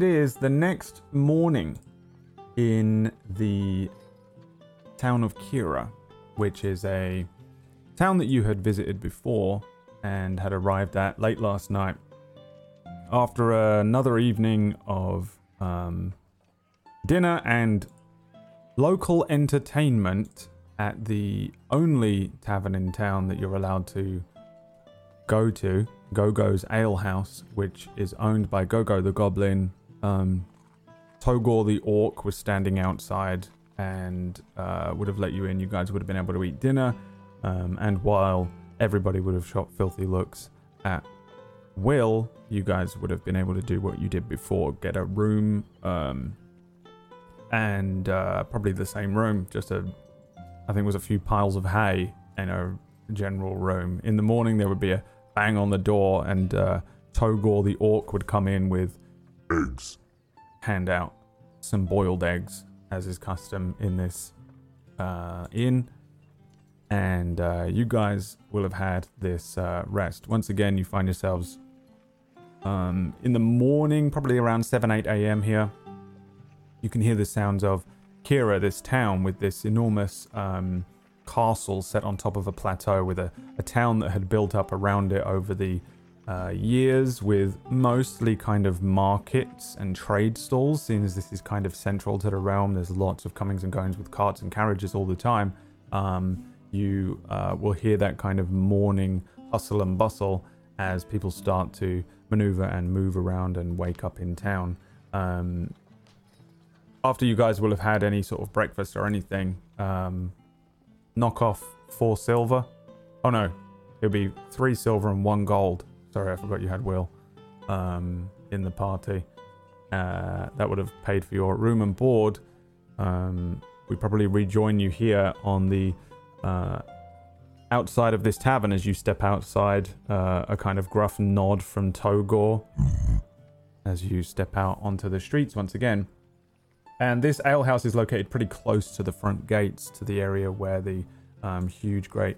It is the next morning in the town of Kira, which is a town that you had visited before and had arrived at late last night. After another evening of um, dinner and local entertainment at the only tavern in town that you're allowed to go to, Gogo's Ale House, which is owned by Gogo the Goblin. Um, Togor the Orc was standing outside and uh, would have let you in. You guys would have been able to eat dinner. Um, and while everybody would have shot filthy looks at Will, you guys would have been able to do what you did before get a room um, and uh, probably the same room, just a, I think it was a few piles of hay and a general room. In the morning, there would be a bang on the door, and uh, Togor the orc would come in with Eggs. hand out some boiled eggs, as is custom in this uh, inn. And uh, you guys will have had this uh, rest. Once again, you find yourselves um, in the morning, probably around 7 8 a.m. here. You can hear the sounds of Kira, this town with this enormous um, castle set on top of a plateau with a, a town that had built up around it over the uh, years with mostly kind of markets and trade stalls, seeing as this is kind of central to the realm. There's lots of comings and goings with carts and carriages all the time. Um, you uh, will hear that kind of morning hustle and bustle as people start to maneuver and move around and wake up in town. Um, after you guys will have had any sort of breakfast or anything, um, knock off four silver. Oh no, it'll be three silver and one gold. Sorry, I forgot you had Will um, in the party. Uh, that would have paid for your room and board. Um, we probably rejoin you here on the uh, outside of this tavern as you step outside. Uh, a kind of gruff nod from Togor as you step out onto the streets once again. And this alehouse is located pretty close to the front gates, to the area where the um, huge, great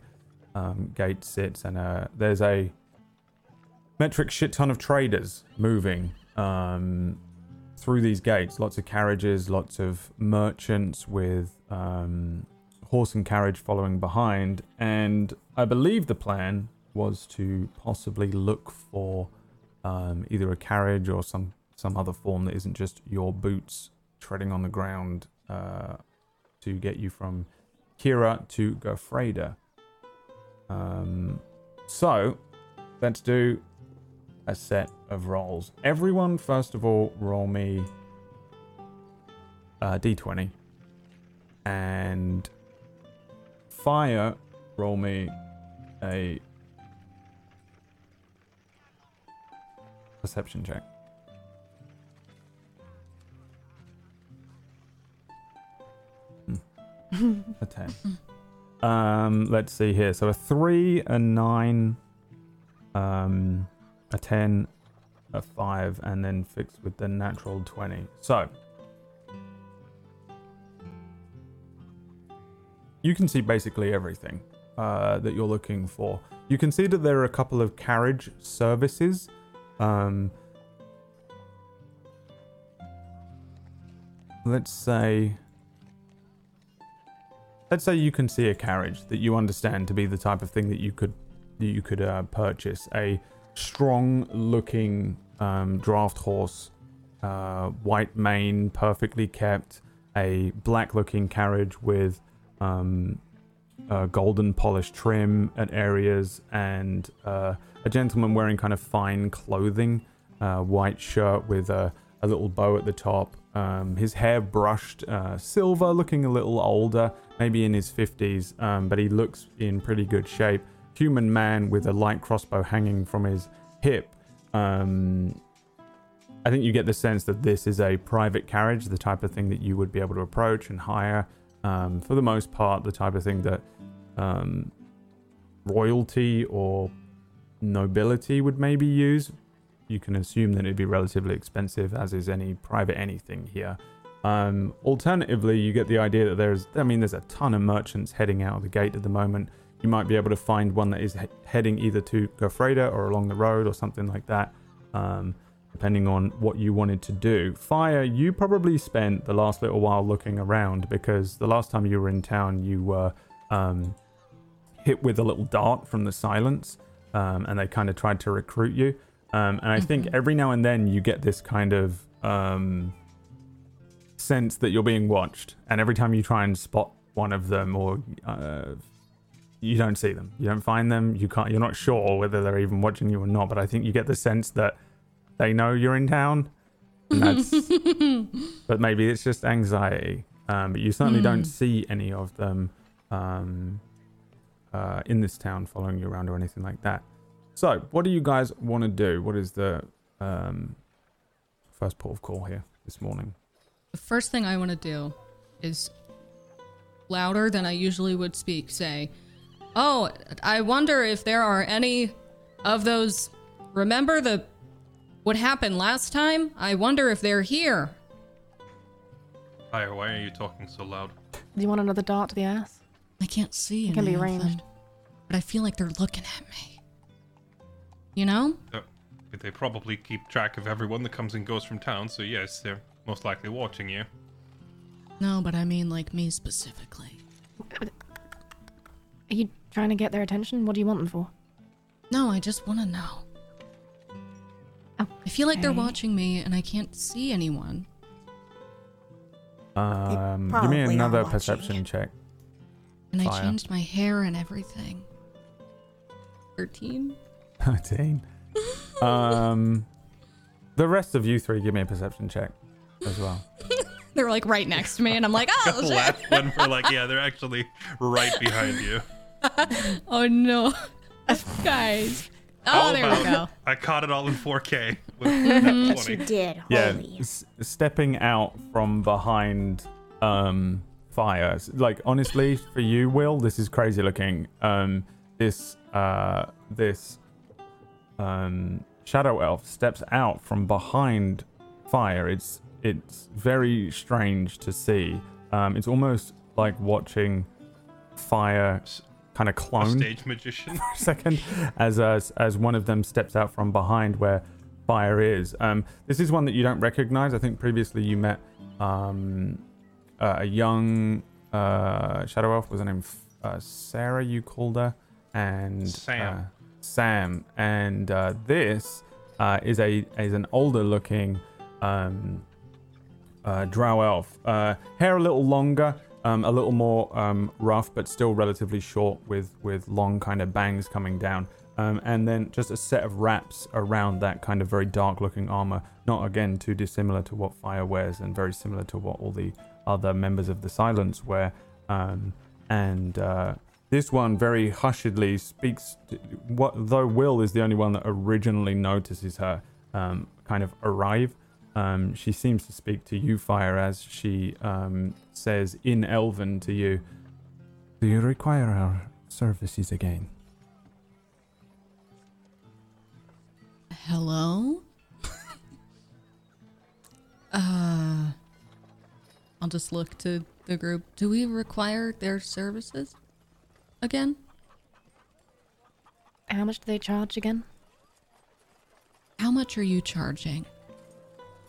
um, gate sits. And uh, there's a metric shit ton of traders moving um, through these gates. Lots of carriages, lots of merchants with um, horse and carriage following behind. And I believe the plan was to possibly look for um, either a carriage or some some other form that isn't just your boots treading on the ground uh, to get you from Kira to Gofreda. Um, so let's do a set of rolls. Everyone, first of all, roll me uh, d20. And fire, roll me a perception check. Hmm. a 10. Um, let's see here. So a 3, a 9, um, a 10, a 5, and then fixed with the natural 20. So, you can see basically everything uh, that you're looking for. You can see that there are a couple of carriage services. Um, let's say. Let's say you can see a carriage that you understand to be the type of thing that you could that you could uh, purchase. A strong looking um, draft horse, uh, white mane, perfectly kept, a black looking carriage with um, golden polished trim at areas, and uh, a gentleman wearing kind of fine clothing, uh, white shirt with a, a little bow at the top. Um, his hair brushed uh, silver, looking a little older, maybe in his 50s, um, but he looks in pretty good shape human man with a light crossbow hanging from his hip. Um, I think you get the sense that this is a private carriage, the type of thing that you would be able to approach and hire. Um, for the most part, the type of thing that um, royalty or nobility would maybe use. You can assume that it'd be relatively expensive, as is any private anything here. Um, alternatively, you get the idea that there's, I mean, there's a ton of merchants heading out of the gate at the moment you might be able to find one that is he- heading either to Gofreda or along the road or something like that. Um, depending on what you wanted to do. Fire, you probably spent the last little while looking around because the last time you were in town, you were um, hit with a little dart from the silence, um, and they kind of tried to recruit you. Um, and I think Mhm. every now and then you get this kind of um, sense that you're being watched, and every time you try and spot one of them, or uh, you don't see them, you don't find them, you can't, you're not sure whether they're even watching you or not. But I think you get the sense that they know you're in town, and that's. but maybe it's just anxiety. Um, but you certainly don't Hmm. see any of them um, uh, in this town following you around or anything like that. So, what do you guys want to do? What is the um, first port of call here this morning? The first thing I want to do is louder than I usually would speak say, Oh, I wonder if there are any of those. Remember the. What happened last time? I wonder if they're here. Fire, why are you talking so loud? Do you want another dart to the ass? I can't see It can be of ranged. but I feel like they're looking at me. You know? But They probably keep track of everyone that comes and goes from town, so yes, they're most likely watching you. No, but I mean like me specifically. Are you trying to get their attention? What do you want them for? No, I just want to know. I feel like they're watching me and I can't see anyone. Um, give me probably are another watching perception check. And I Fire. changed my hair and everything. 13? 13. um, the rest of you three, give me a perception check as well. They're like right next to me, and I'm like, oh, shit. Laugh when we're like, yeah, they're actually right behind you. oh no. Guys. Oh, How there we go. I caught it all in 4K with Mm-hmm. Yes, you 20. did. yeah, s- stepping out from behind um fire. Like honestly, for you, Will, this is crazy looking. Um, this uh this um shadow elf steps out from behind fire. It's it's very strange to see. Um, it's almost like watching fire S- kind of A clone stage magician. for a second as as as one of them steps out from behind where fire is. Um, this is one that you don't recognize. I think previously you met um, uh, a young uh, shadow elf. Was her name uh, Sarah? You called her and Sam. uh, Sam. And uh, this uh, is a is an older looking um, uh, drow elf. Uh, hair a little longer, um, a little more um, rough, but still relatively short, with with long kind of bangs coming down. Um, and then just a set of wraps around that kind of very dark looking armor. Not again too dissimilar to what Fire wears, and very similar to what all the other members of the Silence wear. Um, and uh, this one very hushedly speaks. To, what though Will is the only one that originally notices her um, kind of arrive. Um, she seems to speak to you, Fire, as she um, says in Elven to you, Do you require our services again? Hello? uh, I'll just look to the group. Do we require their services again? How much do they charge again? How much are you charging?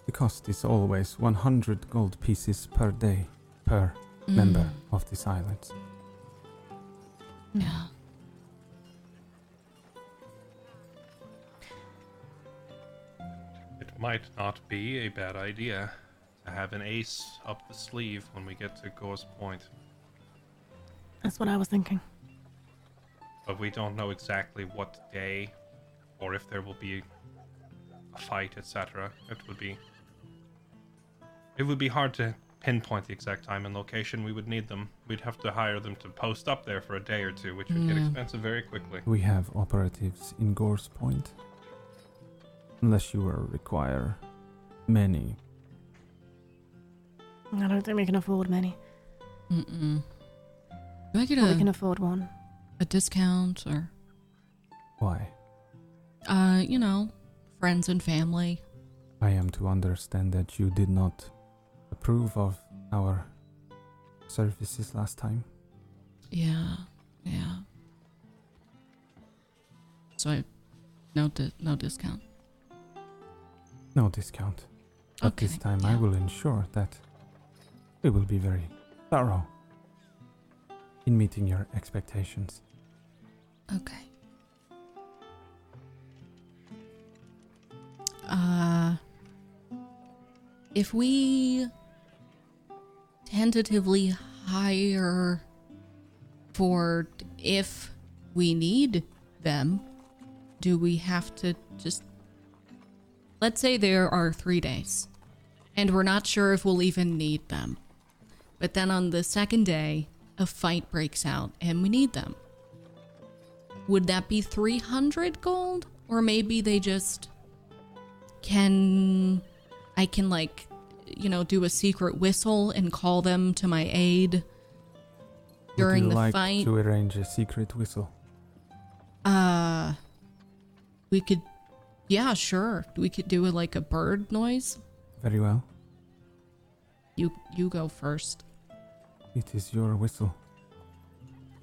The cost is always 100 gold pieces per day per member Mm, of this island. Yeah. It might not be a bad idea to have an ace up the sleeve when we get to Ghost Point. That's what I was thinking. But we don't know exactly what day or if there will be a fight, etc. It would be it would be hard to pinpoint the exact time and location we would need them. We'd have to hire them to post up there for a day or two, which would get Yeah. expensive very quickly. We have operatives in Gorse Point. Unless you will require many. I don't think we can afford many. Mm-mm. Do I get But we a, can afford one. a discount or, Why? uh, you know, friends and family? I am to understand that you did not approve of our services last time. Yeah, yeah. So I, no, di- no discount. No discount. But this Okay, time I will ensure that we will be very thorough in meeting your expectations. Okay. Uh, if we tentatively hire for if we need them, do we have to just. Let's say there are three days, and we're not sure if we'll even need them. But then on the second day, a fight breaks out and we need them. Would that be 300 gold? Or maybe they just can. I can, like, you know, do a secret whistle and call them to my aid during Would you the like fight. to arrange a secret whistle? Uh, we could. Yeah, sure. We could do it like a bird noise. Very well. You you go first. It is your whistle.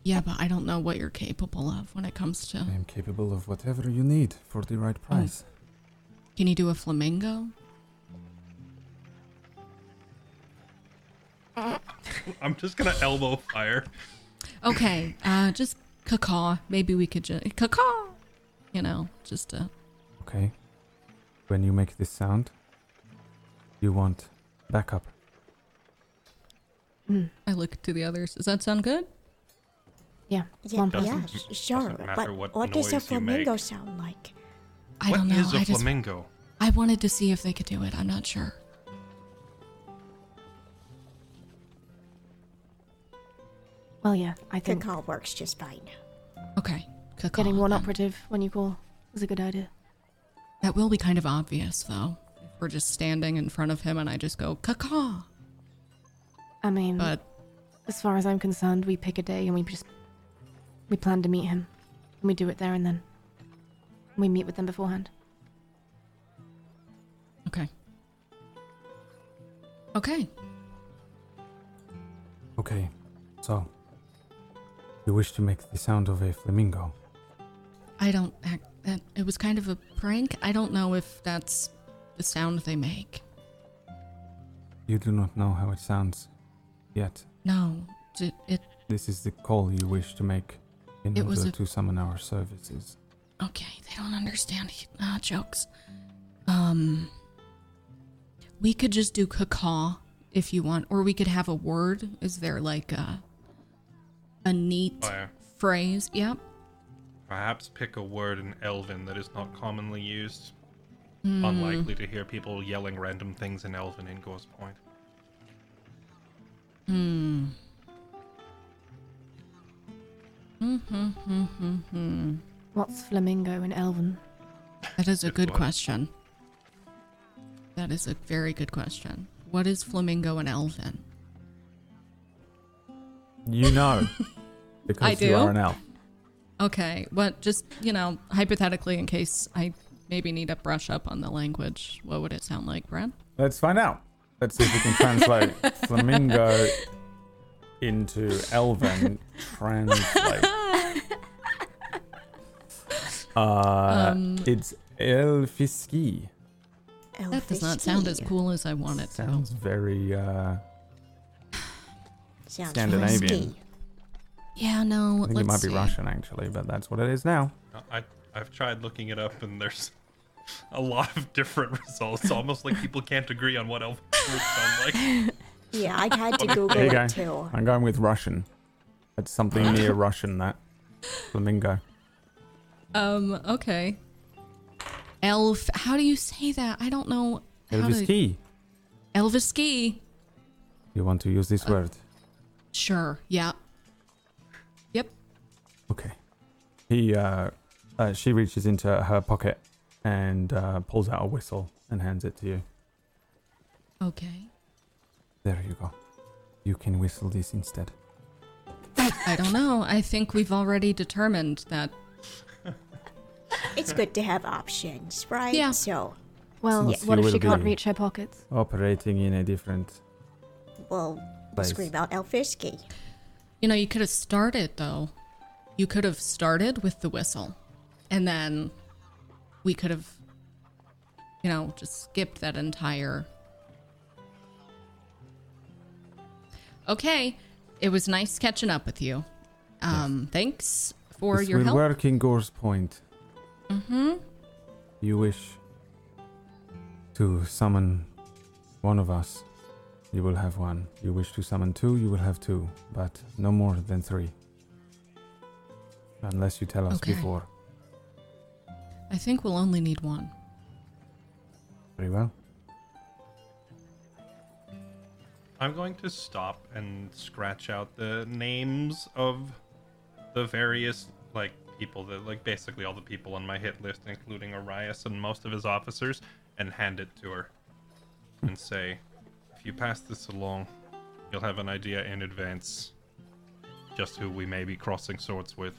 Yeah, but I don't know what you're capable of when it comes to. I am capable of whatever you need for the right price. Can you do a flamingo? I'm just gonna elbow fire. Okay, uh, just cacaw. Maybe we could just cacaw. You know, just uh. Okay. When you make this sound, you want backup. Mm. I look to the others. Does that sound good? Yeah. Yeah, One yeah, sure. Doesn't matter But what what does a noise you make. flamingo sound like? I What don't know. is a I just flamingo? I wanted to see if they could do it. I'm not sure. Well, yeah, I think cacaw works just fine. Okay, cacaw. getting one then. operative when you call is a good idea. That will be kind of obvious, though. If we're just standing in front of him and I just go cacaw. I mean, But as far as I'm concerned, we pick a day and we just we plan to meet him, and we do it there and then. We meet with them beforehand. okay. Okay. Okay, so you wish to make the sound of a flamingo. I don't act that it was kind of a prank. I don't know if that's the sound they make. You do not know how it sounds yet. No, it, it This is the call you wish to make in It order a- to summon our services. okay. They don't understand uh, jokes. Um, we could just do cacaw if you want, or we could have a word. Is there like a a neat Fire. phrase? Yep. Perhaps pick a word in Elven that is not commonly used. Hmm. Unlikely to hear people yelling random things in Elven in Ghost Point. Hmm. Hmm. Hmm. Hmm. Hmm. hmm. What's flamingo in Elven? That is a Good good question. That is a very good question. What is flamingo in elven? You know, because I you do? are an elf. Okay, but just, you know, hypothetically, in case I maybe need to brush up on the language, what would it sound like, Brad? Let's find out. Let's see if we can translate flamingo into elven. Translate. Uh, Um, it's elfiski. That does not sound as cool as I want it Sounds very uh, Sounds Scandinavian. risky. Yeah, no, I think let's it might be see. Russian actually, but that's what it is now. Uh, I I've tried looking it up and there's a lot of different results. Almost like people can't agree on what Elven words sound like. Yeah, I had to Google There go. it too. I'm going with Russian. It's something near Russian. That flamingo. Um, okay. Elf, how do you say that? I don't know. how to- Elviski. Elviski. You want to use this word? Sure, yeah. Yep. Okay. He, uh, uh, she reaches into her pocket and uh, pulls out a whistle and hands it to you. Okay. There you go. You can whistle this instead. I don't know. I think we've already determined that It's good to have options, right? Yeah. So, Well, Since what you if she can't be- reach her pockets? Operating in a different we'll place. scream out Elfisky. You know, you could have started though. You could have started with the whistle, and then we could have you know, just skipped that entire. Okay, it was nice catching up with you. Um, thanks for this your will help. work in Gore's Point. Mm-hmm. You wish to summon one of us, you will have one. You wish to summon two, you will have two, but no more than three. Unless you tell us Okay. before. I think we'll only need one. Very well. I'm going to stop and scratch out the names of the various like people that like basically all the people on my hit list, including Arias and most of his officers, and hand it to her and say, if you pass this along, you'll have an idea in advance just who we may be crossing swords with.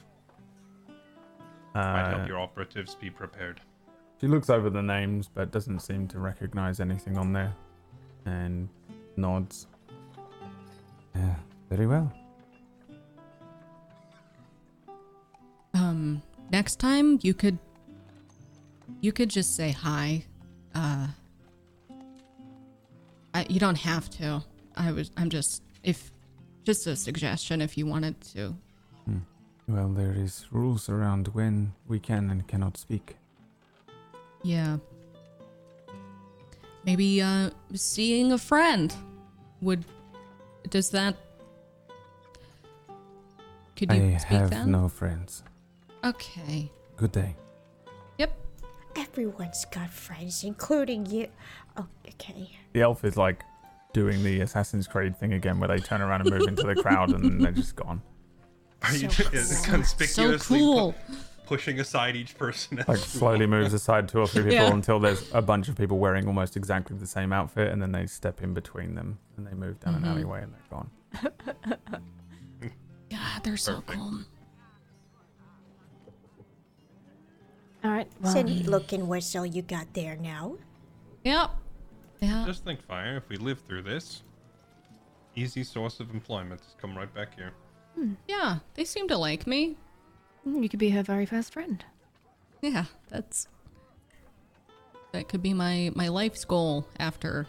Might Uh, help your operatives be prepared. She looks over the names but doesn't seem to recognize anything on there and nods. Yeah, very well. Um, next time you could you could just say hi. Uh I, you don't have to. I was I'm just if just a suggestion if you wanted to. Well, there is rules around when we can and cannot speak. Yeah. Maybe uh seeing a friend would does that could you I speak have then? no friends. Okay. Good day. Yep. Everyone's got friends, including you. Oh, okay. The elf is like doing the Assassin's Creed thing again where they turn around and move into the crowd and they're just gone. Are you So is cool. conspicuously So pu- pushing aside each person? Like slowly moves aside two or three people Yeah. until there's a bunch of people wearing almost exactly the same outfit and then they step in between them and they move down Mhm. an alleyway and they're gone. God, they're so Perfect. cool. All right. It's Well, a neat looking whistle you got there now. Yep. Yeah. Just think, Fire, if we live through this, easy source of employment. Just come right back here. Hmm. Yeah, they seem to like me. Hmm, you could be her very first friend. Yeah, that's that could be my my life's goal after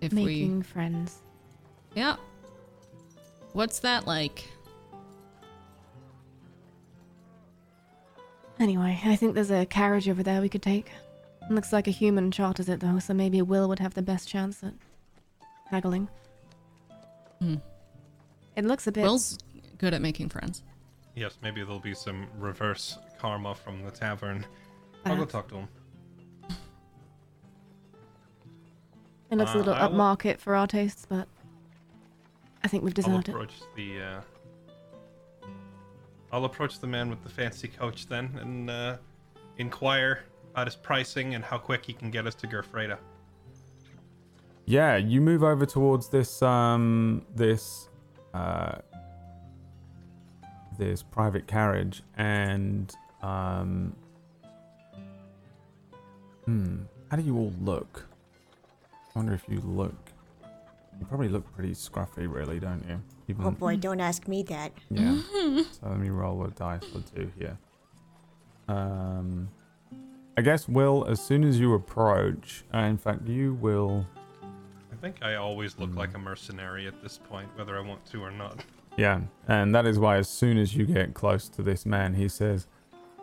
if Making friends. we Yeah. What's that like? Anyway, I think there's a carriage over there we could take. Looks like a human charters it though, so maybe Will would have the best chance at haggling. Hmm. It looks a bit. Will's good at making friends. Yes, maybe there'll be some reverse karma from the tavern. I'll go perhaps. talk to him. It looks a Uh, little I will- upmarket for our tastes, but I think we've I'll deserved it. approach the. Uh, I'll approach the man with the fancy coach then and uh, inquire about his pricing and how quick he can get us to Gerfreda. Yeah, you move over towards this um this uh this private carriage and um hmm how do you all look? I wonder if you look you probably look pretty scruffy really, don't you? Even Oh boy, don't ask me that. yeah. so let me roll a dice or two here. Um I guess Will, as soon as you approach, uh, in fact you will I think I always look like a mercenary at this point, whether I want to or not. Yeah, and that is why as soon as you get close to this man, he says,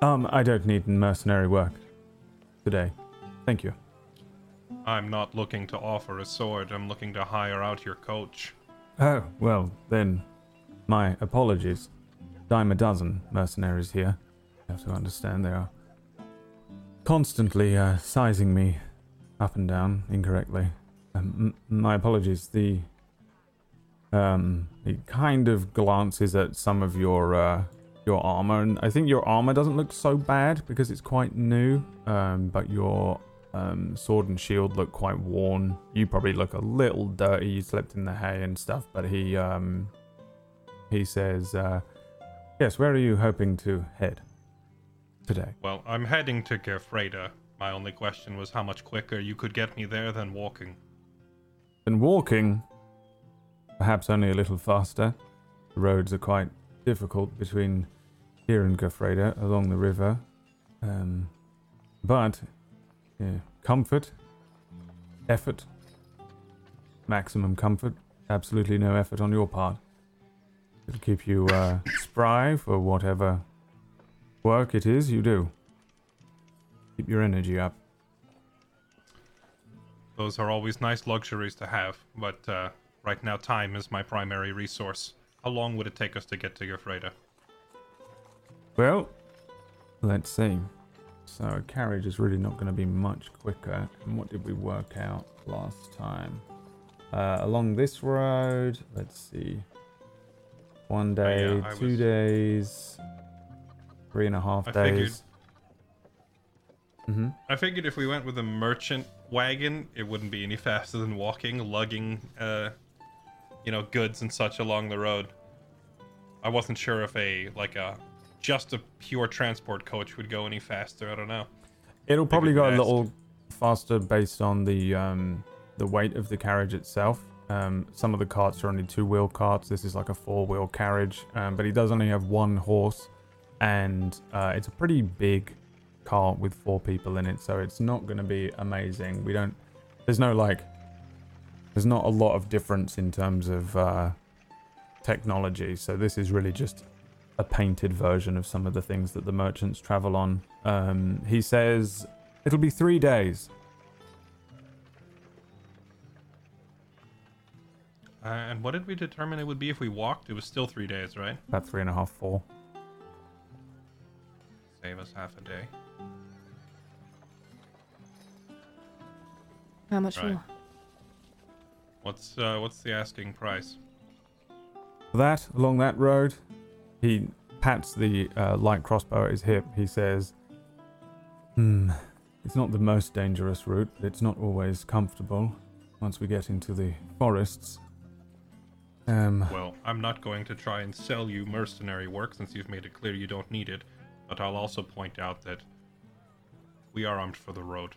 Um, I don't need mercenary work today. Thank you. I'm not looking to offer a sword. I'm looking to hire out your coach. Oh, well, then, my apologies. Dime a dozen mercenaries here. You have to understand they are constantly uh, sizing me up and down incorrectly. Um, m- my apologies. The um, kind of glances at some of your uh, your armor, and I think your armor doesn't look so bad because it's quite new. Um, but your um, sword and shield look quite worn. You probably look a little dirty. You slept in the hay and stuff. But he um, he says, uh, "Yes, where are you hoping to head today?" Well, I'm heading to Gerfreda. My only question was how much quicker you could get me there than walking. Than walking, perhaps only a little faster. The roads are quite difficult between here and Gofreda along the river. Um, but Yeah. Comfort, effort, maximum comfort. Absolutely no effort on your part. It'll keep you uh, spry for whatever work it is you do. Keep your energy up. Those are always nice luxuries to have, but uh, right now time is my primary resource. How long would it take us to get to Gefreda? Well, let's see. So a carriage is really not going to be much quicker. And what did we work out last time? Uh, along this road, let's see. One yeah, day, I two was- days, three and a half I figured- days. Mm-hmm. I figured if we went with a merchant wagon, it wouldn't be any faster than walking, lugging, uh, you know, goods and such along the road. I wasn't sure if a like a just a pure transport coach would go any faster. I don't know. It'll probably go a little faster based on the um, the weight of the carriage itself. Um, some of the carts are only two wheel carts. This is like a four wheel carriage, um, but he does only have one horse, and uh, it's a pretty big cart with four people in it. So it's not going to be amazing. We don't. There's no like. There's not a lot of difference in terms of uh, technology. So this is really just a painted version of some of the things that the merchants travel on. Um, he says it'll be three days. Uh, and what did we determine it would be if we walked? It was still three days, right? About three and a half, four. Save us half a day. How much Right. more? What's uh, what's the asking price? That, along that road, he pats the uh, light crossbow at his hip. He says, Hmm, it's not the most dangerous route, but it's not always comfortable once we get into the forests. Um, Well, I'm not going to try and sell you mercenary work since you've made it clear you don't need it, but I'll also point out that we are armed for the road.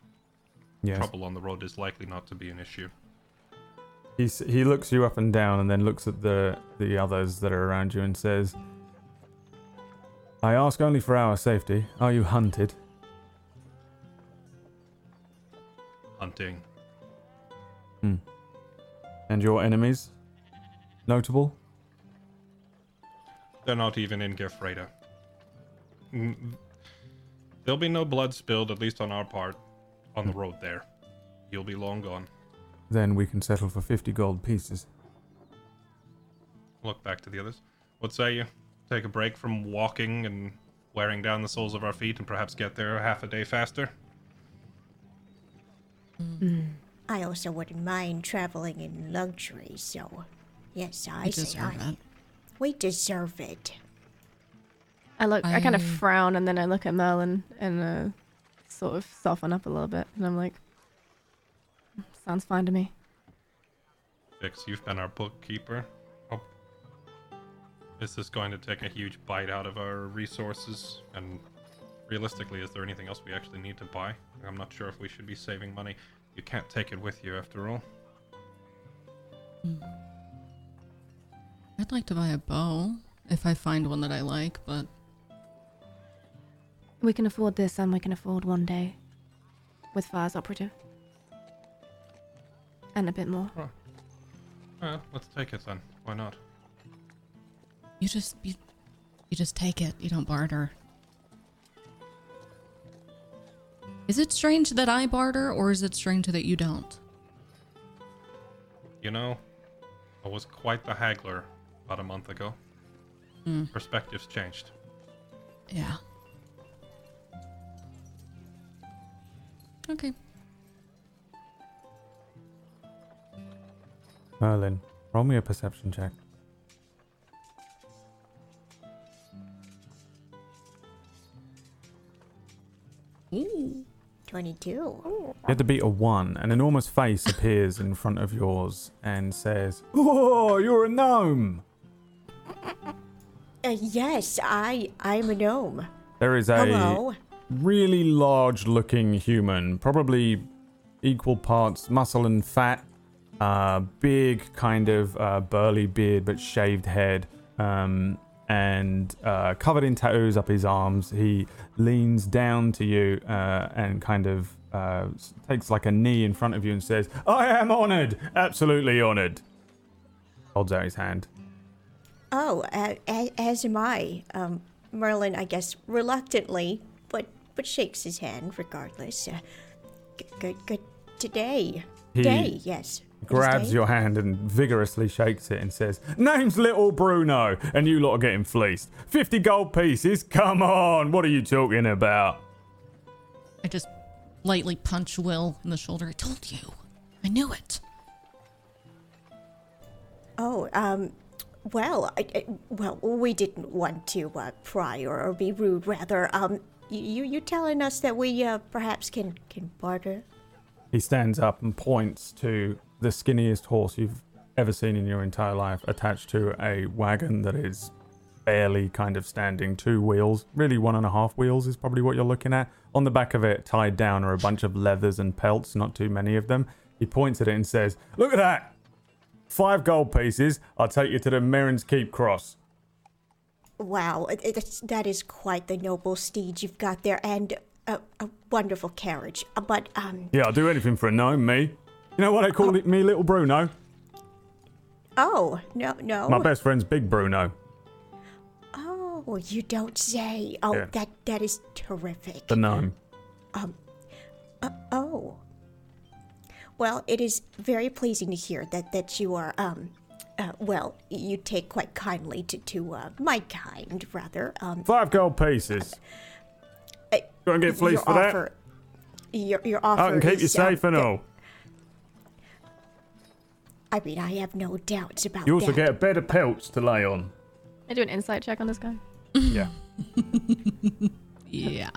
yes. Trouble on the road is likely not to be an issue. He, he looks you up and down and then looks at the, the others that are around you and says, I ask only for our safety. Are you hunted? Hunting. Hmm. And your enemies? Notable? They're not even in Gefreda. Mm, There'll be no blood spilled, at least on our part, on the road there. You'll be long gone. Then we can settle for 50 gold pieces. Look back to the others. What say you? Take a break from walking and wearing down the soles of our feet and perhaps get there half a day faster? I also wouldn't mind traveling in luxury, so yes, I You say deserve I. it. We deserve it. I look. I, kind of frown and then I look at Merlin and uh, sort of soften up a little bit, and I'm like, "Sounds fine to me." Vix, you've been our bookkeeper. Oh. Is this going to take a huge bite out of our resources? And realistically, is there anything else we actually need to buy? I'm not sure if we should be saving money. You can't take it with you after all. Hmm. I'd like to buy a bow if I find one that I like, but We can afford this, and we can afford one day with Fire's operative, and a bit more. Well, let's take it then. Why not? You just you, you just take it. You don't barter. Is it strange that I barter, or is it strange that you don't? You know, I was quite the haggler about a month ago. Hmm. Perspectives changed. Yeah. Okay. Merlin, roll me a perception check. Ooh. 22. You had to beat a one. An enormous face appears in front of yours and says, Oh, you're a gnome! Uh, yes, I I'm a gnome. There is a Hello. really large looking human, probably equal parts muscle and fat, uh, big kind of uh, burly beard but shaved head, um, and uh, covered in tattoos up his arms. He leans down to you uh, and kind of uh, takes like a knee in front of you and says, "I am honored, absolutely honored." Holds out his hand. Oh, uh, as am I. Um, Merlin, I guess, reluctantly, but but shakes his hand regardless. Uh, good, good today. He Day, yes. It is Grabs your hand and vigorously shakes it and says, "Name's Little Bruno, and you lot are getting fleeced. Fifty gold pieces. Come on, what are you talking about?" I just lightly punch Will in the shoulder. I told you. I knew it. Oh, um, well, I, I, well, we didn't want to uh, pry or, or be rude. Rather, um, you you telling us that we uh, perhaps can can barter? He stands up and points to the skinniest horse you've ever seen in your entire life, attached to a wagon that is barely kind of standing two wheels. Really, one and a half wheels is probably what you're looking at. On the back of it, tied down, are a bunch of leathers and pelts, not too many of them. He points at it and says, Look at that! Five gold pieces. I'll take you to the Marin's Keep Cross. Wow, that is quite the noble steed you've got there, and a, a wonderful carriage. Uh, But um, Yeah, I'll do anything for a gnome, me. You know what they call it, me, little Bruno? oh no, no. My best friend's Big Bruno. Oh, you don't say. Oh, Yeah. that that is terrific. The gnome. Oh. Well, it is very pleasing to hear that that you are um uh, well, you take quite kindly to to uh, my kind rather. Um Five gold pieces. uh, Go and get fleeced for that. your your offer I can keep you is, um, safe and th- all. I mean, I have no doubts about You also that. get a bed of pelts to lay on. I do an insight check on this guy. Yeah. Yeah.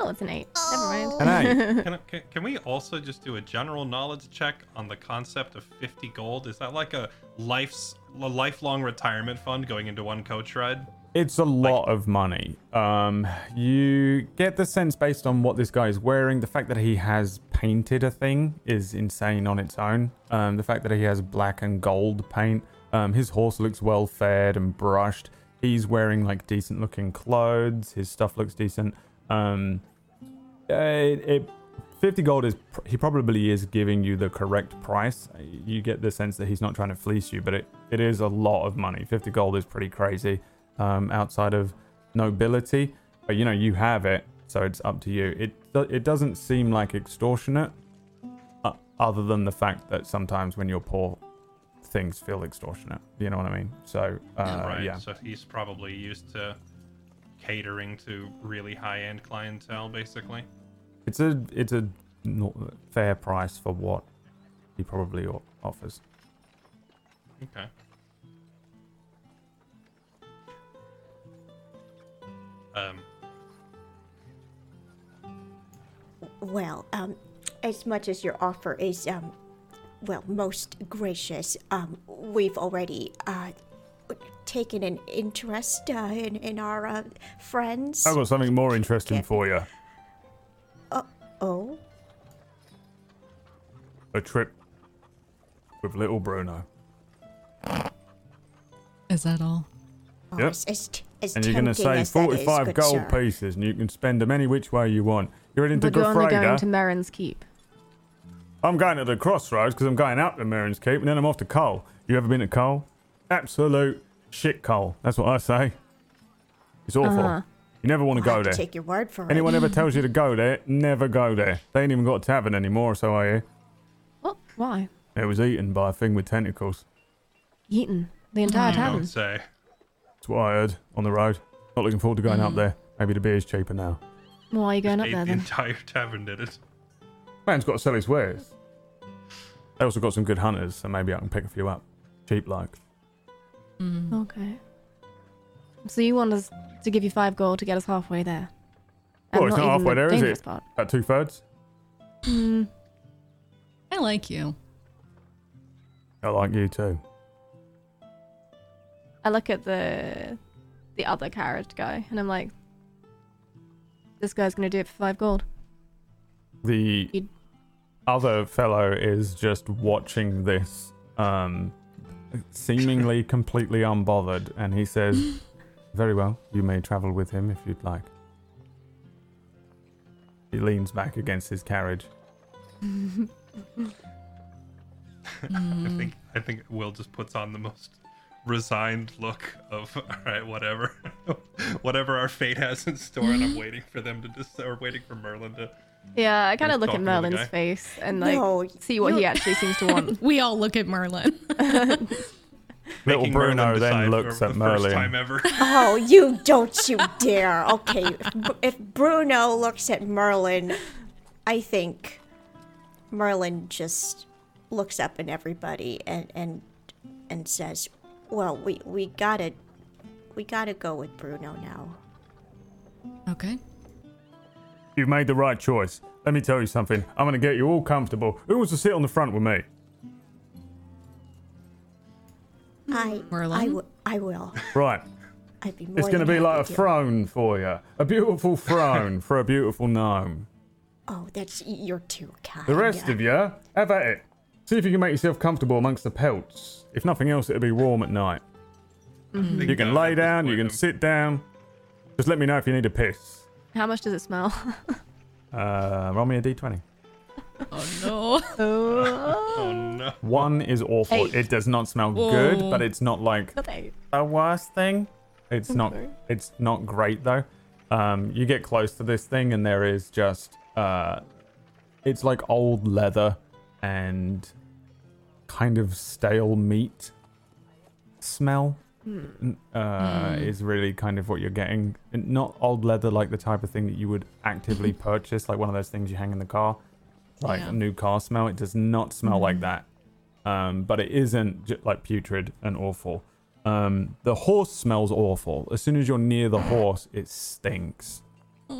Oh, it's an eight. Oh. Never mind. And hey, Can, can, can we also just do a general knowledge check on the concept of 50 gold? Is that like a life's a lifelong retirement fund going into one coach ride? It's a lot of money. Um, you get the sense based on what this guy is wearing. The fact that he has painted a thing is insane on its own. Um, the fact that he has black and gold paint. Um, his horse looks well fed and brushed. He's wearing like decent looking clothes. His stuff looks decent. Um, it, it 50 gold is he probably is giving you the correct price you get the sense that he's not trying to fleece you but it, it is a lot of money 50 gold is pretty crazy um, outside of nobility but you know you have it so it's up to you it it doesn't seem like extortionate uh, other than the fact that sometimes when you're poor things feel extortionate you know what i mean so uh, right. yeah So he's probably used to catering to really high-end clientele, basically. it's a it's a fair price for what he probably offers Okay. Um, Well, um, as much as your offer is, um, well, most gracious, um, we've already, uh, taken an interest, uh, in, in our, uh, friends. I've got something more interesting Yeah. for you. Oh? A trip with little Bruno. Is that all? Oh, Yep. as, as, as And you're going to tempting save as that is, 45 good gold sir. pieces, and you can spend them any which way you want. You're heading to But you're only going Grafreda. to Marin's Keep. I'm going to the crossroads because I'm going up to Marin's Keep, and then I'm off to Cole. You ever been to Cole? Absolute shit Cole. That's what I say. It's awful. Uh-huh. You never want to I'll go have to there. take your word for Anyone it. ever tells you to go there, never go there. They ain't even got a tavern anymore, so I hear. What? Why? It was eaten by a thing with tentacles. Eaten. The entire Mm. I tavern. would say. That's what I heard on the road. Not looking forward to going up Mm. there. Maybe the beer's cheaper now. Why are you going up Ate there the then? entire tavern did it. Man's got to sell his wares. They also got some good hunters, so maybe I can pick a few up. Cheap like. Mm. Okay. So you want us to give you five gold to get us halfway there? Well, it's not even halfway the there, is dangerous it? Part. About two thirds? Hmm. I like you. I like you too. I look at the the other carriage guy and I'm like, this guy's gonna do it for five gold. The You'd- other fellow is just watching this, um, seemingly completely unbothered, and he says, Very well, you may travel with him if you'd like. He leans back against his carriage. I think I think Will just puts on the most resigned look of all right, whatever, whatever our fate has in store, and I'm waiting for them to just or waiting for Merlin to. Yeah, I kind of look at Merlin's face and like No, see what he actually seems to want. We all look at Merlin. Little Bruno Merlin then looks at the Merlin. First time ever. Oh, you don't you dare. Okay, if, if Bruno looks at Merlin, I think Merlin just looks up at everybody and and and says, "Well, we we got to we got to go with Bruno now." Okay. You've made the right choice. Let me tell you something. I'm going to get you all comfortable. Who wants to sit on the front with me? I I Merlin? wi- I will. Right. I'd be more It's going to be like a happy throne for you. A beautiful throne for a beautiful gnome. Oh, that's you're too kind. The rest of you, have at it. See if you can make yourself comfortable amongst the pelts. If nothing else, it'll be warm at night. You can lay down, you can sit down. Just let me know if you need a piss. How much does it smell? Uh, roll me a d20. Oh no. oh, no! One is awful. Eight. It does not smell good, but it's not like not eight. the worst thing. It's not. sorry. It's not great though. Um, you get close to this thing, and there is just. Uh, it's like old leather and kind of stale meat smell. N- Uh, Is really kind of what you're getting. And Not old leather like the type of thing that you would actively purchase, like one of those things you hang in the car, like Yeah. a new car smell. It does not smell like that. Um, but it isn't j- like putrid and awful. Um, the horse smells awful. As soon as you're near the horse, it stinks.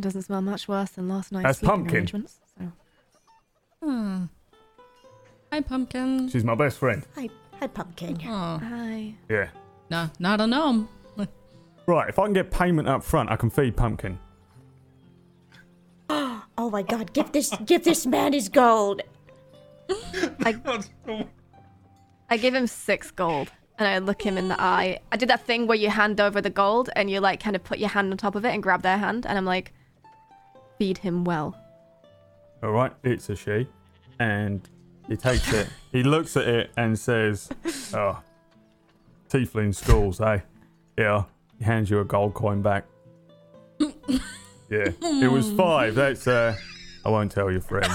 Doesn't smell much worse than last night's That's pumpkin. arrangements. So. Hmm. Hi, pumpkin. She's my best friend. Hi, hi, pumpkin. Oh, Hi. Yeah. no, not a gnome. Right. If I can get payment up front, I can feed Pumpkin. Oh my God! Give this give this man his gold. I give him six gold and I look him in the eye. I did that thing where you hand over the gold and you like kind of put your hand on top of it and grab their hand and I'm like, feed him well. All right. It's a she, and he takes it. He looks at it and says, "Oh, tiefling schools, eh? Yeah." He hands you a gold coin back. yeah. It was five. That's uh. I won't tell your friend.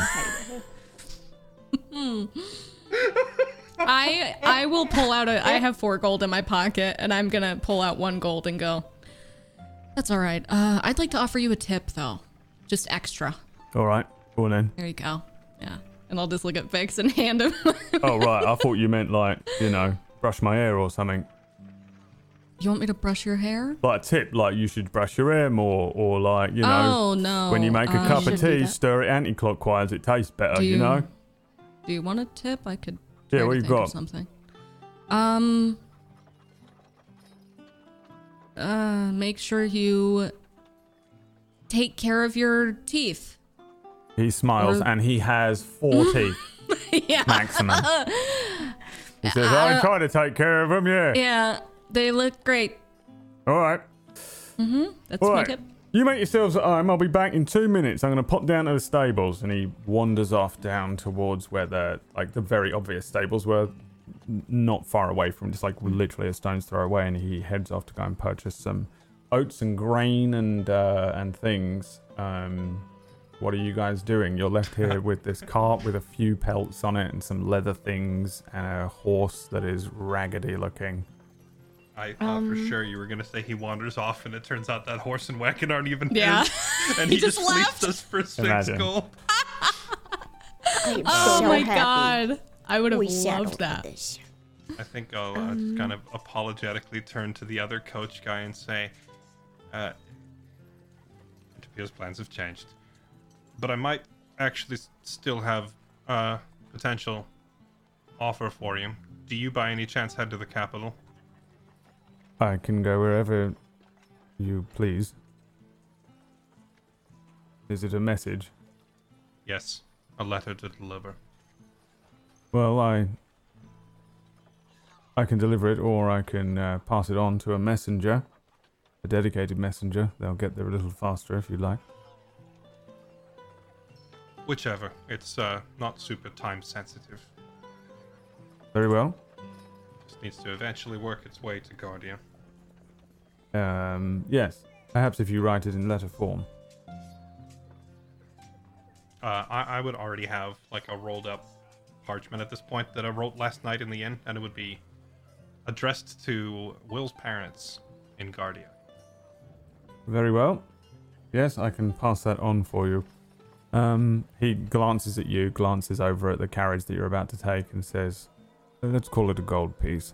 I I will pull out a. I have four gold in my pocket, and I'm gonna pull out one gold and go. That's all right. Uh, I'd like to offer you a tip though, just extra. All right. Go on then. There you go. Yeah, and I'll just look at Vix and hand him. Oh right. I thought you meant like you know brush my hair or something. you want me to brush your hair? Like a tip, like you should brush your hair more, or like you know oh no. when you make a um, cup of tea, stir it anti-clockwise. It tastes better. You, you- know. Do you want a tip? I could. Yeah. What you got? Something. Um. Uh, make sure you take care of your teeth. He smiles and he has four teeth yeah. maximum. He says, "I try to take care of them." Yeah. Yeah, they look great. All right. Mm-hmm. That's All my right. tip. You make yourselves at home. I'll be back in two minutes. I'm going to pop down to the stables, and he wanders off down towards where the like the very obvious stables were, n- not far away from, just like literally a stone's throw away. And he heads off to go and purchase some oats and grain and uh, and things. Um, what are you guys doing? You're left here with this cart with a few pelts on it and some leather things and a horse that is raggedy looking. I thought for Um, sure you were gonna say he wanders off, and it turns out that horse and wagon aren't even Yeah. his, and he, He just just, left. us for six Imagine. gold. Oh so my happy god. I would have we loved that. this. I think I'll uh, Um, kind of apologetically turn to the other coach guy and say, uh, "It appears plans have changed, but I might actually still have a potential offer for you. Do you, by any chance, head to the capital? I can go wherever you please. Is it a message? Yes, a letter to deliver. Well, I I can deliver it, or I can uh, pass it on to a messenger. a dedicated messenger. They'll get there a little faster if you like. Whichever. It's uh, not super time sensitive. Very well. Just needs to eventually work its way to Guardia. Um, yes. Perhaps if you write it in letter form. Uh, I, I would already have like a rolled up parchment at this point that I wrote last night in the inn, and it would be addressed to Will's parents in Guardia. Very well. Yes, I can pass that on for you. Um, he glances at you, glances over at the carriage that you're about to take, and says, "Let's call it a gold piece."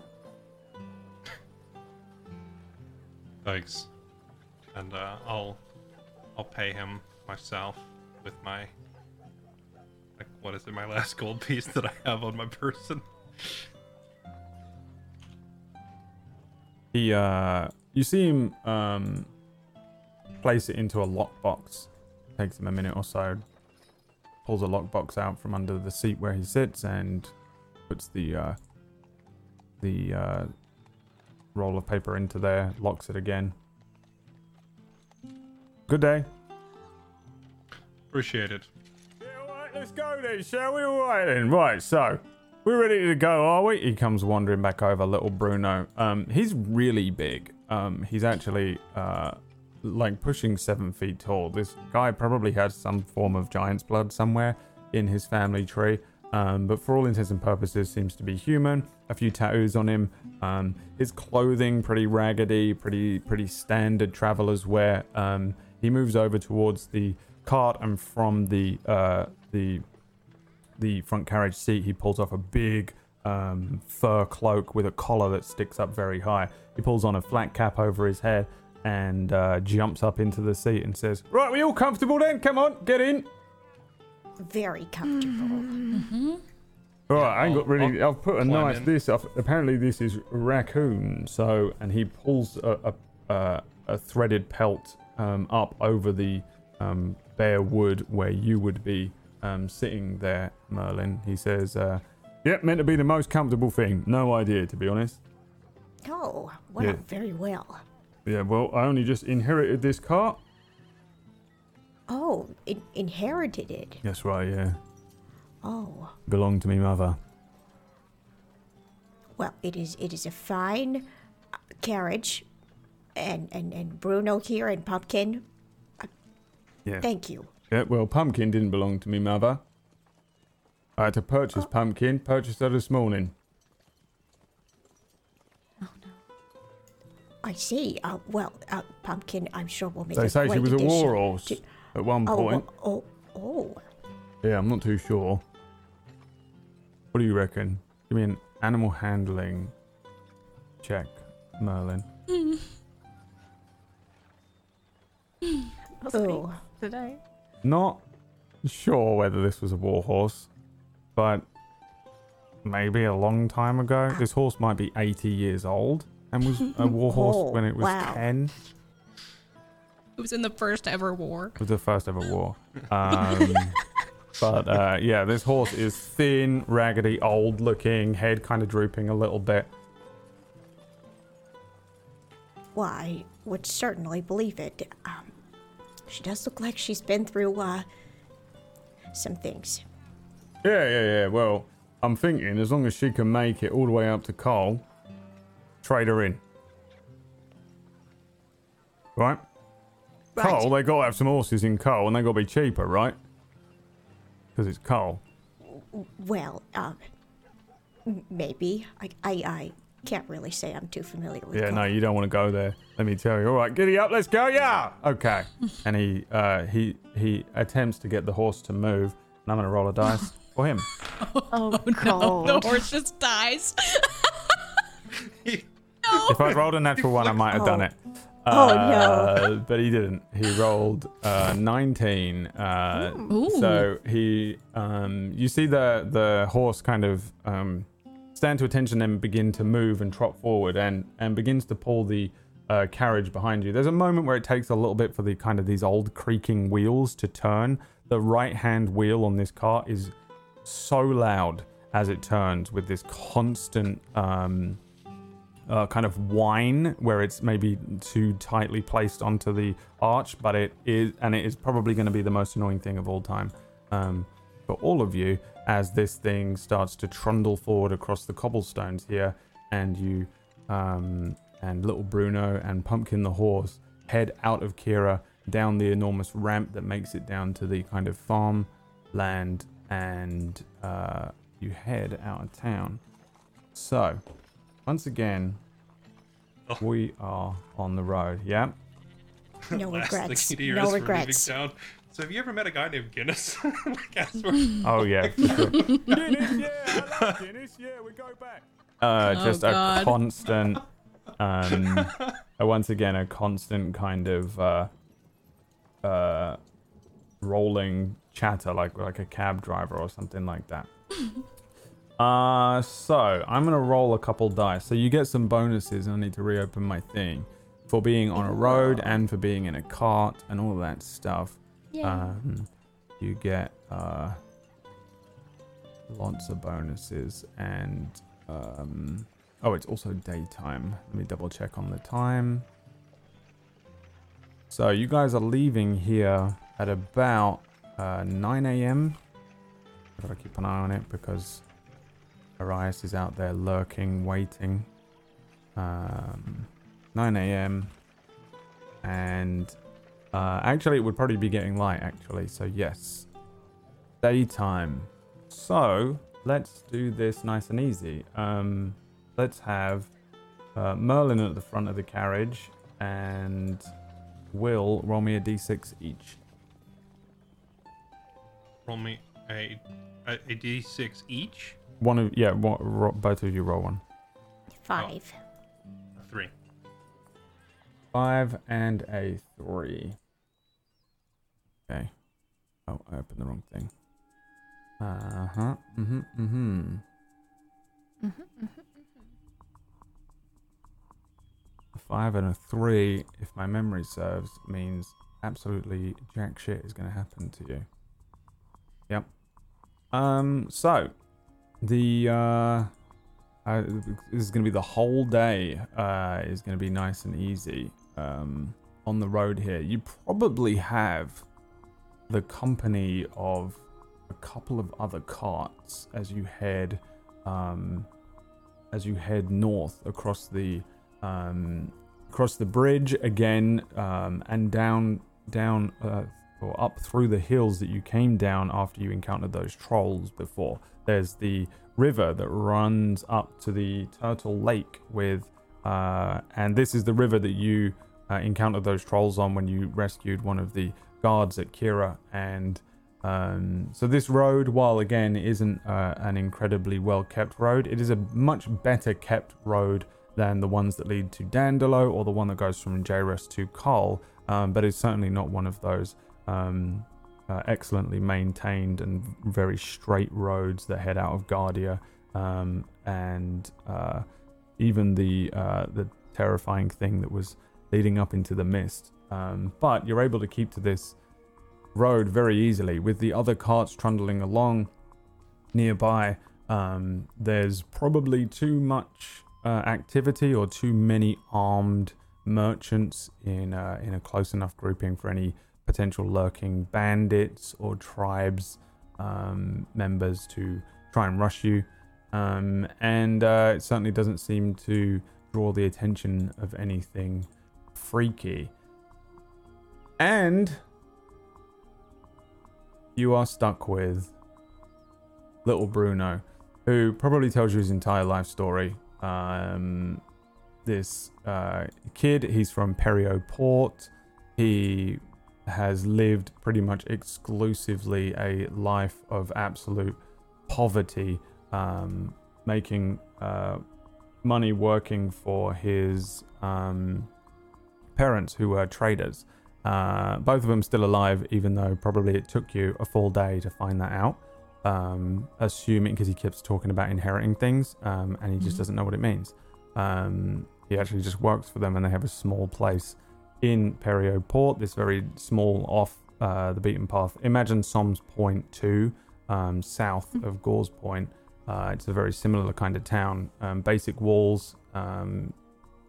Thanks. And uh, I'll I'll pay him myself with my like what is it, my last gold piece that I have on my person. He, uh, you see him um, place it into a lockbox. Takes him a minute or so. Pulls a lockbox out from under the seat where he sits and puts the uh, the uh, roll of paper into there. Locks it again. Good day. Appreciate it. Yeah, all right, let's go then, shall we? All right then. Right, so we're ready to go, are we? He comes wandering back over, little Bruno. Um, he's really big. Um, he's actually uh, like pushing seven feet tall. This guy probably has some form of giant's blood somewhere in his family tree. Um, but for all intents and purposes, seems to be human. A few tattoos on him. Um, his clothing pretty raggedy, pretty pretty standard traveler's wear. Um, he moves over towards the cart, and from the uh, the the front carriage seat, he pulls off a big um, fur cloak with a collar that sticks up very high. He pulls on a flat cap over his head and uh, jumps up into the seat and says, "Right, we all comfortable then? Come on, get in." Very comfortable. All right, I ain't got really. I'll I've put a nice in. this. I've, apparently, this is raccoon. So, and he pulls a a, a, a threaded pelt um, up over the um, bare wood where you would be um, sitting there, Merlin. He says, uh, "Yep, meant to be the most comfortable thing. No idea, to be honest. Oh, well, Yeah. very well. Yeah, well, I only just inherited this cart. Oh, in- inherited it. That's right. Yeah, Oh, belonged to me mother. well, it is. It is a fine uh, carriage, and and and Bruno here and Pumpkin. Yeah. Thank you. Yeah, well, Pumpkin didn't belong to me mother. I had to purchase Pumpkin. Purchased her this morning. I see. Uh, well, uh, Pumpkin, I'm sure will make They a say she great was a addition war horse to- at one Oh, point. oh, oh, oh. Yeah, I'm not too sure. What do you reckon? Give me an animal handling check, Merlin. oh. today. Not sure whether this was a war horse, but maybe a long time ago. This horse might be 80 years old and was a war horse Oh, when it was wow. 10. It was in the first ever war. It was the first ever war. Um, but uh, yeah, this horse is thin, raggedy, old looking, head kind of drooping a little bit. Well, I would certainly believe it. Um, she does look like she's been through uh, some things. Yeah, yeah, yeah. Well, I'm thinking as long as she can make it all the way up to Cole, trade her in. Right? Right. Cole, they got to have some horses in coal and they got to be cheaper, right? Because it's coal. Well, um, maybe. I, I, I can't really say I'm too familiar with. Yeah, no, you don't want to go there. Let me tell you. All right, giddy up, let's go. Yeah. Okay. and he uh, he he attempts to get the horse to move, and I'm gonna roll a dice for him. Oh, No, the horse just dies. If I'd rolled a natural one, I might have done it. Oh, Uh, But he didn't. He rolled uh, 19. Uh, so he, um, you see the the horse kind of um, stand to attention and begin to move and trot forward and and begins to pull the uh, carriage behind you. There's a moment where it takes a little bit for the kind of these old creaking wheels to turn. The right hand wheel on this cart is so loud as it turns with this constant um, uh, kind of whine where it's maybe too tightly placed onto the arch, but it is, and it is probably going to be the most annoying thing of all time um, for all of you as this thing starts to trundle forward across the cobblestones here, and you um, and little Bruno and Pumpkin the horse head out of Kira down the enormous ramp that makes it down to the kind of farm land, and uh, you head out of town. So, once again, Oh. we are on the road. Yeah. No regrets. thing No regrets. So have you ever met a guy named Guinness? like, Oh yeah. for sure. Guinness, yeah, I love Guinness, yeah, we go back. Uh, Oh, just a constant, um, uh, once again, a constant kind of uh, uh, rolling chatter, like like a cab driver or something like that. Uh, so I'm gonna roll a couple dice. So you get some bonuses. And I need to reopen my thing for being on a road and for being in a cart and all that stuff. Um, you get uh, lots of bonuses and um, oh, it's also daytime. Let me double check on the time. So you guys are leaving here at about uh, 9 a.m. Gotta keep an eye on it because Arias is out there lurking, waiting. Um, 9 a.m. And uh, actually, it would probably be getting light, actually. So, yes. Daytime. So, let's do this nice and easy. Um, let's have uh, Merlin at the front of the carriage and Will roll me a d6 each. Roll me a, a, a d6 each. One of, yeah, one, ro- both of you roll one. Five. Three. Five and a three. Okay. Oh, I opened the wrong thing. Uh huh. Mm-hmm. Mm-hmm. A five and a three, if my memory serves, means absolutely jack shit is going to happen to you. Yep. Um. So, the uh, uh this is going to be the whole day. Uh, is going to be nice and easy. Um, on the road here, you probably have the company of a couple of other carts as you head um, as you head north across the um, across the bridge again um, and down down uh, or up through the hills that you came down after you encountered those trolls before. There's the river that runs up to the Turtle Lake with, uh, and this is the river that you uh, encountered those trolls on when you rescued one of the guards at Kira. And um, so this road, while again isn't uh, an incredibly well kept road, it is a much better kept road than the ones that lead to Dandalo or the one that goes from Jairus to Carl. Um, but it's certainly not one of those um, uh, excellently maintained and very straight roads that head out of Guardia. Um, and uh, even the uh, the terrifying thing that was leading up into the mist. Um, but you're able to keep to this road very easily with the other carts trundling along nearby. Um, there's probably too much uh, activity or too many armed merchants in uh, in a close enough grouping for any potential lurking bandits or tribes um, members to try and rush you. Um, and uh, it certainly doesn't seem to draw the attention of anything freaky. And you are stuck with little Bruno, who probably tells you his entire life story. Um, this uh, kid, he's from Perio Port. He has lived pretty much exclusively a life of absolute poverty, um, making uh, money working for his um, parents who were traders. Uh, both of them still alive, even though probably it took you a full day to find that out. Um, assuming because he keeps talking about inheriting things, um, and he just Mhm. doesn't know what it means. Um, he actually just works for them, and they have a small place in Perio Port, this very small off uh, the beaten path. Imagine Som's Point 2, um, south Mhm. of Gauze Point. Uh, it's a very similar kind of town. Um, basic walls um,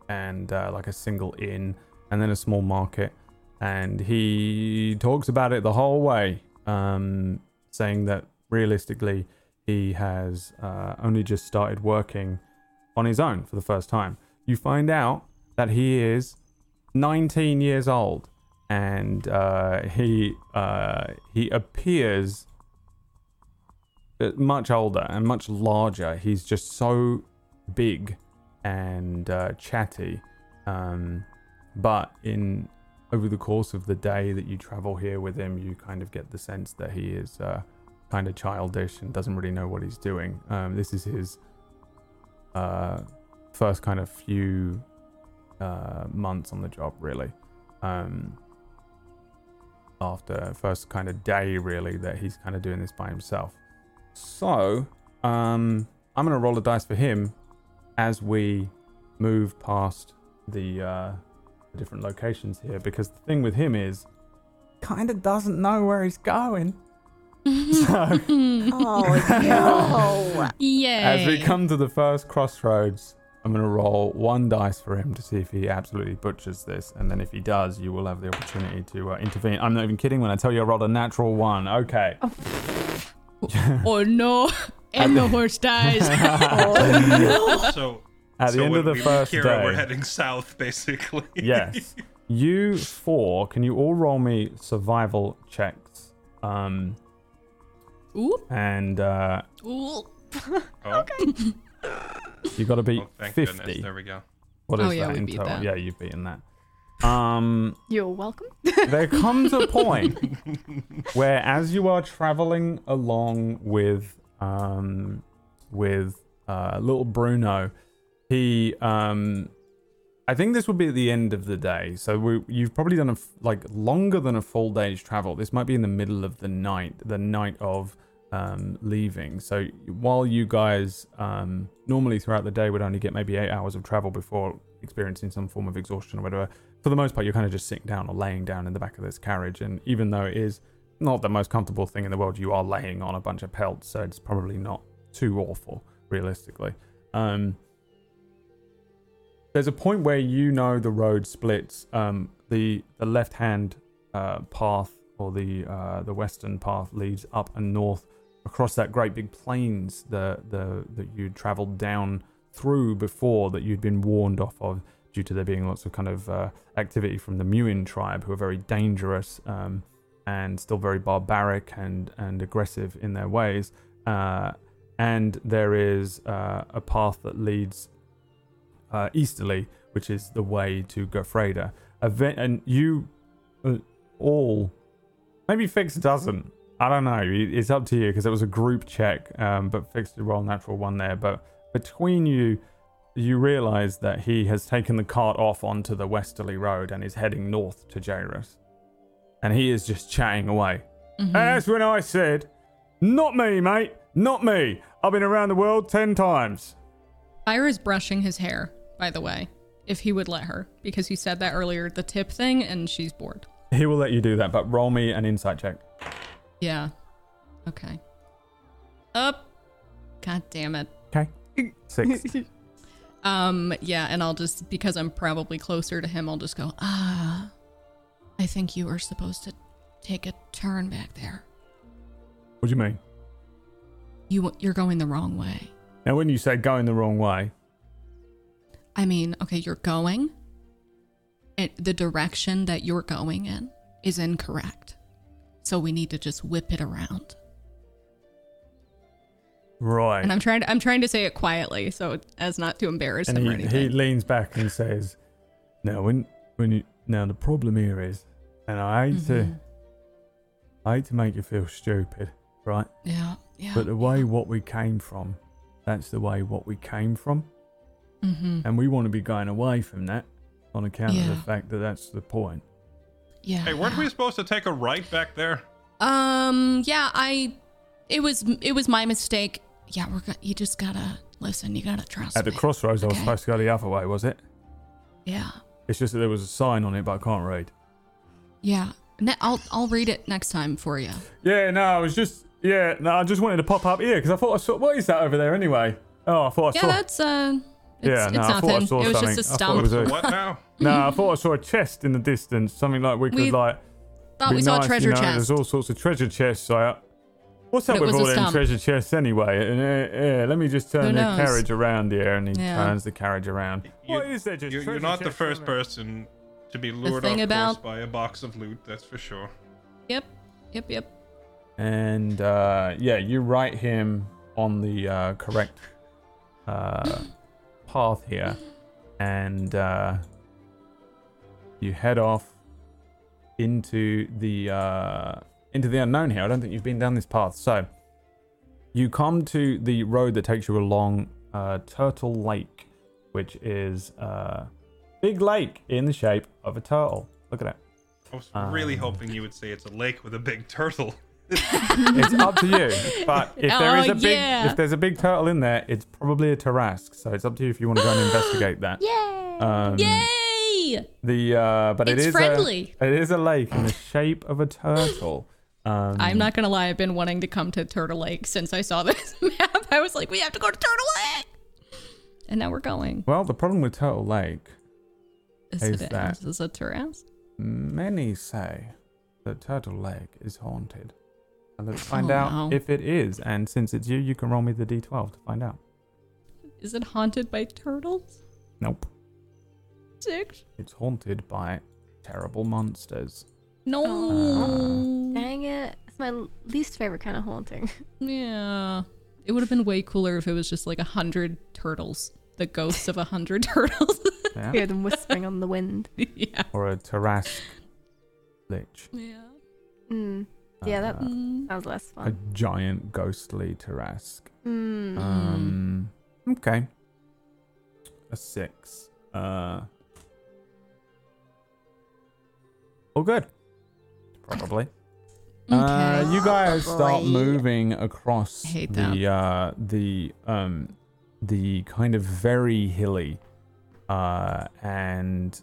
and uh, like a single inn, and then a small market. And he talks about it the whole way, um, saying that realistically, he has uh, only just started working on his own for the first time. You find out that he is 19 years old, and uh, he uh, he appears uh, much older and much larger. He's just so big and uh, chatty. Um, but in over the course of the day that you travel here with him, you kind of get the sense that he is uh, kind of childish and doesn't really know what he's doing. Um, this is his uh, first kind of few uh, months on the job, really. Um, after first kind of day, really, that he's kind of doing this by himself. So, um, I'm gonna roll a dice for him as we move past the, uh, the different locations here, because the thing with him is, kind of doesn't know where he's going. so, Oh no! Yay. as we come to the first crossroads, I'm gonna roll one dice for him to see if he absolutely butchers this, and then if he does, you will have the opportunity to uh, intervene. I'm not even kidding when I tell you I rolled a natural one. Okay. oh no. And the horse dies. So At the so end of the we leave first Kira, day, we're heading south, basically. yes. You four, can you all roll me survival checks? Um, Ooh. and uh, Ooh. Oh, you got to beat oh, thank 50. goodness. There we go. What is Oh, yeah, that we in beat total? that. Yeah, you've beaten that. Um, You're welcome. there comes a point where, as you are traveling along with um, with uh, little Bruno, he um, I think this would be at the end of the day. So we, you've probably done a f- like longer than a full day's travel. This might be in the middle of the night, the night of um, leaving. So while you guys um, normally throughout the day would only get maybe eight hours of travel before experiencing some form of exhaustion or whatever, for the most part you're kind of just sitting down or laying down in the back of this carriage. And even though it is not the most comfortable thing in the world, you are laying on a bunch of pelts, so it's probably not too awful realistically. Um, there's a point where you know the road splits. Um, the the left hand uh, path or the uh, the western path leads up and north across that great big plains the the that you travelled down through before that you'd been warned off of due to there being lots of kind of uh, activity from the Muin tribe who are very dangerous um, and still very barbaric and and aggressive in their ways. Uh, and there is uh, a path that leads uh, easterly, which is the way to Gofreda. Eve- and you uh, all, maybe Fix doesn't. I don't know. It's up to you because it was a group check, um, but Fix did roll natural one there. But between you, you realize that he has taken the cart off onto the westerly road and is heading north to Jairus. And he is just chatting away. And that's when I said, Not me, mate. Not me. I've been around the world ten times. Ira's brushing his hair, by the way, if he would let her, because he said that earlier, the tip thing, and she's bored. He will let you do that, but roll me an insight check. Yeah. Okay. Up. God damn it. Okay. Six. Um, yeah, and I'll just because I'm probably closer to him, I'll just go, ah I think you were supposed to take a turn back there. what do you mean? You you're going the wrong way. Now, when you say going the wrong way, I mean, okay, you're going. And the direction that you're going in is incorrect. So we need to just whip it around. right? And I'm trying to I'm trying to say it quietly so as not to embarrass And him or he, he leans back and says, "Now, when when you now the problem here is, and I hate to Mhm. I hate to make you feel stupid, right? Yeah, yeah. But the way what we came from, that's the way what we came from, mm-hmm. and we want to be going away from that on account of the fact that that's the point. Yeah. Hey, weren't we supposed to take a right back there? Um. Yeah. I. It was. It was my mistake. Yeah. We're. Go- you just gotta listen. You gotta trust At the me. crossroads, I was Okay. supposed to go the other way, was it? Yeah. It's just that there was a sign on it, but I can't read. Yeah. Ne- I'll. I'll read it next time for you. Yeah, no, I was just Yeah, no, I just wanted to pop up here because I thought I saw. What is that over there anyway? Oh, I thought I Yeah, saw. that's uh. It's, Yeah, it's no, I thought I nothing. saw it was something. just a I thought it stump. was a- What now? No, I thought I saw a chest in the distance. Something like we could We like. Thought be we saw nice, a treasure you know, chest. There's all sorts of treasure chests. So I, what's up But it with was all a them stump. treasure chests anyway? And, uh, yeah, let me just turn Who the knows? carriage around here, and he Yeah. turns the carriage around. You- what is there? Just You're, you're treasure not the chests first on there? person to be lured thing off about- course by a box of loot. That's for sure. Yep. Yep. Yep. And uh, yeah, you write him on the uh, correct uh, path here, and uh, you head off into the uh, into the unknown here. I don't think you've been down this path, so you come to the road that takes you along uh, Turtle Lake, which is a big lake in the shape of a turtle. Look at it. I was really Um, hoping you would say it's a lake with a big turtle. it's up to you. But if there is Oh, a big, yeah. if there's a big turtle in there, it's probably a Tarrasque. So it's up to you if you want to go and investigate that. Yay! Um, Yay! The uh, but it It's friendly. A, it is a lake in the shape of a turtle. Um, I'm not gonna lie. I've been wanting to come to Turtle Lake since I saw this map. I was like, we have to go to Turtle Lake, and now we're going. Well, the problem with Turtle Lake, Is Is it that- is a terrace? many say that Turtle Lake is haunted. And let's find Oh, out no. if it is. And since it's you, you can roll me the d12 to find out. Is it haunted by turtles? Nope. Six. It's haunted by terrible monsters. No. Uh, Dang it. It's my least favorite kind of haunting. yeah. It would have been way cooler if it was just like a hundred turtles. The ghosts of a hundred turtles. Yeah. Hear them whispering on the wind. yeah. or a Tarrasque Lich. Yeah. Mm. Yeah, that Uh, sounds less fun. a giant ghostly Tarrasque. Mm. Um, okay. A six. Uh, all good. Probably. Uh, Okay. you guys start moving across the uh, the um, the kind of very hilly uh, and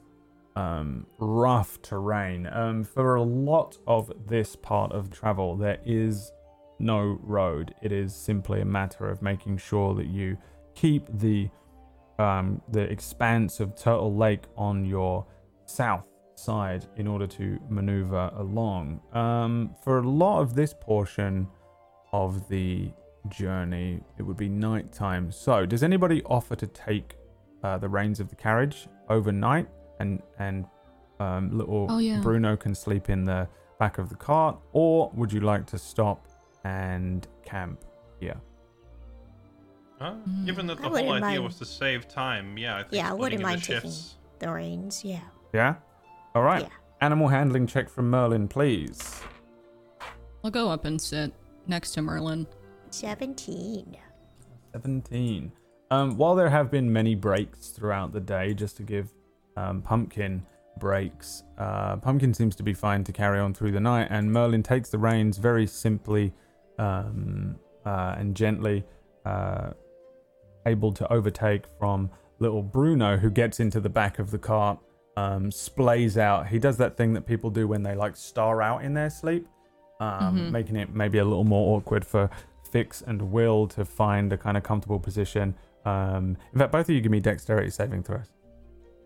um, rough terrain. Um, for a lot of this part of travel, there is no road. It is simply a matter of making sure that you keep the um, the expanse of Turtle Lake on your south side in order to maneuver along. Um, for a lot of this portion of the journey, it would be nighttime. So, does anybody offer to take uh, the reins of the carriage overnight and and um, little Oh, yeah. Bruno can sleep in the back of the cart, or would you like to stop and camp here? Huh? Mm. Given that the wouldn't whole idea mind. was to save time, yeah, I think Yeah, I wouldn't into mind taking- The reins, yeah. Yeah. All right. Yeah. Animal handling check from Merlin, please. I'll go up and sit next to Merlin. 17. 17. Um, while there have been many breaks throughout the day, just to give um, Pumpkin breaks, uh, Pumpkin seems to be fine to carry on through the night, and Merlin takes the reins very simply um, uh, and gently, uh, able to overtake from little Bruno, who gets into the back of the cart, um, splays out. He does that thing that people do when they like star out in their sleep, um, Mhm. making it maybe a little more awkward for Fix and Will to find a kind of comfortable position. Um, in fact, both of you give me dexterity saving throws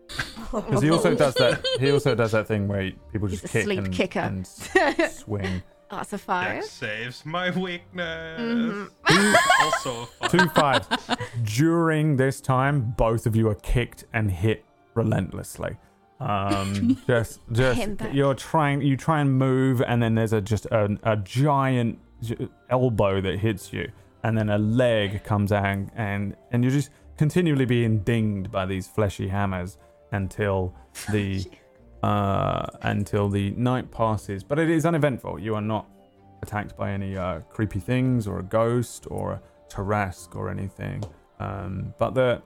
because he also does that. He also does that thing where people He's just a kick sleep and, kicker. and s- swing. Oh, that's a five. That saves my weakness. Mhm. also, a five. Two fives. During this time, both of you are kicked and hit relentlessly. Um, just, just Him back. you're trying. You try and move, and then there's a just a, a giant j- elbow that hits you, and then a leg comes out, and and, and you're just continually being dinged by these fleshy hammers until the uh, until the night passes. But it is uneventful. You are not attacked by any uh, creepy things or a ghost or a Tarrasque or anything. Um, but the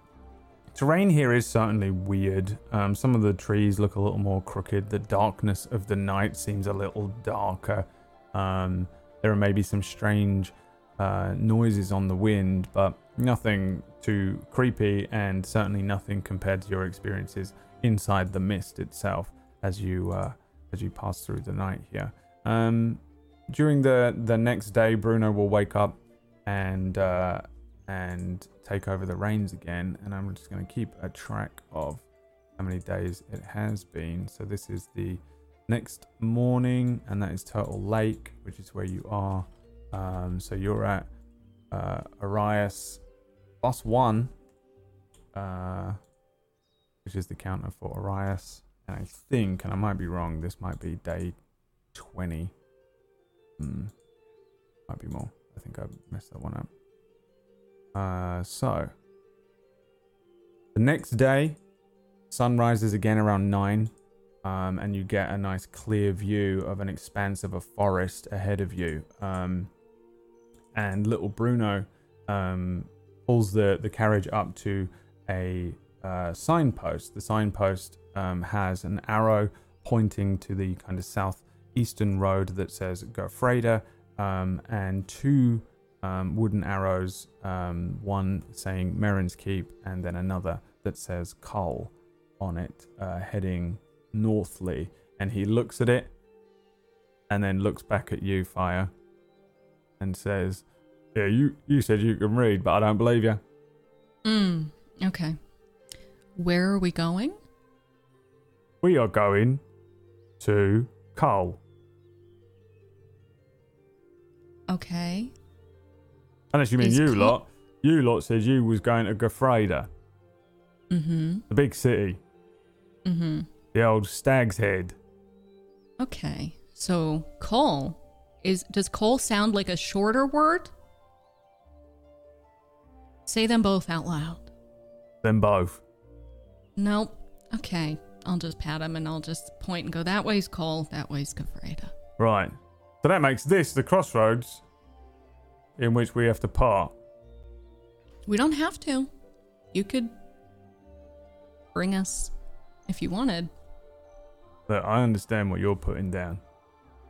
terrain here is certainly weird. Um, some of the trees look a little more crooked. The darkness of the night seems a little darker. Um, there are maybe some strange uh, noises on the wind, but nothing too creepy, and certainly nothing compared to your experiences inside the mist itself as you uh, as you pass through the night here. Um, during the the next day, Bruno will wake up and uh, and take over the reins again. And I'm just going to keep a track of how many days it has been. So this is the next morning, and that is Turtle Lake, which is where you are. Um, so you're at uh, Arias plus one, uh, which is the counter for Arias. And I think, and I might be wrong, this might be day 20. Hmm. Might be more. I think I messed that one up. Uh, so, the next day, sun rises again around 9, um, and you get a nice clear view of an expanse of a forest ahead of you. Um, and little Bruno um, pulls the, the carriage up to a uh, signpost. The signpost um, has an arrow pointing to the kind of southeastern road that says Gofreda, um, and two um, wooden arrows, um, one saying Merin's Keep, and then another that says Cull on it, uh, heading northly. And he looks at it and then looks back at you, Fire, and says, Yeah, you, you said you can read, but I don't believe you. Mm, okay. Where are we going? We are going to Cull. Okay. Unless you mean Is you lot. You lot said you was going to Gofreda, Mm-hmm. the big city, Mm-hmm. the old Stag's Head. Okay. So Cole is does Cole sound like a shorter word? Say them both out loud. Them both. Nope. Okay. I'll just pat him and I'll just point and go, that way's Cole, that way's Gofreda. Right. So that makes this the crossroads in which we have to part. We don't have to. You could bring us if you wanted. Look, I understand what you're putting down.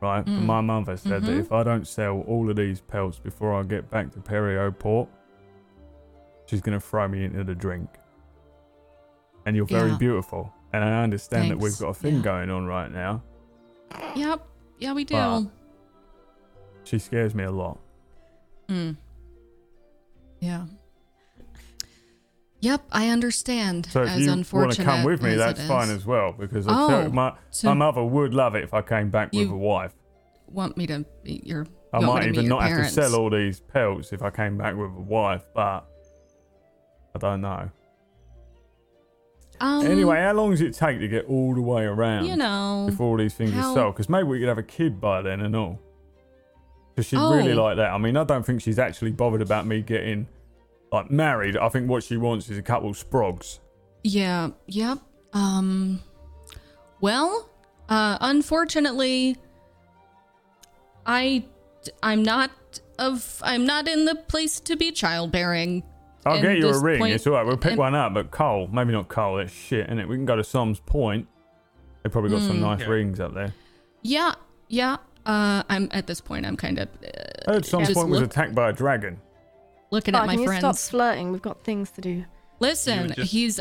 Right? Mm. my mother said that Mhm. if I don't sell all of these pelts before I get back to Perio Port, she's going to throw me into the drink. And you're very Yeah. beautiful. And I understand that we've got a thing Yeah. going on right now. Yep. Yeah, we do. But- She scares me a lot. Mm. Yeah. Yep, I understand. So if you want to come with me, that's fine as well. Because Oh, my, so- my mother would love it if I came back with a wife. Want me to be your? I might meet even not have to sell all these pelts if I came back with a wife, but I don't know. Um, anyway, how long does it take to get all the way around you know, before all these things how- are sold? Because maybe we could have a kid by then and all. Because she'd really Oh. like that. I mean, I don't think she's actually bothered about me getting like married. I think what she wants is a couple of sprogs. yeah, yep. Um, well, uh, unfortunately, I, I'm not of, I'm not in the place to be childbearing. I'll get you a ring. point- it's all right. We'll pick and- one up. But Cole, maybe not Cole. That's shit, is it? We can go to Som's Point. They probably got some Mm. nice Yeah. rings up there. Yeah, yeah. Uh, I'm at this point. I'm kind of I heard Som's just Point was attacked by a dragon. looking at my can you friends. stop flirting? We've got things to do. Listen, just- he's.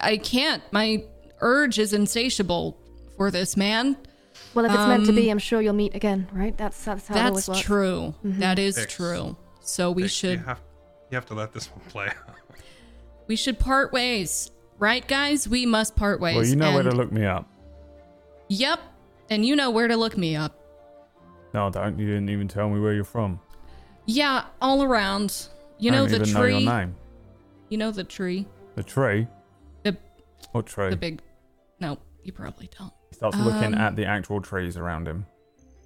I can't. My urge is insatiable for this man. Well, if it's meant to Um, be, I'm sure you'll meet again, right? That's that's how it always That's works. true. That is Fix. true. So we Vic, should You have, you have to let this one play out. we should part ways, right, guys? We must part ways. Well, you know where to look me up. Yep, and you know where to look me up. No, don't. You didn't even tell me where you're from. Yeah, all around. You I know don't the even tree. know your name. You know the tree. The tree. The What tree? the big. No, you probably don't. he starts looking um, at the actual trees around him.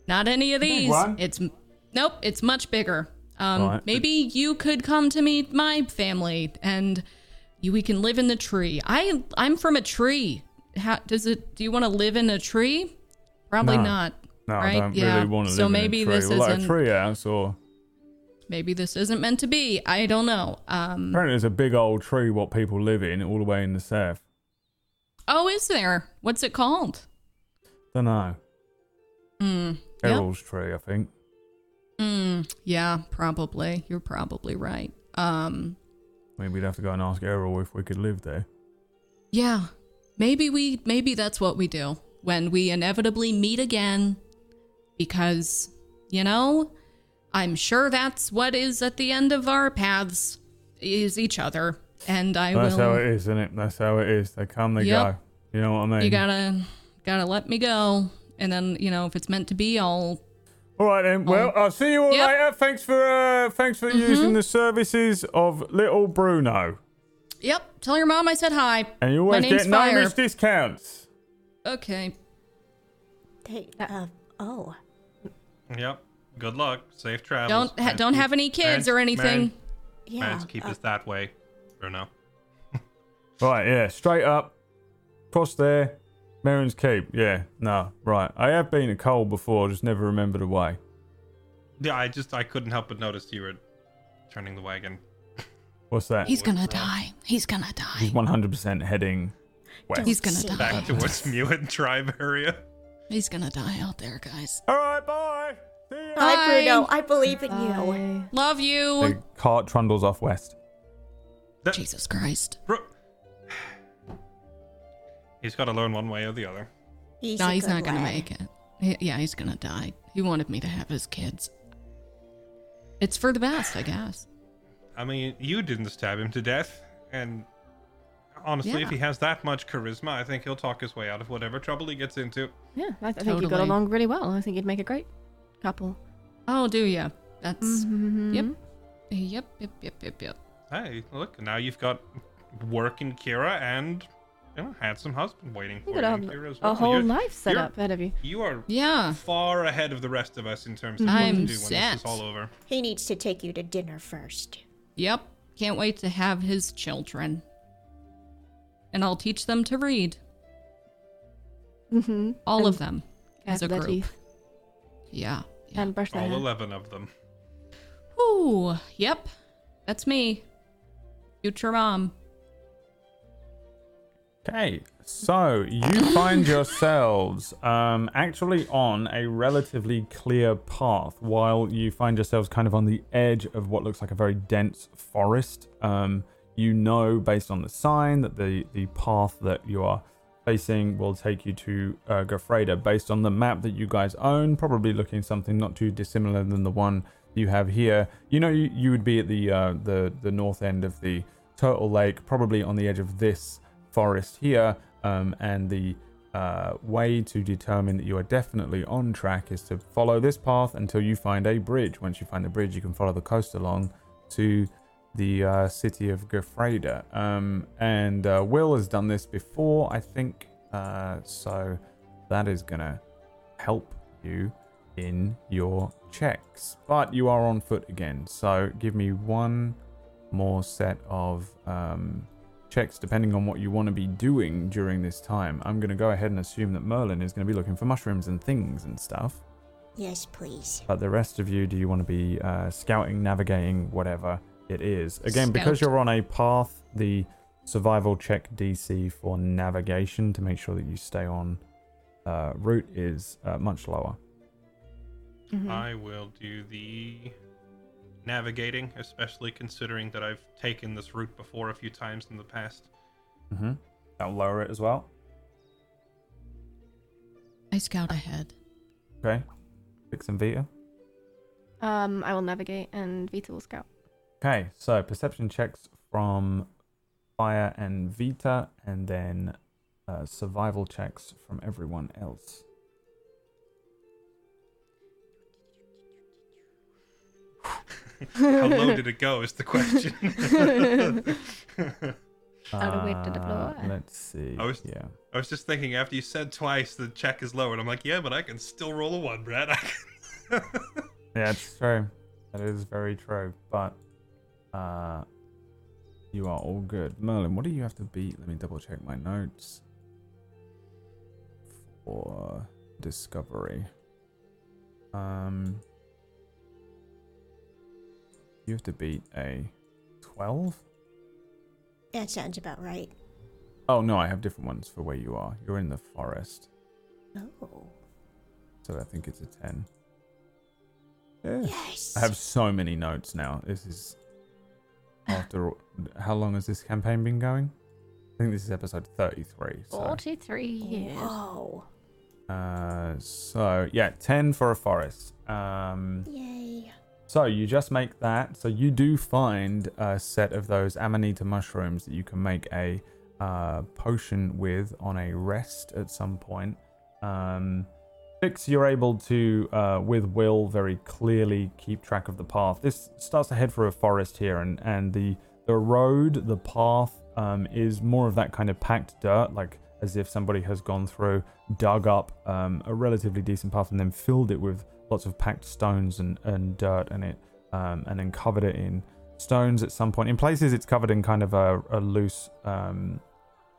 Not any of these. one? It's nope. It's much bigger. Um, Right. maybe you could come to meet my family, and you, we can live in the tree. I I'm from a tree. How does it? Do you want to live in a tree? Probably No. not. No, right? I don't yeah. really want to so live maybe in a tree. this like a isn't. tree house, or Maybe this isn't meant to be. I don't know. Um. apparently there's a big old tree what people live in all the way in the south. Oh, is there? What's it called? Don't know. Hmm. Yep. Errol's tree, I think. Mm, yeah, probably. You're probably right. Um. Maybe we'd have to go and ask Errol if we could live there. Yeah. Maybe we maybe that's what we do when we inevitably meet again because you know, I'm sure that's what is at the end of our paths is each other. And I That's will how it is, isn't it? That's how it is. They come, they Yep. go. You know what I mean? you gotta gotta let me go. And then, you know, if it's meant to be, I'll All right then. Well, I'll see you all Yep. later. Thanks for uh, thanks for using the services of little Bruno. Yep, tell your mom I said hi. And you My always name's get no Fire. miss discounts. Okay. They, uh, oh. Yep. Good luck. Safe travels. Don't ha- don't keep- have any kids and- or anything. Man, Yeah. man, keep uh, us that way, Bruno. Right, yeah, straight up, cross there, Merrin's Keep. Yeah, no, right. I have been to Cole before, just never remembered the way. Yeah, I just I couldn't help but notice you were turning the wagon. What's that? He's gonna What's that? die. He's gonna die. He's 100% heading west. He's gonna Say die. Back towards Mewin tribe area. He's gonna die out there, guys. All right, bye. See ya. Bye, Bye. Bruno. I believe in you. Love you. The cart trundles off west. That- Jesus Christ. Bro- He's got to learn one way or the other. He's no, he's not gonna make it. He- yeah, he's gonna die. He wanted me to have his kids. It's for the best, I guess. I mean, you didn't stab him to death, and honestly, if he has that much charisma, I think he'll talk his way out of whatever trouble he gets into. Yeah, I, I think you got along really well. I think you'd make a great couple. Oh, do ya? That's Mhm. yep, yep, yep, yep, yep, yep. Hey, look, now you've got work in Kira and you know, handsome husband waiting for You you got in a, Kira as a whole You're- life set up ahead of you. You are Yeah. far ahead of the rest of us in terms of I'm what to do when this set. is all over. He needs to take you to dinner first. Yep. Can't wait to have his children. And I'll teach them to read. Mm-hmm. All And of them. As a group. teeth Yeah. yeah. and brush their All hair. 11 of them. Ooh, yep. That's me. Future mom. Okay, so you find yourselves um, actually on a relatively clear path while you find yourselves kind of on the edge of what looks like a very dense forest. Um, you know, based on the sign, that the, the path that you are facing will take you to uh, Gofreda based on the map that you guys own, probably looking something not too dissimilar than the one you have here. You know, you, you would be at the, uh, the, the north end of the Turtle Lake, probably on the edge of this forest here, um, and the uh, way to determine that you are definitely on track is to follow this path until you find a bridge. Once you find the bridge, you can follow the coast along to the uh, city of Gofreda. Um, and uh, Will has done this before, I think, uh, so that is gonna help you in your checks. But you are on foot again, so give me one more set of um, checks depending on what you want to be doing during this time. I'm going to go ahead and assume that Merlin is going to be looking for mushrooms and things and stuff. Yes, please. But the rest of you, do you want to be uh, scouting, navigating, whatever it is? Again, because you're on a path, the survival check DC for navigation to make sure that you stay on uh, route is uh, much lower. Mhm. I will do the navigating, especially considering that I've taken this route before a few times in the past. Mm-hmm. That'll lower it as well. I scout ahead. Okay. Fix and Vita. Um, I will navigate and Vita will scout. Okay, so perception checks from Fire and Vita, and then uh, survival checks from everyone else. How low did it go is the question. Out of weight to the Uh, floor. Let's see. I was- Yeah. I was just thinking after you said twice the check is lower, and I'm like, yeah, but I can still roll a one, Brad. I can... Yeah, it's true. That is very true. But uh, you are all good. Merlin, what do you have to beat? Let me double check my notes for discovery. Um, you have to beat a 12? That sounds about right. Oh, no, I have different ones for where you are. You're in the forest. Oh. So I think it's a 10. Yeah. Yes. I have so many notes now. This is after how long has this campaign been going? I think this is episode 33. So 43 years. Whoa. Uh, so yeah, ten for a forest. Um, Yay. So you just make that. So you do find a set of those amanita mushrooms that you can make a uh, potion with on a rest at some point. Um, Fix, you're able to, uh, with will, very clearly keep track of the path. This starts to head for a forest here, and and the the road, the path, um, is more of that kind of packed dirt, like as if somebody has gone through, dug up um, a relatively decent path, and then filled it with lots of packed stones and, and dirt, and it um, and then covered it in stones at some point. In places, it's covered in kind of a, a loose um,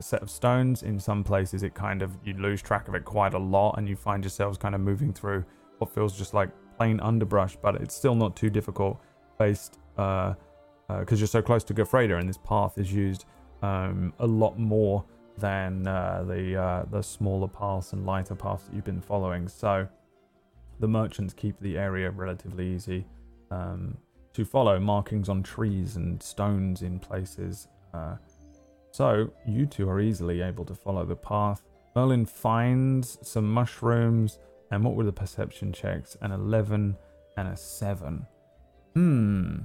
set of stones. In some places, it kind of you lose track of it quite a lot, and you find yourselves kind of moving through what feels just like plain underbrush, but it's still not too difficult based because uh, uh, you're so close to Gofreda, and this path is used um, a lot more than uh, the uh, the smaller paths and lighter paths that you've been following. So the merchants keep the area relatively easy um, to follow. Markings on trees and stones in places. Uh, so you two are easily able to follow the path. Merlin finds some mushrooms, and what were the perception checks? An 11 and a 7. Hmm.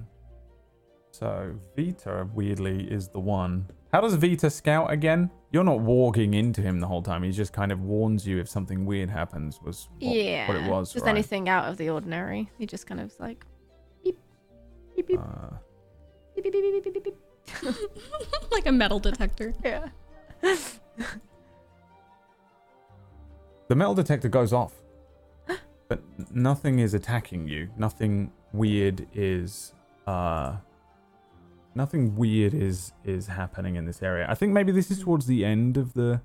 So Vita, weirdly, is the one. How does Vita scout again? You're not walking into him the whole time. He just kind of warns you if something weird happens. Was what, yeah. what it was. Just right? anything out of the ordinary. He just kind of is like, beep, beep, beep, Uh, beep, beep, beep, beep, beep, beep, beep. like a metal detector. Yeah. The metal detector goes off, but nothing is attacking you. Nothing weird is uh nothing weird is is happening in this area. I think maybe this is towards the end of the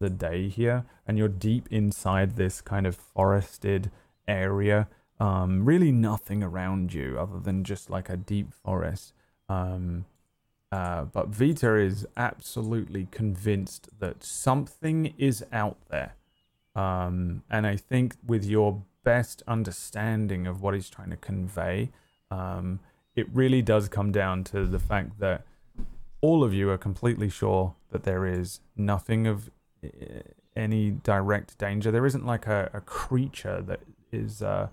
the day here and you're deep inside this kind of forested area. Um really nothing around you other than just like a deep forest. Um uh, but Vita is absolutely convinced that something is out there. Um, and I think with your best understanding of what he's trying to convey, um, it really does come down to the fact that all of you are completely sure that there is nothing of eh, any direct danger. There isn't like a, a creature that is uh,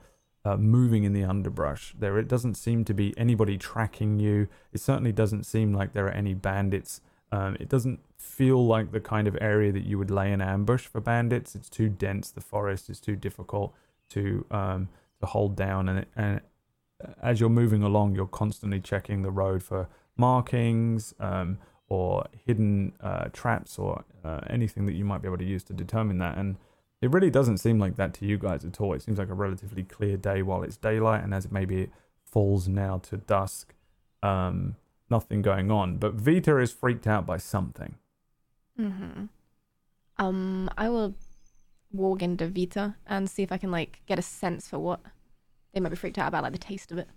uh, moving in the underbrush. There, it doesn't seem to be anybody tracking you. It certainly doesn't seem like there are any bandits. Um, it doesn't feel like the kind of area that you would lay an ambush for bandits. It's too dense. The forest is too difficult to um, to hold down, and and as you're moving along, you're constantly checking the road for markings um, or hidden uh, traps or uh, anything that you might be able to use to determine that. And it really doesn't seem like that to you guys at all. It seems like a relatively clear day while it's daylight, and as it maybe it falls now to dusk, um, nothing going on. But Vita is freaked out by something. Mm-hmm. Um, I will walk into Vita and see if I can like get a sense for what they might be freaked out about, like the taste of it.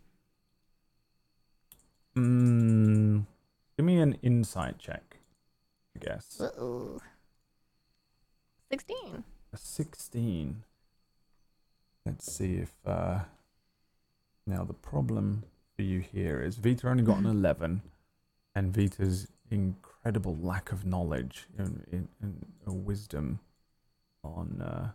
Mm, give me an insight check, I guess. Uh-oh. Sixteen. A 16. Let's see if. Uh... Now, the problem for you here is Vita only got an 11, and Vita's incredible lack of knowledge and, and, and wisdom on uh,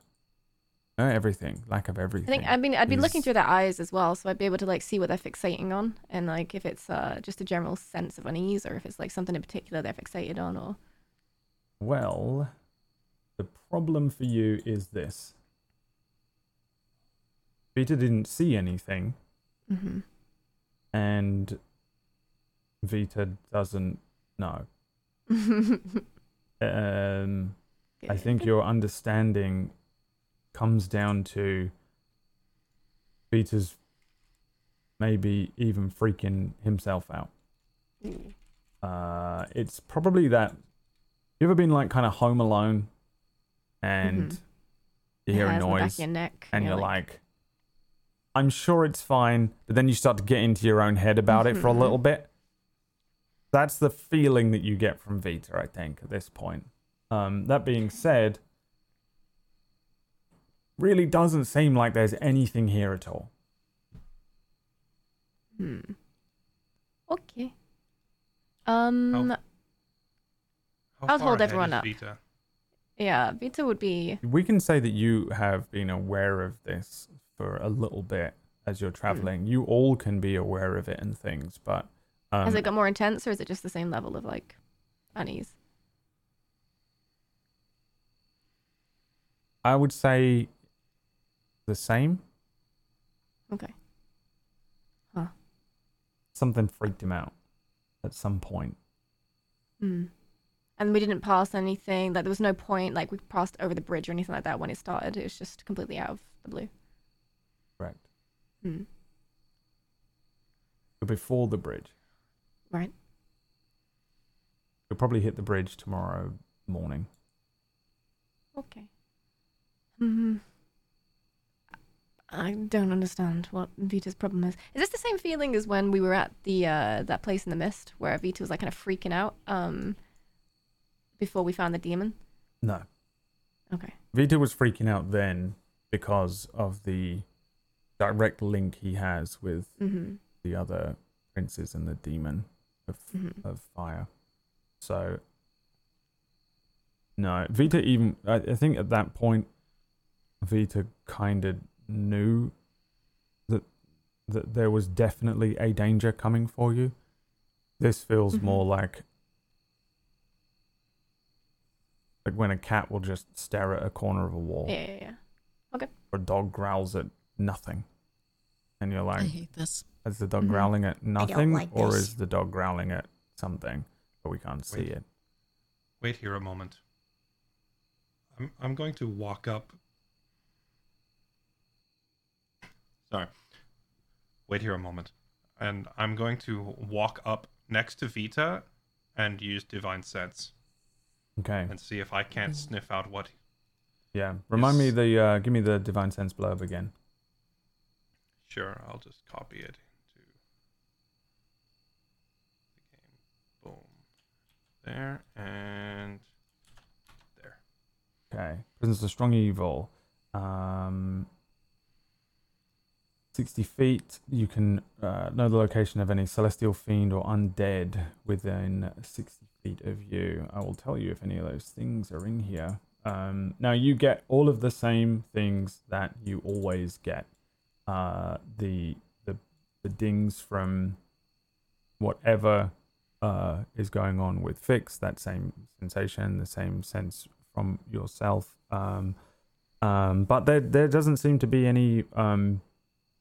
uh, everything, lack of everything. I think I'd been I'd been looking through their eyes as well, so I'd be able to like see what they're fixating on, and like if it's uh just a general sense of unease, or if it's like something in particular they're fixated on, or Well, the problem for you is this. Vita didn't see anything, mm-hmm. and Vita doesn't know. Um, I think your understanding comes down to Vita's maybe even freaking himself out. Uh, it's probably that. You ever been like kind of home alone, and Mhm. you hear a Hairs on the back noise, of your neck, and you're like, I'm sure it's fine, but then you start to get into your own head about it for a Mhm. little bit. That's the feeling that you get from Vita, I think, at this point. Um, that being said, really doesn't seem like there's anything here at all. hmm. Okay. Um, How I'll hold everyone up. Vita? Yeah, Vita would be. We can say that you have been aware of this for a little bit as you're traveling. You all can be aware of it and things, but um, has it got more intense, or is it just the same level of like unease? I would say the same. Okay. Huh. Something freaked him out at some point. Hmm. And we didn't pass anything. Like there was no point. Like we passed over the bridge or anything like that when it started. It was just completely out of the blue. Correct. Hmm. Before the bridge, Right. you'll probably hit the bridge tomorrow morning. Okay. Hmm. I don't understand what Vita's problem is. Is this the same feeling as when we were at the uh that place in the mist where Vita was like kind of freaking out um before we found the demon? No. Okay. Vita was freaking out then because of the direct link he has with Mm-hmm. the other princes and the demon of, Mhm. of fire. So, no, Vita even, I, I think at that point, Vita kind of knew that that there was definitely a danger coming for you. This feels Mhm. more like like when a cat will just stare at a corner of a wall Yeah, yeah, yeah. Okay. Or a dog growls at nothing. And you're like, I hate this. is the dog Mhm. growling at nothing like or this. is the dog growling at something but we can't see Wait. it? Wait here a moment. I'm I'm going to walk up. Sorry. Wait here a moment. And I'm going to walk up next to Vita and use divine sense Okay. and see if I can't sniff out what Yeah. Remind me the uh give me the divine sense blurb again. Sure, I'll just copy it into the game. Boom. There and there. Okay. Presence of strong evil. Um 60 feet, you can uh, know the location of any celestial fiend or undead within 60 feet of you. I will tell you if any of those things are in here. Um, now, you get all of the same things that you always get. Uh, the, the, the dings from whatever uh, is going on with Fix, that same sensation, the same sense from yourself. Um, um, but there, there doesn't seem to be any um,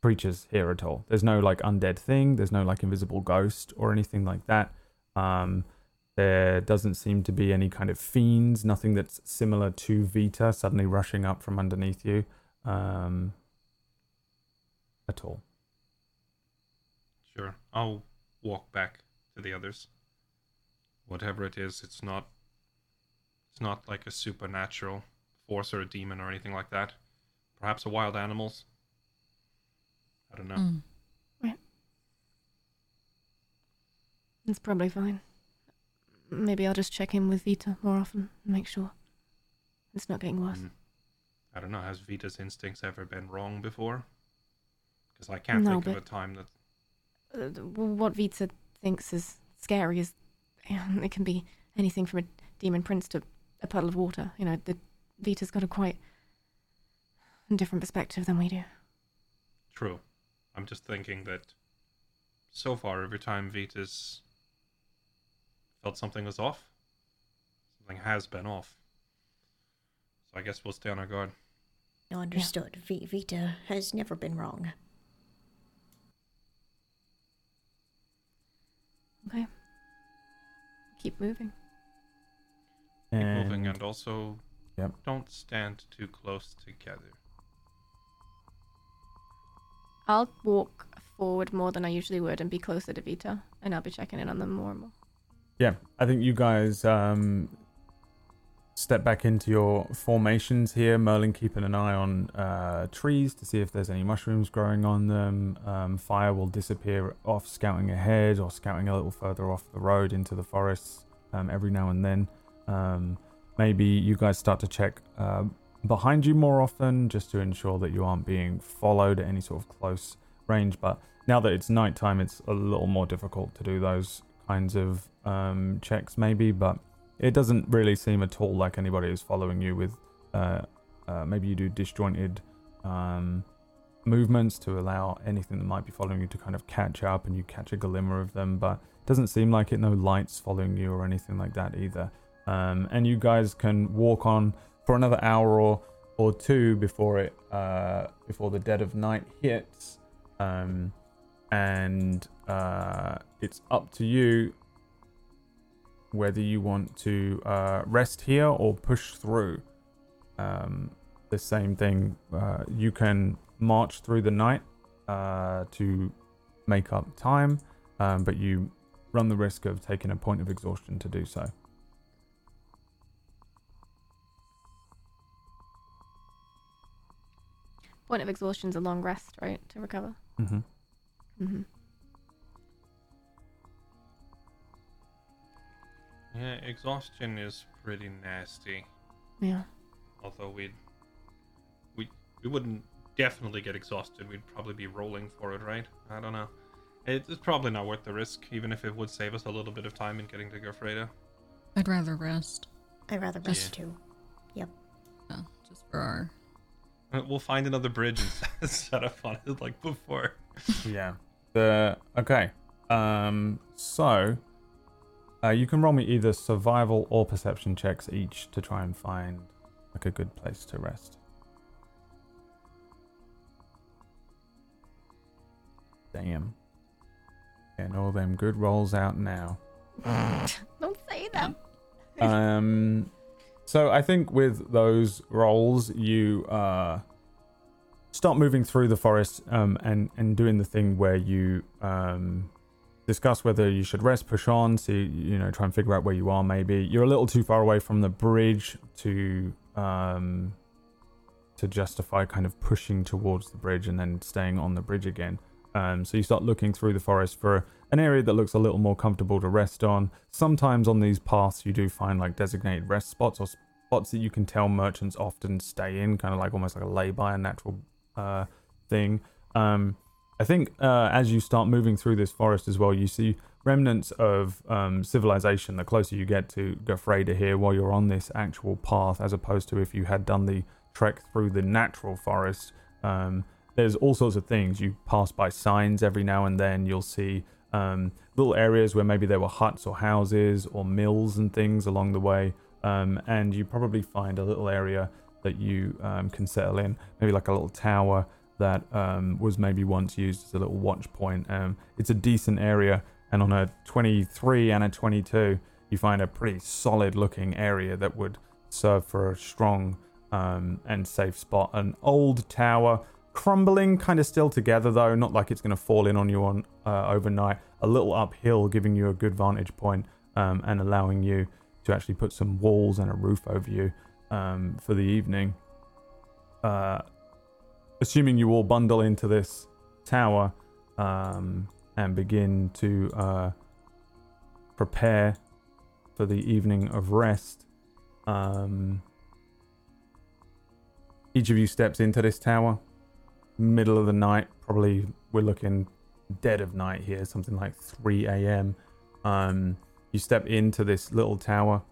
creatures here at all. There's no like undead thing. There's no like invisible ghost or anything like that. Um, there doesn't seem to be any kind of fiends. Nothing that's similar to Vita suddenly rushing up from underneath you. Um, at all. Sure. I'll walk back to the others. Whatever it is, it's not it's not like a supernatural force or a demon or anything like that. Perhaps a wild animals. I don't know. Mm. It's probably fine. Maybe I'll just check in with Vita more often and make sure it's not getting worse. Mm. I don't know. Has Vita's instincts ever been wrong before? Because I can't No, think of a time that. Uh, what Vita thinks is scary is um, it can be anything from a demon prince to a puddle of water. You know, the Vita's got a quite different perspective than we do. True. I'm just thinking that so far, every time Vita's felt something was off, something has been off. So I guess we'll stay on our guard. No, understood. V- Vita has never been wrong. Okay. Keep moving. Keep moving And- and also Yep. don't stand too close together. I'll walk forward more than I usually would and be closer to Vita, and I'll be checking in on them more and more. Yeah, I think you guys um, step back into your formations here. Merlin keeping an eye on uh, trees to see if there's any mushrooms growing on them. Um, fire will disappear off scouting ahead or scouting a little further off the road into the forests um, every now and then. Um, maybe you guys start to check uh, behind you more often just to ensure that you aren't being followed at any sort of close range. But now that it's nighttime, it's a little more difficult to do those kinds of um, checks, maybe. But it doesn't really seem at all like anybody is following you with. Uh, uh, maybe you do disjointed um, movements to allow anything that might be following you to kind of catch up, and you catch a glimmer of them. But it doesn't seem like it. No lights following you or anything like that either. Um, and you guys can walk on for another hour or or two before it uh, before the dead of night hits. Um, and uh, it's up to you whether you want to uh, rest here or push through. Um, the same thing. Uh, you can march through the night uh, to make up time, um, but you run the risk of taking a point of exhaustion to do so. Point of exhaustion is a long rest, right? To recover. Mm-hmm. Mm-hmm. Yeah, exhaustion is pretty nasty. Yeah. Although we'd we we wouldn't definitely get exhausted. We'd probably be rolling for it, right? I don't know. It's probably not worth the risk, even if it would save us a little bit of time in getting to Gofreda. I'd rather rest. I'd rather rest too. Yep. Yeah, just for our. We'll find another bridge and set up on it like before. Yeah. The okay. Um. So, uh, you can roll me either survival or perception checks each to try and find like a good place to rest. Damn. And all them good rolls out now. Don't say that. um so i think with those roles, you uh start moving through the forest um and and doing the thing where you um discuss whether you should rest push on see you know try and figure out where you are maybe. You're a little too far away from the bridge to um to justify kind of pushing towards the bridge and then staying on the bridge again um so you start looking through the forest for an area that looks a little more comfortable to rest on. Sometimes on these paths, you do find like designated rest spots or spots that you can tell merchants often stay in, kind of like almost like a lay-by, a natural uh, thing. Um, I think uh, as you start moving through this forest as well, you see remnants of um, civilization. The closer you get to Gofreda here, while you're on this actual path, as opposed to if you had done the trek through the natural forest. Um, there's all sorts of things. You pass by signs every now and then. You'll see um, little areas where maybe there were huts or houses or mills and things along the way. Um, and you probably find a little area that you um, can settle in, maybe like a little tower that um, was maybe once used as a little watch point. Um, it's a decent area, and on a 23 and a 22, you find a pretty solid looking area that would serve for a strong um, and safe spot. An old tower crumbling kind of still together though. Not like it's going to fall in on you on uh, overnight. A little uphill giving you a good vantage point um, and allowing you to actually put some walls and a roof over you um, for the evening. Uh, assuming you all bundle into this tower um, and begin to uh, prepare for the evening of rest um, each of you steps into this tower middle of the night. Probably we're looking dead of night here, something like 3 a.m. Um, you step into this little tower,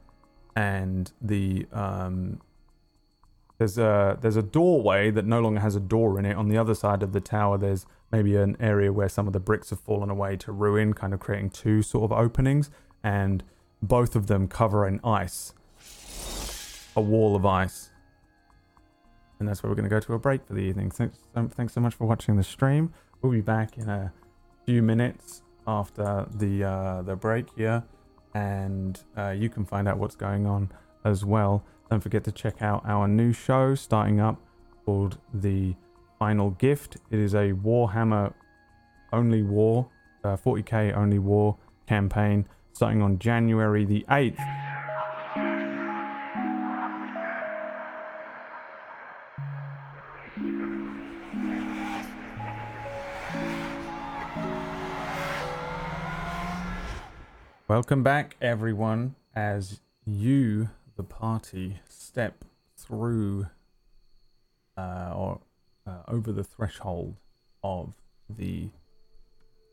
and the um, there's a there's a doorway that no longer has a door in it. On the other side of the tower, there's maybe an area where some of the bricks have fallen away to ruin, kind of creating two sort of openings, and both of them cover in ice, a wall of ice and that's where we're going to go to a break for the evening. Thanks, so, thanks so much for watching the stream. We'll be back in a few minutes after the uh, the break here, and uh, you can find out what's going on as well. Don't forget to check out our new show starting up called The Final Gift. It is a Warhammer only war, uh, 40k only war campaign starting on January the 8th. Welcome back, everyone, as you, the party, step through uh, or uh, over the threshold of the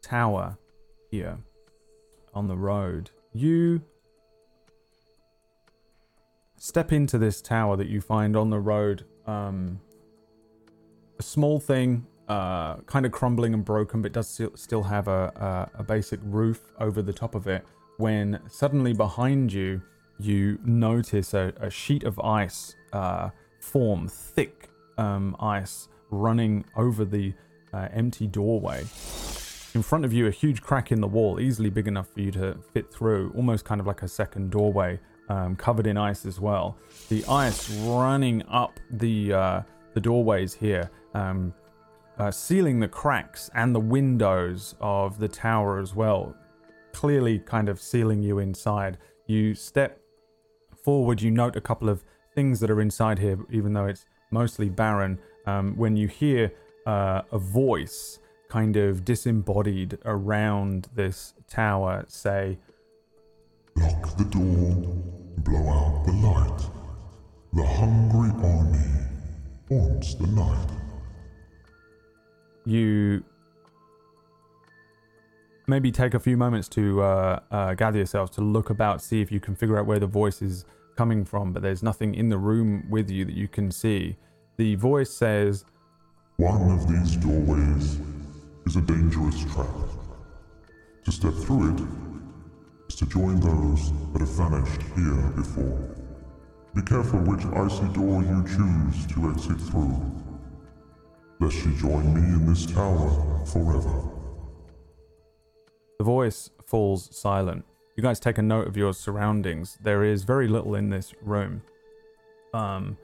tower here on the road. You step into this tower that you find on the road. Um, a small thing, uh, kind of crumbling and broken, but does still, have a, a, a basic roof over the top of it. When suddenly behind you, you notice a, a sheet of ice uh, form, thick um, ice, running over the uh, empty doorway. In front of you, a huge crack in the wall, easily big enough for you to fit through, almost kind of like a second doorway, um, covered in ice as well. The ice running up the uh, the doorways here, um, uh, sealing the cracks and the windows of the tower as well, clearly kind of sealing you inside. You step forward, you note a couple of things that are inside here, even though it's mostly barren. Um, when you hear uh, a voice kind of disembodied around this tower say, Lock the door, blow out the light. The hungry army haunts the night. you maybe take a few moments to uh, uh, gather yourselves to look about, see if you can figure out where the voice is coming from, but there's nothing in the room with you that you can see. The voice says, One of these doorways is a dangerous trap. To step through it is to join those that have vanished here before. Be careful which icy door you choose to exit through, lest you join me in this tower forever. The voice falls silent. You guys take a note of your surroundings. There is very little in this room, um,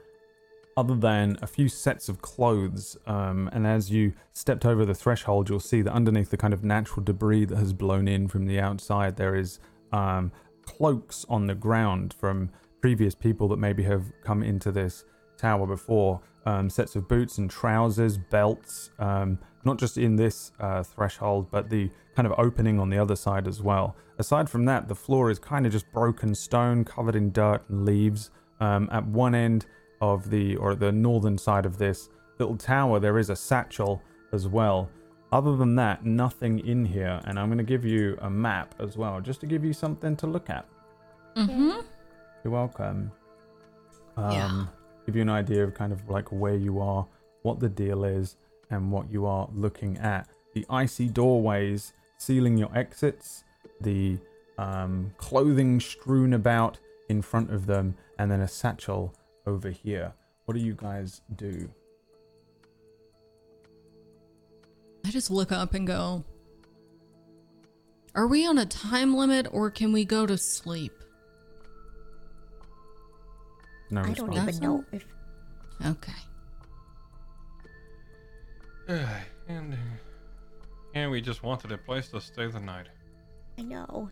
other than a few sets of clothes. Um, and as you stepped over the threshold, you'll see that underneath the kind of natural debris that has blown in from the outside, there is um, cloaks on the ground from previous people that maybe have come into this tower before. Um, sets of boots and trousers, belts, um, not just in this uh, threshold, but the kind of opening on the other side as well. Aside from that, the floor is kind of just broken stone covered in dirt and leaves. Um, at one end of the, or the northern side of this little tower, there is a satchel as well. Other than that, nothing in here, and I'm going to give you a map as well, just to give you something to look at. Mm-hmm. You're welcome. Um, Yeah. Give you an idea of kind of like where you are, what the deal is, and what you are looking at. The icy doorways sealing your exits, the um, clothing strewn about in front of them, and then a satchel over here. What do you guys do? I just look up and go, Are we on a time limit or can we go to sleep? No I don't even know if Okay. and, and we just wanted a place to stay the night. I know.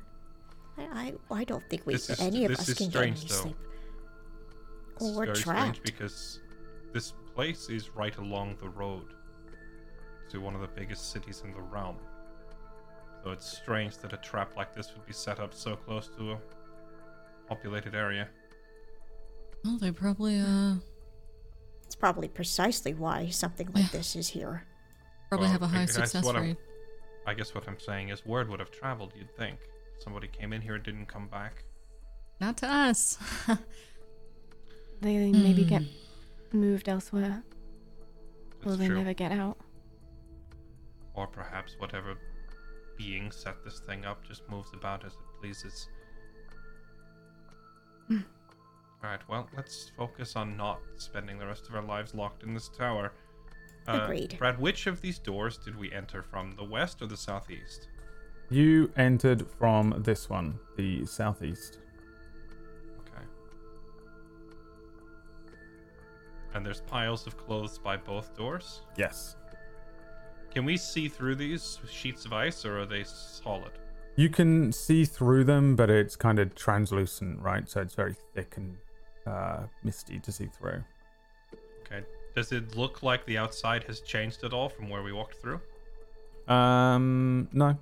I I, I don't think we This is- any of this us is can strange, get any though. sleep. It's Well, we're very trapped. strange because this place is right along the road to one of the biggest cities in the realm. So it's strange that a trap like this would be set up so close to a populated area. Well, they probably uh It's probably precisely why something like Yeah. this is here. probably Well, have a high success what I'm- rate. I guess what I'm saying is word would have traveled, you'd think. Somebody came in here and didn't come back. Not to us. They maybe get Hmm. moved elsewhere. Or It's they true. never get out. Or perhaps whatever being set this thing up just moves about as it pleases. Alright, well, let's focus on not spending the rest of our lives locked in this tower. Uh, Agreed. Brad, which of these doors did we enter from? The west or the southeast? You entered from this one, the southeast. Okay. And there's piles of clothes by both doors? Yes. Can we see through these sheets of ice or are they solid? You can see through them, but it's kind of translucent, right? So it's very thick and uh, misty to see through. Okay. Does it look like the outside has changed at all from where we walked through? Um, no.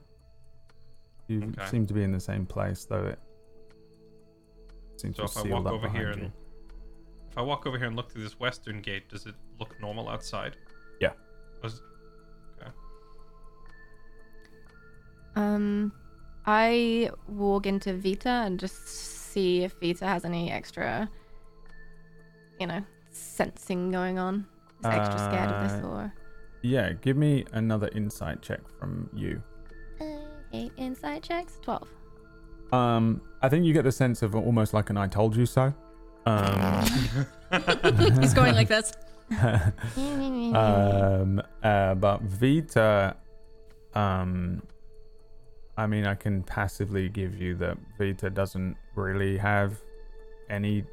You Okay. seem to be in the same place, though it seems So to if I walk over here behind and you. if I walk over here and look through this western gate, does it look normal outside? Yeah. Was okay. Um, I walk into Vita and just see if Vita has any extra you know, sensing going on? Is extra scared of this Uh, or? Yeah, give me another insight check from you. Uh, eight insight checks. Twelve. Um, I think you get the sense of almost like an "I told you so." Um, He's going like this. um, uh, but Vita, um, I mean, I can passively give you that Vita doesn't really have any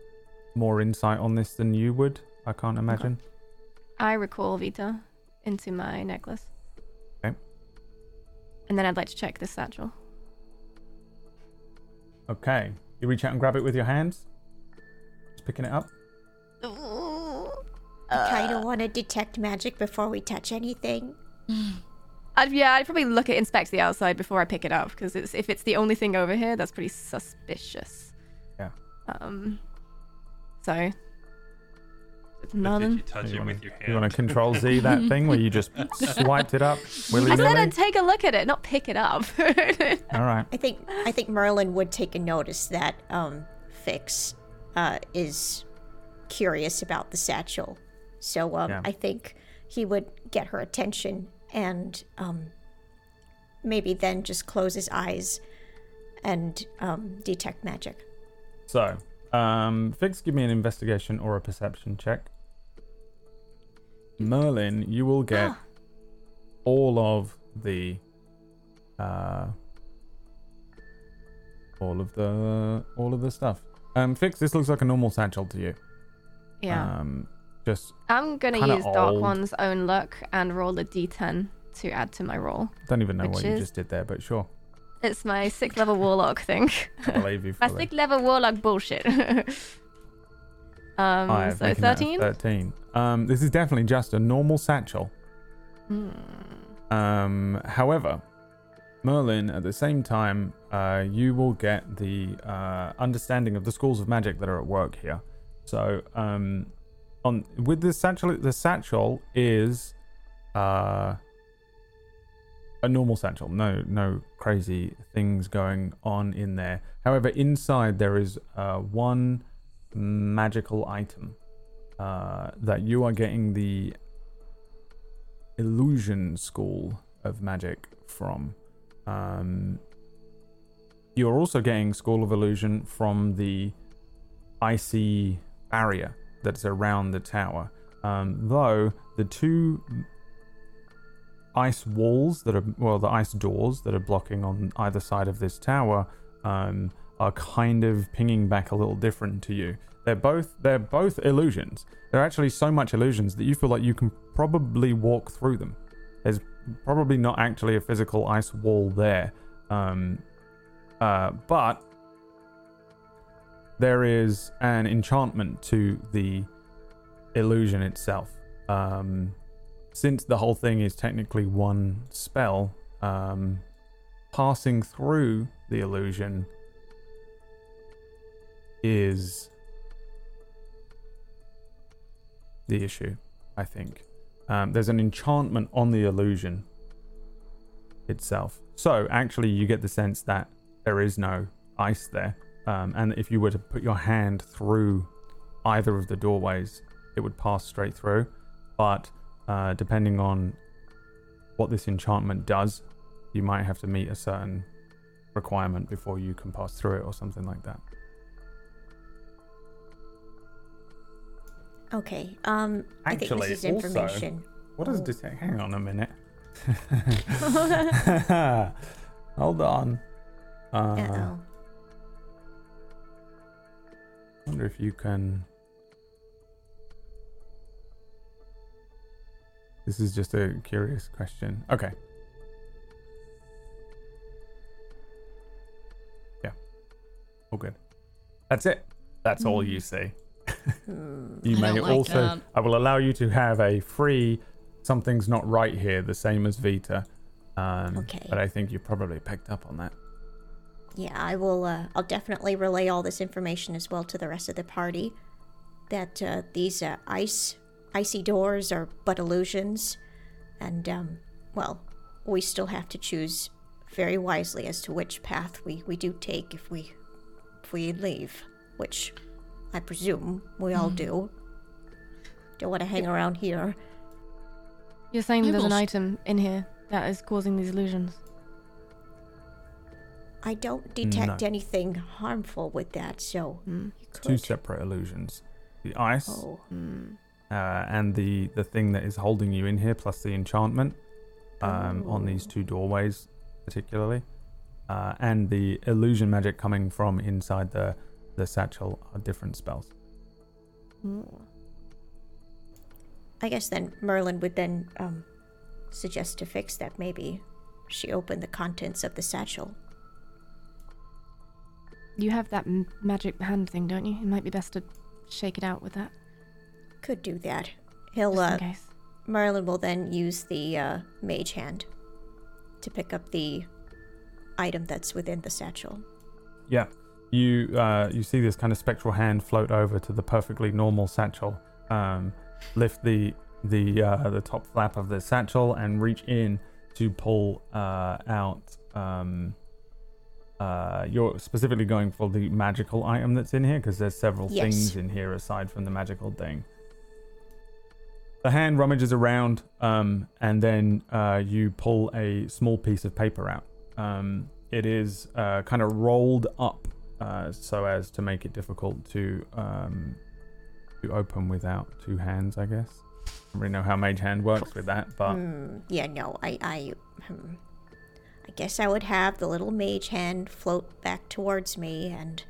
more insight on this than you would. I can't imagine. I recall Vita into my necklace. Okay. And then I'd like to check this satchel. Okay, you reach out and grab it with your hands, just picking it up. I kind of want to detect magic before we touch anything. I'd, yeah, I'd probably look at inspect the outside before I pick it up because it's, if it's the only thing over here, that's pretty suspicious. Yeah. Um. So. It's But did Nothing. you You wanna- with your hand? You want to control Z that thing where you just swiped it up willy I said? I'd take a look at it, not pick it up. All right. I think I think Merlin would take a notice that um, Fix uh, is curious about the satchel. So um, Yeah. I think he would get her attention and um, maybe then just close his eyes and um, detect magic. So, um, Fix, give me an investigation or a perception check. Merlin, you will get all of the, uh, all of the, all of the stuff. Um, Fix, this looks like a normal satchel to you. yeah. Um, just I'm gonna use Dark. One's own luck and roll a d10 to add to my roll. don't even know what you just did there, but sure, It's my sixth level warlock thing. I believe you. my fully. sixth level warlock bullshit. um, Five, so making that a 13? Thirteen. Um, this is definitely just a normal satchel. Hmm. Um, however, Merlin, at the same time, uh, you will get the uh, understanding of the schools of magic that are at work here. So, um, on with the satchel, the satchel is uh, a normal satchel. No, no crazy things going on in there. However, inside there is uh, one magical item uh, that you are getting the illusion school of magic from. Um, you're also getting School of Illusion from the icy barrier that's around the tower. Um, though the two ice walls that are, well, the ice doors that are blocking on either side of this tower um, are kind of pinging back a little different to you. They're both they're both illusions. They're actually so much illusions that you feel like you can probably walk through them. There's probably not actually a physical ice wall there, um, uh, but there is an enchantment to the illusion itself. Um, since the whole thing is technically one spell, um, passing through the illusion is the issue, I think. Um, there's an enchantment on the illusion itself. So, actually, you get the sense that there is no ice there. Um, and if you were to put your hand through either of the doorways, it would pass straight through. But uh, depending on what this enchantment does, you might have to meet a certain requirement before you can pass through it or something like that. Okay. Um, I think Actually, this is also- information. What does it detect? Hang on a minute. Hold on. Uh, Uh-oh. wonder if you can. This is just a curious question. Okay. Yeah. All good. That's it. That's all you see. Hmm. You I may like also. that. I will allow you to have a free. Something's not right here. The same as Vita. Um, Okay. But I think you probably picked up on that. Yeah, I will. Uh, I'll definitely relay all this information as well to the rest of the party. That uh, these uh, ice, icy doors are but illusions, and um, well, we still have to choose very wisely as to which path we, we do take if we if we leave, which I presume we all do. Don't want to hang around here. You're saying We there's an item in here that is causing these illusions. I don't detect No. anything harmful with that, so you Two separate illusions: the ice Oh, Hmm. Uh, and the the thing that is holding you in here, plus the enchantment um, on Oh. these two doorways, particularly, uh, and the illusion magic coming from inside the the satchel are different spells. I guess then Merlin would then um, suggest to fix that. Maybe she opened the contents of the satchel. You have that m- magic hand thing, don't you? It might be best to shake it out with that, Could do that. He'll just uh, in case. Merlin will then use the uh, mage hand to pick up the item that's within the satchel. Yeah, you uh, you see this kind of spectral hand float over to the perfectly normal satchel, um, lift the the uh, the top flap of the satchel and reach in to pull uh, out. Um, uh, you're specifically going for the magical item that's in here because there's several Yes. things in here aside from the magical thing. The hand rummages around, um, and then uh, you pull a small piece of paper out. Um, it is uh, kind of rolled up uh, so as to make it difficult to um, to open without two hands. I guess. I don't really know how Mage Hand works with that, but Hmm. Yeah, no, I, I, hmm. I guess I would have the little mage hand float back towards me, and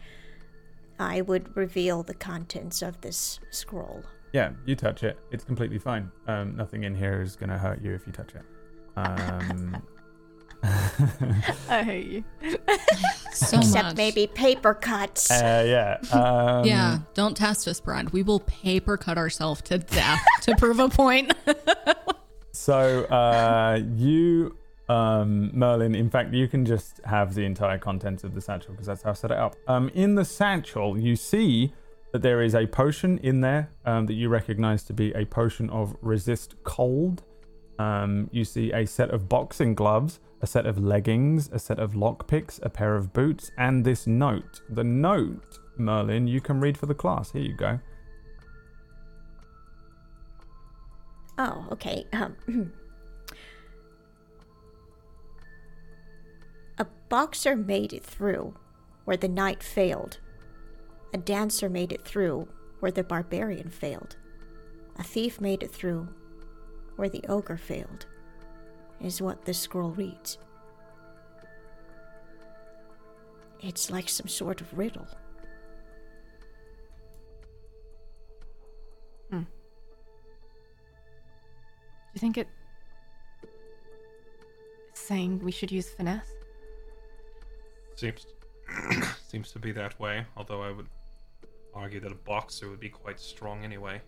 I would reveal the contents of this scroll. Yeah, you touch it, it's completely fine. Um, nothing in here is gonna hurt you if you touch it. Um, I hate you. So Except much. maybe paper cuts. uh, yeah. Um, yeah, don't test us, Brad. We will paper cut ourselves to death to prove a point. So uh, you, um, Merlin, in fact, you can just have the entire contents of the satchel because that's how I set it up. Um, in the satchel, you see that there is a potion in there um, that you recognize to be a potion of resist cold. Um, you see a set of boxing gloves, a set of leggings, a set of lockpicks, a pair of boots, and this note. The note, Merlin, you can read for the class. Here you go. Oh, okay. Um, a boxer made it through where the knight failed. A dancer made it through where the barbarian failed. A thief made it through where the ogre failed, is what this scroll reads. It's like some sort of riddle. Hmm. Do you think it it's saying we should use finesse? Seems seems to be that way. Although I would argue that a boxer would be quite strong anyway.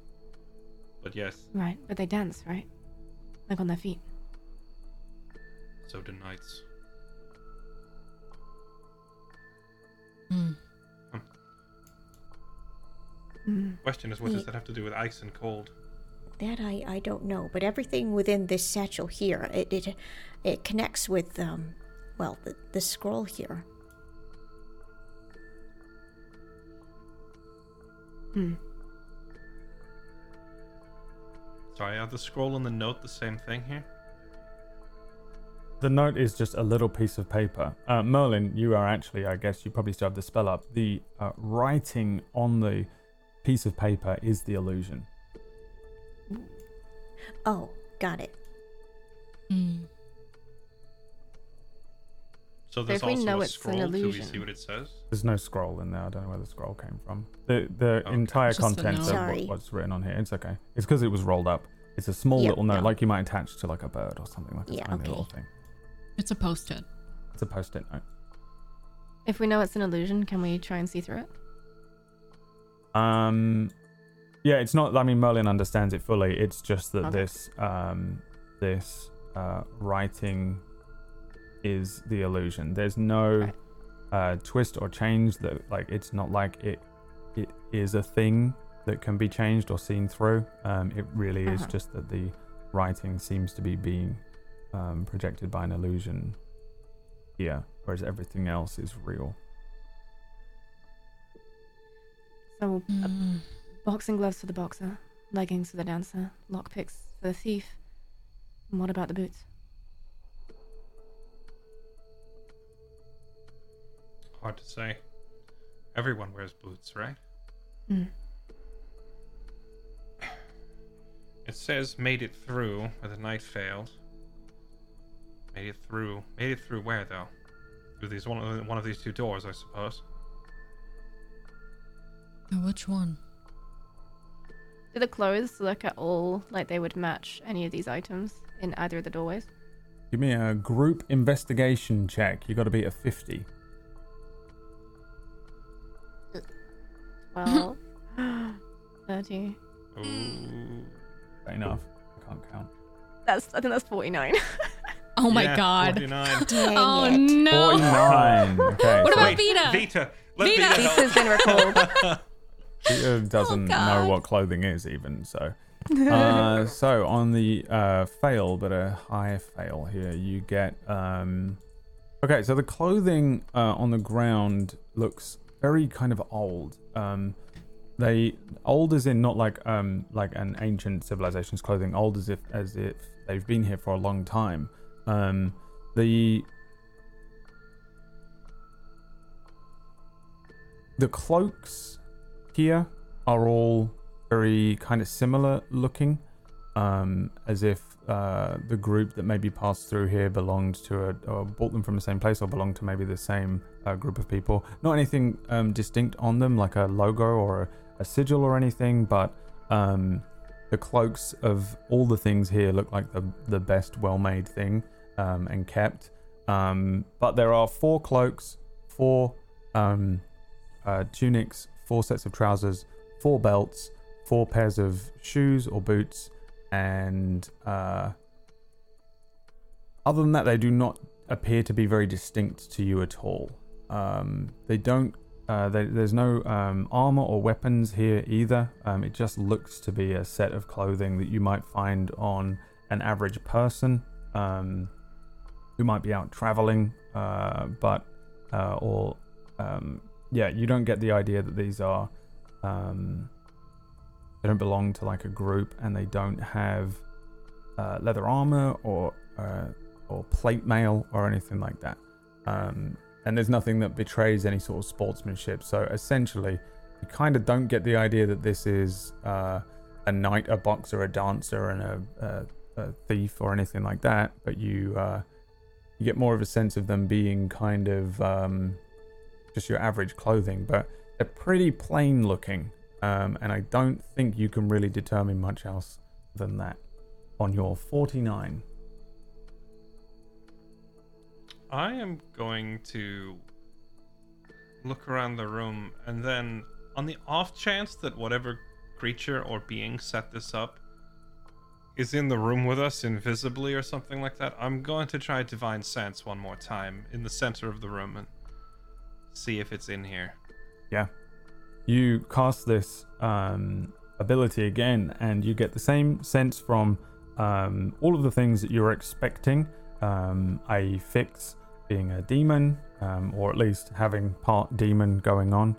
But yes, Right, but they dance, right? Like on their feet. so do knights. Hmm. Hmm. Question is, what does that have to do with ice and cold? That I, I don't know, but everything within this satchel here, it it, it connects with um, well, the, the scroll here. Hmm. Sorry, are the scroll and the note the same thing here? The note is just a little piece of paper. Uh, Merlin, you are actually, I guess, you probably still have the spell up. The uh, writing on the piece of paper is the illusion. Oh, got it. Hmm. So there's if we know a it's an scroll. Do we illusion- see what it says? There's no scroll in there. I don't know where the scroll came from. The the Okay. entire Just contents of what, what's written on here. It's okay. It's because it was rolled up. It's a small Yep, little note, no. like you might attach to like a bird or something like a Yeah, tiny okay. little thing. It's a post-it. It's a post-it note. If we know it's an illusion, can we try and see through it? Um, yeah, it's not. I mean, Merlin understands it fully. It's just that Okay. this um this uh writing is the illusion. There's no Right. uh twist or change. That like it's not like it it is a thing that can be changed or seen through. Um, it really is Uh-huh. just that the writing seems to be being um, projected by an illusion here, whereas everything else is real. So, uh, Hmm. boxing gloves for the boxer, leggings for the dancer, lockpicks for the thief. And what about the boots? Hard to say. Everyone wears boots, right? Hmm. It says made it through, but the knight failed. Made it through. Made it through where though? Through these one of one of these two doors, I suppose. Which one? Do the clothes look at all like they would match any of these items in either of the doorways? Give me a group investigation check. You got to be a 50. Well, 30. Ooh. Enough. I can't count. That's I think that's 49. Oh my Yeah, god. 49. Dang Oh it. no. 49. Okay. What so about Wait, Vita? Vita. Let Vita. Vita, help. Vita's been recalled. Peter doesn't know God. what clothing is, even so. Uh, so on the uh, fail, but a higher fail here, you get. Um, okay, so the clothing uh, on the ground looks very kind of old. Um, they old as in not like um like an ancient civilization's clothing, old as if as if they've been here for a long time. Um, the the cloaks here are all very kind of similar looking, um, as if uh, the group that maybe passed through here belonged to a or bought them from the same place or belonged to maybe the same uh, group of people. Not anything um, distinct on them, like a logo or a, a sigil or anything, but um, the cloaks of all the things here look like the the best well-made thing um, and kept. Um, but there are four cloaks, four um, uh, tunics, four sets of trousers, four belts, four pairs of shoes or boots, and uh, other than that, they do not appear to be very distinct to you at all. Um, they don't. Uh, they, there's no um, armor or weapons here either. Um, it just looks to be a set of clothing that you might find on an average person um, who might be out traveling, uh, but uh, or um, yeah, you don't get the idea that these are um, they don't belong to like a group and they don't have uh, leather armor or uh, or plate mail or anything like that. Um, and there's nothing that betrays any sort of sportsmanship. So essentially, you kind of don't get the idea that this is uh, a knight, a boxer, a dancer, and a, a, a thief or anything like that. But you uh, you get more of a sense of them being kind of um, just your average clothing, but they're pretty plain looking. Um, and I don't think you can really determine much else than that on your 49. I am going to look around the room and then, on the off chance that whatever creature or being set this up is in the room with us invisibly or something like that, I'm going to try Divine Sense one more time in the center of the room and see if it's in here. Yeah. You cast this um, ability again, and you get the same sense from um, all of the things that you're expecting. Um, Fix being a demon, um, or at least having part demon going on.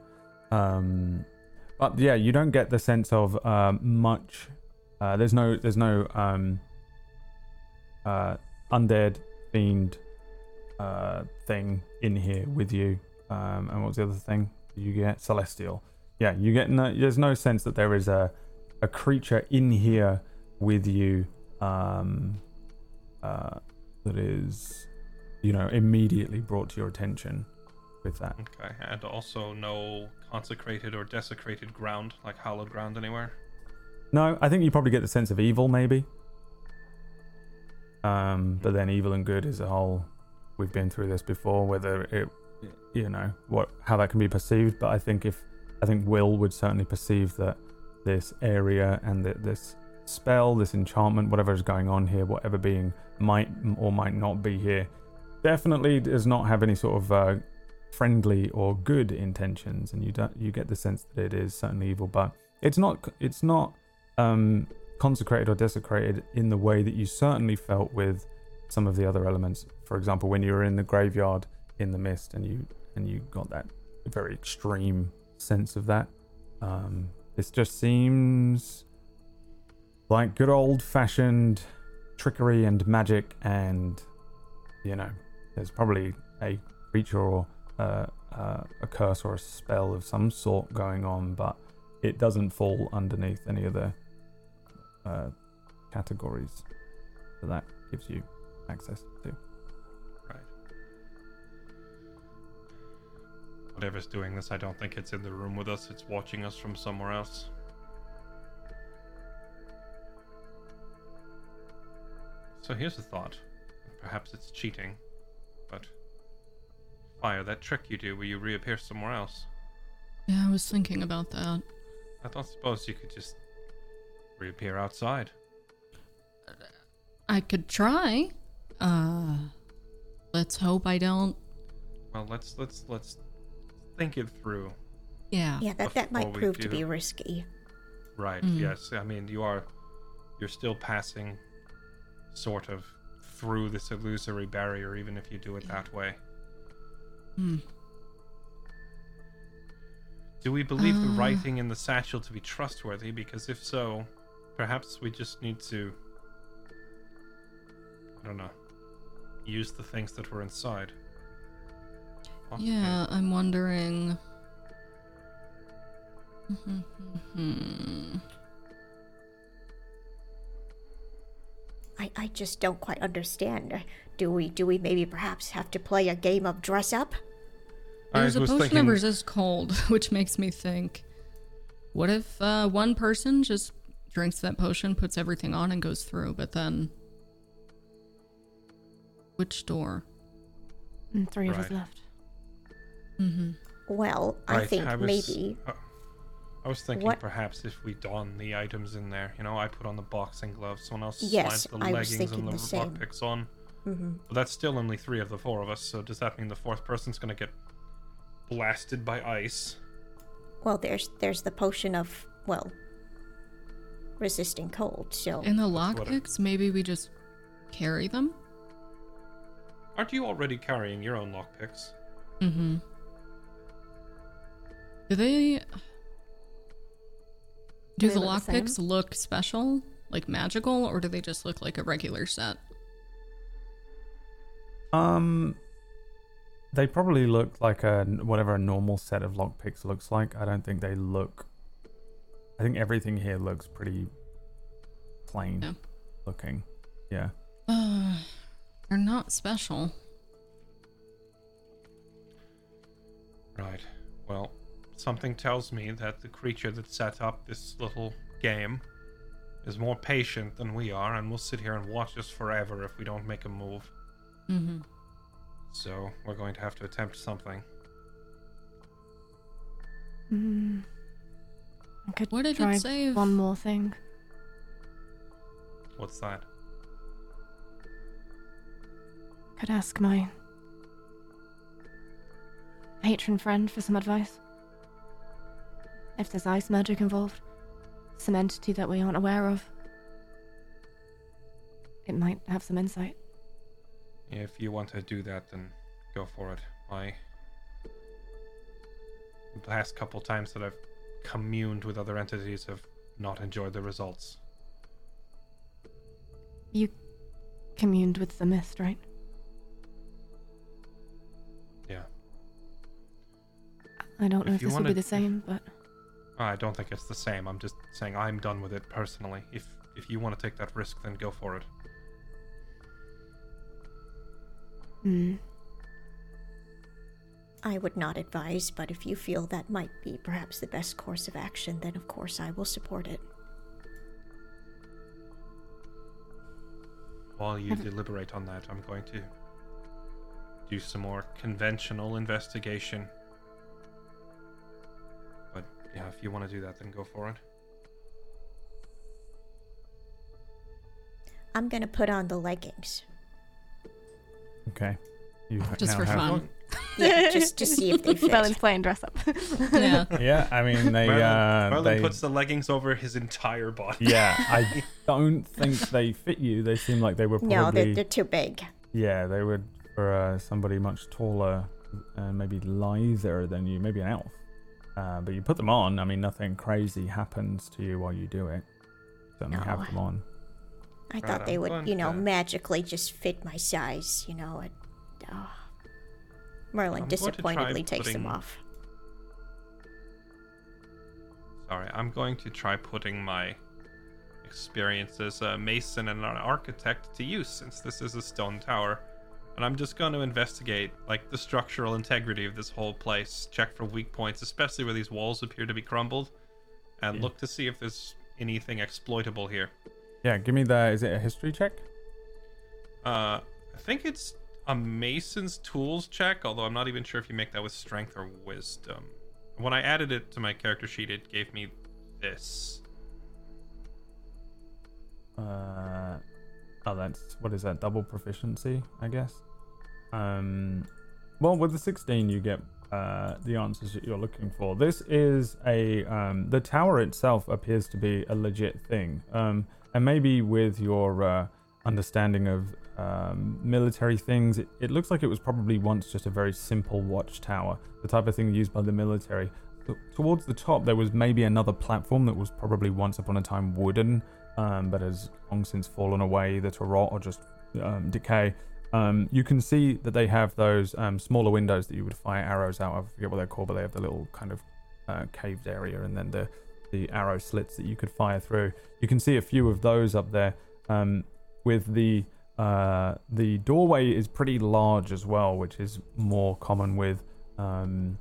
Um, but yeah, you don't get the sense of um, much. Uh, there's no, there's no um, uh, undead fiend uh, thing in here with you. And what's the other thing you get? Celestial. Yeah, you get no. There's no sense that there is a a creature in here with you um, uh, that is, you know, immediately brought to your attention with that. Okay, and also no consecrated or desecrated ground, like hallowed ground anywhere. No, I think you probably get the sense of evil, maybe. Um, but then evil and good is a whole. We've been through this before. Whether it, you know, what how that can be perceived. But I think if I think Will would certainly perceive that this area and that this spell, this enchantment, whatever is going on here, whatever being might or might not be here, definitely does not have any sort of uh, friendly or good intentions, and you don't you get the sense that it is certainly evil. But it's not it's not um, consecrated or desecrated in the way that you certainly felt with some of the other elements. For example, when you were in the graveyard in the mist, and you and you got that very extreme sense of that. Um, this just seems like good old fashioned trickery and magic, and you know, there's probably a creature or uh, uh, a curse or a spell of some sort going on, but it doesn't fall underneath any of the uh, categories that that gives you access to. Whatever's doing this, I don't think it's in the room with us. It's watching us from somewhere else. So here's a thought. Perhaps it's cheating, but fire that trick you do where you reappear somewhere else. Yeah, I was thinking about that. I don't suppose you could just reappear outside. I could try. Uh, let's hope I don't. Well, let's let's let's think it through. Yeah. Yeah, that, that might prove to be risky. Right. Mm. Yes. I mean, you are you're still passing sort of through this illusory barrier even if you do it that way. Hmm. Do we believe the Uh. writing in the satchel to be trustworthy because if so, perhaps we just need to I don't know. Use the things that were inside. Possibly. Yeah, I'm wondering. I, I just don't quite understand. Do we do we maybe perhaps have to play a game of dress up? I There's a was potion thinking- of resist cold, which makes me think. What if uh, one person just drinks that potion, puts everything on, and goes through? But then, which door? And three of us left. Mm-hmm. Well, I think I was- maybe uh, I was thinking What- perhaps if we don the items in there, you know, I put on the boxing gloves, someone else Yes, slides the I was leggings thinking and the, the same. lockpicks on. hmm But that's still only three of the four of us, so does that mean the fourth person's gonna get blasted by ice? well there's there's the potion of well resisting cold, so In the That's what I- lockpicks, maybe we just carry them. Aren't you already carrying your own lockpicks? Mm-hmm. Do they? Do they the look the lockpicks look special, like magical, or do they just look like a regular set? Um, they probably look like a whatever a normal set of lockpicks looks like. I don't think they look. I think everything here looks pretty plain Yeah. looking. Yeah. Uh, they're not special. Right. Well, something tells me that the creature that set up this little game is more patient than we are and will sit here and watch us forever if we don't make a move. Mm-hmm. So we're going to have to attempt something. Mm. I could What did try it say? one more thing. What's that? Could ask my patron friend for some advice. If there's ice magic involved, some entity that we aren't aware of, it might have some insight. If you want to do that, then go for it. I. The last couple times that I've communed with other entities have not enjoyed the results. You communed with the mist, right? Yeah. I don't know If if, this will be the same, but I don't think it's the same. I'm just saying I'm done with it personally. If if you want to take that risk, then go for it. mm, I would not advise, but if you feel that might be perhaps the best course of action, then of course I will support it. While you deliberate on that, I'm going to do some more conventional investigation. But yeah, if you want to do that, then go for it. I'm gonna put on the leggings. Okay. You ha- Just now for have- fun. Yeah, just to see if they fit. Merlin's playing dress up. Yeah. Yeah, I mean they. Merlin, uh, Merlin they puts the leggings over his entire body. yeah, I don't think they fit you. They seem like they were probably. No, they're, they're too big. Yeah, they would for uh, somebody much taller and maybe lither than you, maybe an elf. Uh, but you put them on. I mean, nothing crazy happens to you while you do it. certainly No. have them on. I Right, thought they I'm would, you know, to- magically just fit my size, you know. And, oh. Merlin I'm going to try disappointedly takes them off. Sorry, I'm going to try putting my experience as a mason and an architect to use since this is a stone tower. And I'm just going to investigate like the structural integrity of this whole place, check for weak points, especially where these walls appear to be crumbled, and Yeah. look to see if there's anything exploitable here. Yeah, give me the. Is it a history check? Uh, I think it's a mason's tools check, although I'm not even sure if you make that with strength or wisdom. When I added it to my character sheet, it gave me this. Uh, oh, that's what is that? Double proficiency, I guess. Um, well, with the sixteen, you get uh, the answers that you're looking for. This is a um, the tower itself appears to be a legit thing. Um, and maybe with your uh, understanding of um, military things, it, it looks like it was probably once just a very simple watchtower, the type of thing used by the military. Towards the top, there was maybe another platform that was probably once upon a time wooden, um, but has long since fallen away, either to rot or just um, decay. Um, you can see that they have those um, smaller windows that you would fire arrows out of. I forget what they're called, but they have the little kind of uh, caved area and then the, the arrow slits that you could fire through. You can see a few of those up there. Um, with the uh, the doorway is pretty large as well, which is more common with um,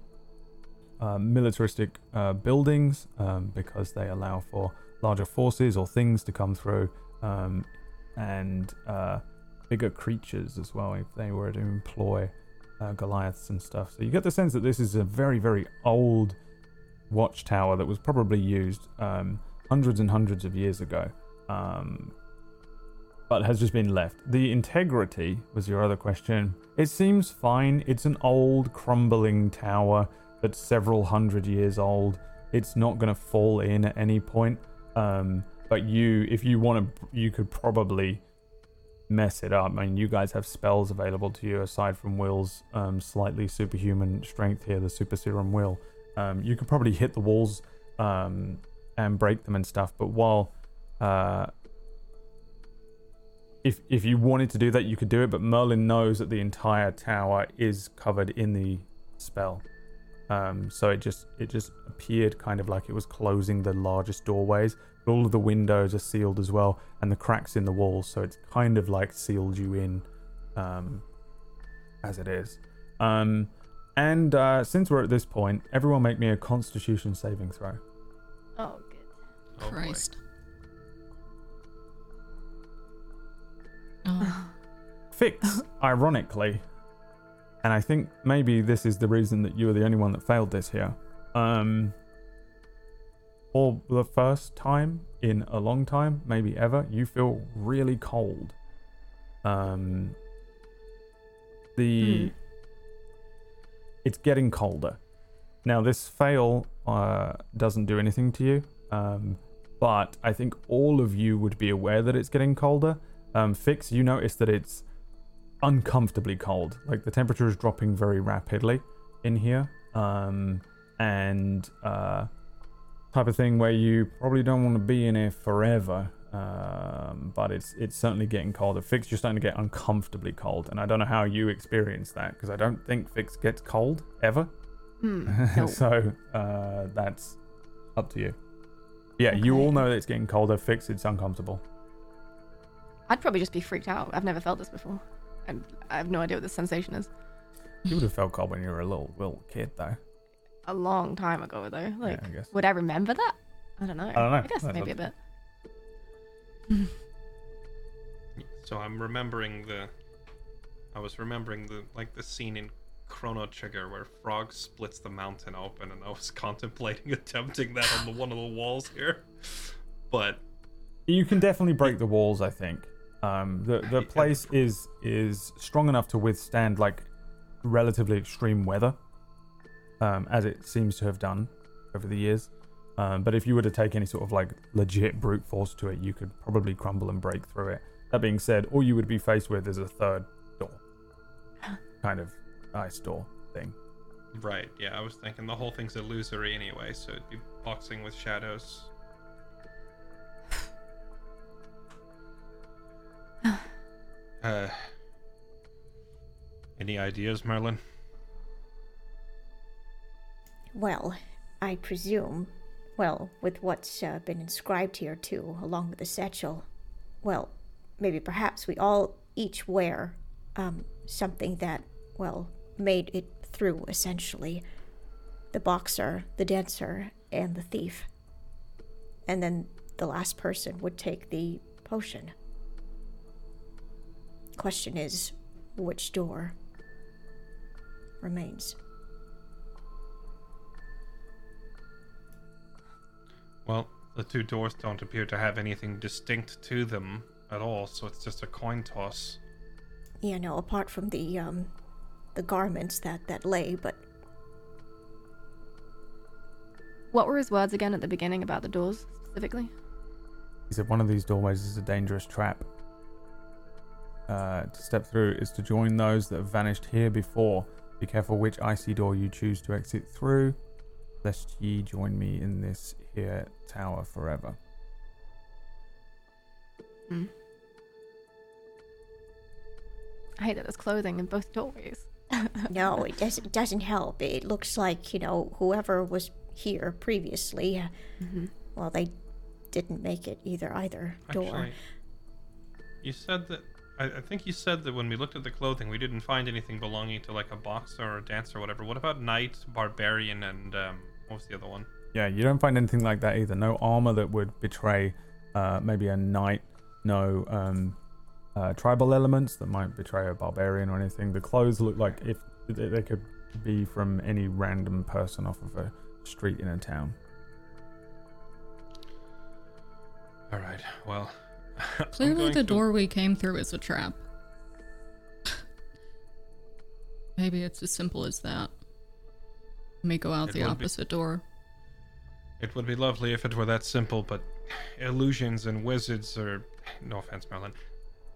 uh, militaristic uh, buildings because they allow for larger forces or things to come through um, and uh, bigger creatures as well if they were to employ uh, Goliaths and stuff. So you get the sense that this is a very, very old watchtower that was probably used um, hundreds and hundreds of years ago. Um, but has just been left. The integrity was your other question. It seems fine. It's an old, crumbling tower that's several hundred years old. It's not going to fall in at any point. Um, but you, if you want to, you could probably mess it up. I mean, you guys have spells available to you aside from Will's um, slightly superhuman strength here, the super serum will. Um, you could probably hit the walls um, and break them and stuff. But while uh, if if you wanted to do that, you could do it. But Merlin knows that the entire tower is covered in the spell, um, so it just it just appeared kind of like it was closing the largest doorways. But all of the windows are sealed as well, and the cracks in the walls, so it's kind of like sealed you in, um, as it is. Um, and uh, since we're at this point, everyone make me a Constitution saving throw. Oh, good. Oh. Christ. Oh, Fix, ironically, and I think maybe this is the reason that you were the only one that failed this here. Um, for the first time in a long time, maybe ever, you feel really cold. Um, the Hmm. it's getting colder. Now, this fail uh, doesn't do anything to you, um, but I think all of you would be aware that it's getting colder. Um, Fix, you notice that it's uncomfortably cold. Like the temperature is dropping very rapidly in here, um, and uh, type of thing where you probably don't want to be in here forever. Um, but it's it's certainly getting colder. Fix, you're starting to get uncomfortably cold, and I don't know how you experience that because I don't think Fix gets cold ever. Hmm. No. so uh, that's up to you. Yeah, you all know that it's getting colder. Fix, it's uncomfortable. I'd probably just be freaked out. I've never felt this before. And I have no idea what this sensation is. You would have felt cold when you were a little little kid, though. A long time ago, though. Like, yeah, I guess. would I remember that? I don't know. I don't know. I guess That's maybe a bit. So I'm remembering the. I was remembering the like the scene in Chrono Trigger where Frog splits the mountain open, and I was contemplating attempting that on the one of the walls here, but You can definitely break the walls. I think um, the the place is is strong enough to withstand like relatively extreme weather, um, as it seems to have done over the years. Um, but if you were to take any sort of like legit brute force to it, you could probably crumble and break through it. That being said, all you would be faced with is a third door, kind of ice door thing. right, yeah, I was thinking the whole thing's illusory anyway, so it'd be boxing with shadows. Uh, any ideas, Merlin? Well, I presume, well, with what's uh, been inscribed here too, along with the satchel, well, maybe perhaps we all each wear um, something that, well, made it through essentially. The boxer, the dancer, and the thief. And then the last person would take the potion. Question is, which door remains? Well, the two doors don't appear to have anything distinct to them at all, so it's just a coin toss. you know, apart from the um the garments that that lay, but What were his words again at the beginning about the doors specifically? He said one of these doorways is a dangerous trap. Uh, to step through is to join those that have vanished here before. Be careful which icy door you choose to exit through, lest ye join me in this here tower forever. Hmm. I hate that there's clothing in both doorways. no, it doesn't doesn't help. It looks like you know whoever was here previously. Uh, Mm-hmm. well, they didn't make it either either door. Actually, you said that. I, I think you said that when we looked at the clothing, we didn't find anything belonging to like a boxer or a dancer or whatever. What about knight, barbarian, and um, what was the other one? Yeah, you don't find anything like that either. No armor that would betray uh, maybe a knight. No um, uh, tribal elements that might betray a barbarian or anything. The clothes look like if they could be from any random person off of a street in a town. All right. Well, Clearly, the to- door we came through is a trap. Maybe it's as simple as that. May go out It the would be- opposite door. It would be lovely if it were that simple, but illusions and wizards are. No offense, Merlin.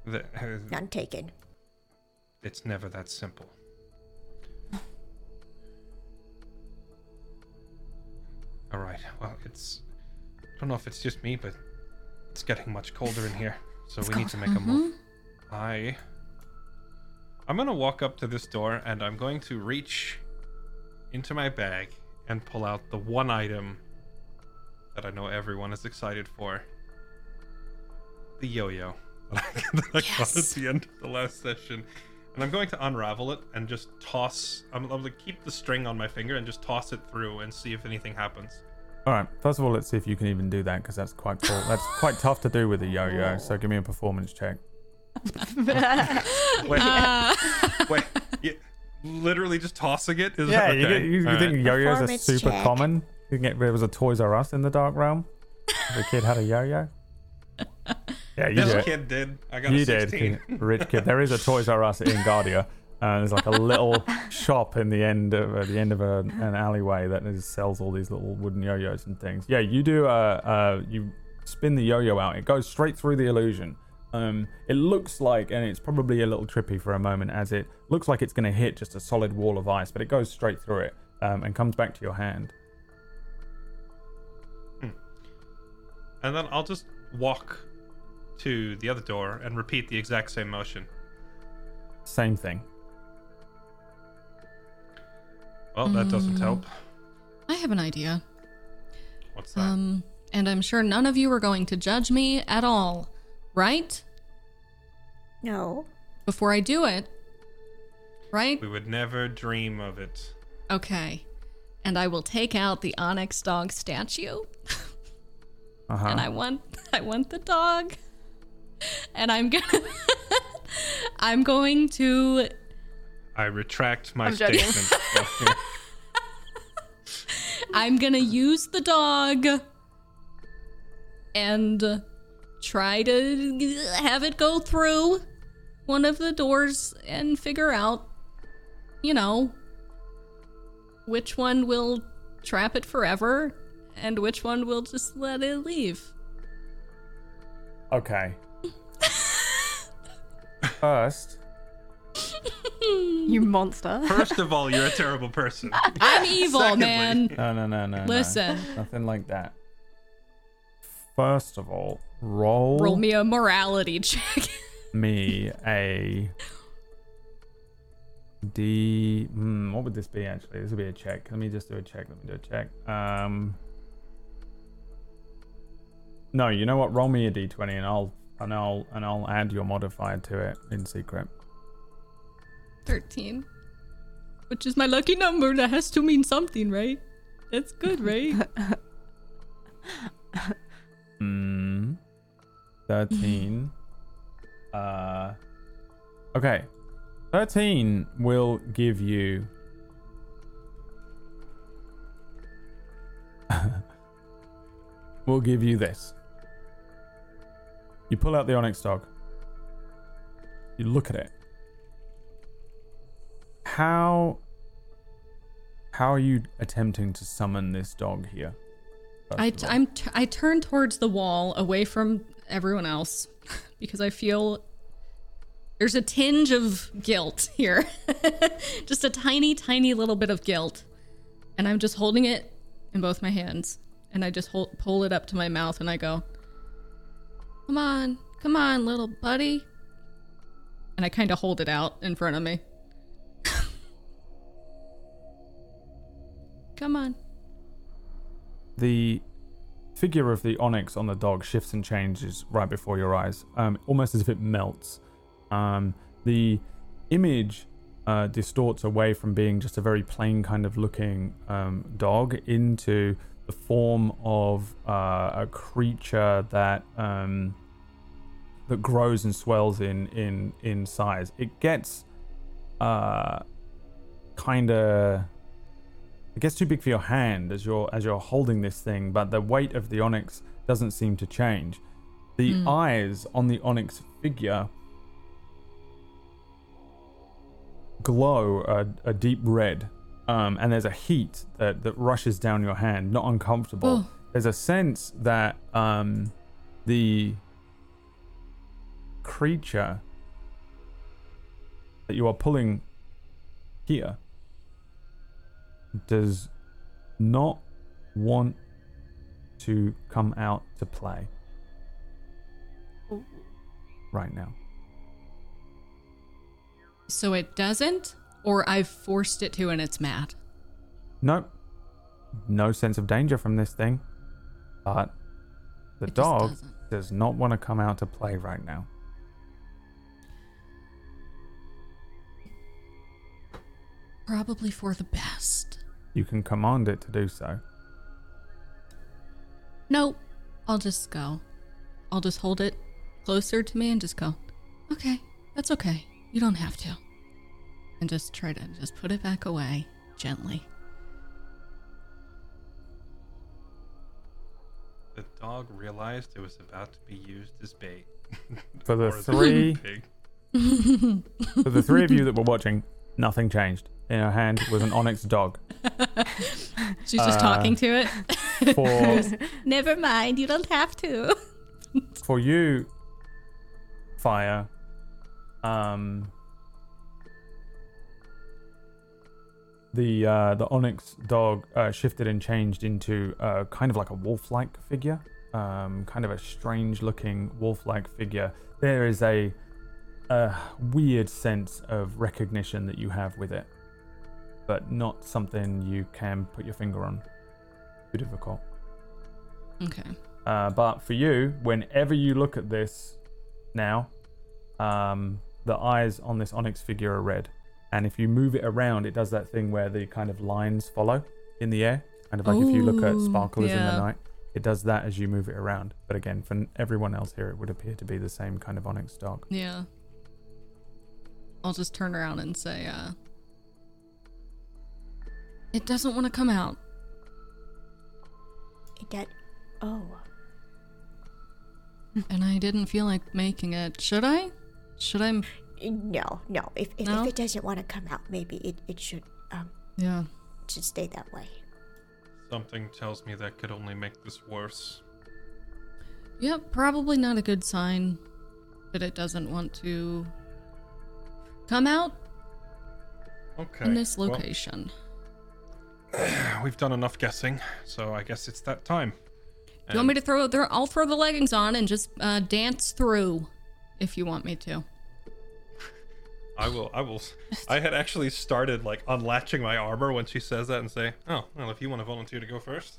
The, uh, None taken. it's never that simple. All right. Well, it's. I don't know if it's just me, but it's getting much colder in here, so we need to make a move. Mm-hmm. I. I'm gonna walk up to this door and I'm going to reach into my bag and pull out the one item that I know everyone is excited for. The yo-yo that I got at the end of the last session. And I'm going to unravel it and just toss. I'm, I'm going to keep the string on my finger and just toss it through and see if anything happens. All right. First of all, let's see if you can even do that because that's quite cool. That's quite tough to do with a yo-yo. So give me a performance check. Wait, uh. wait, you, literally just tossing it? Is Yeah, okay. you, get, you, you think right. yo-yos are super check. common? You can get there was a Toys R Us in the Dark Realm. The kid had a yo-yo. Yeah, you This did. kid did. I got You a did, 16. kid- rich kid. There is a Toys R Us in Guardia. Uh, there's like a little shop in the end of uh, the end of a, an alleyway that is, sells all these little wooden yo-yos and things. Yeah, you do. Uh, uh, you spin the yo-yo out. It goes straight through the illusion. Um, it looks like, and it's probably a little trippy for a moment, as it looks like it's going to hit just a solid wall of ice, but it goes straight through it um, and comes back to your hand. And then I'll just walk to the other door and repeat the exact same motion. Same thing. Well, that doesn't Mm. help. I have an idea. What's that? Um, and I'm sure none of you are going to judge me at all, right? No. Before I do it, right? we would never dream of it. Okay. And I will take out the onyx dog statue, Uh huh. and I want, I want the dog, and I'm gonna, I'm going to I retract my I'm joking. statement. I'm gonna use the dog and try to have it go through one of the doors and figure out, you know, which one will trap it forever and which one will just let it leave. Okay. First, you monster. First of all, you're a terrible person. I'm evil, Secondly- man. no, no, no, no. no. Listen. Nothing like that. First of all, roll. Roll me a morality check. me a D. Hmm, what would this be actually? This would be a check. Let me just do a check. Let me do a check. Um. No, you know what? Roll me a D20 and I'll and I'll and I'll add your modifier to it in secret. 13. Which is my lucky number. That has to mean something, right? That's good, right? Hmm. 13. uh. Okay. 13 will give you. will give you this. You pull out the Onyx dog. You look at it. How. How are you attempting to summon this dog here? I, all? I'm t- I turn towards the wall away from everyone else because I feel there's a tinge of guilt here. just a tiny, tiny little bit of guilt. And I'm just holding it in both my hands. And I just hold, pull it up to my mouth and I go, Come on, come on, little buddy. And I kind of hold it out in front of me. Come on. the figure of the onyx on the dog shifts and changes right before your eyes, um, almost as if it melts. Um, the image uh, distorts away from being just a very plain kind of looking um, dog into the form of uh, a creature that um, that grows and swells in in in size. It gets uh, kind of it gets too big for your hand as you're as you're holding this thing, but the weight of the onyx doesn't seem to change. The eyes on the onyx figure glow a, a deep red, um, and there's a heat that, that rushes down your hand, not uncomfortable. Oh. There's a sense that um, the creature that you are pulling here does not want to come out to play right now. So it doesn't? Or I've forced it to and it's mad? Nope. No sense of danger from this thing. But the It dog does not want to come out to play right now. Probably for the best. You can command it to do so. Nope. I'll just go. I'll just hold it closer to me and just go, okay, that's okay. You don't have to. And just try to just put it back away gently. The dog realized it was about to be used as bait. For the Or as a three- For the three of you that were watching, nothing changed. In her hand was an onyx dog. She's just Uh, talking to it. For Never mind, you don't have to. for you, fire. Um, the uh, the onyx dog uh, shifted and changed into uh, kind of like a wolf-like figure, um, kind of a strange-looking wolf-like figure. There is a, a weird sense of recognition that you have with it, but not something you can put your finger on. Too difficult. Okay. Uh, but for you, whenever you look at this now, um, the eyes on this onyx figure are red. And if you move it around, it does that thing where the kind of lines follow in the air. Kind of like if you look at Ooh, sparklers in the night, it does that as you move it around. But again, for everyone else here, it would appear to be the same kind of onyx dog. Yeah. I'll just turn around and say, uh, it doesn't want to come out. That. Oh. And I didn't feel like making it. Should I? Should I? No, no. If, if, No? if it doesn't want to come out, maybe it, it should um Yeah. should stay that way. Something tells me that could only make this worse. Yep, probably not a good sign that it doesn't want to come out Okay. in this well, location. we've done enough guessing, so I guess it's that time. Do you want me to throw there? I'll throw the leggings on and just uh, dance through if you want me to. I will. I will. I had actually started like unlatching my armor when she says that, and say, "Oh, well, if you want to volunteer to go first,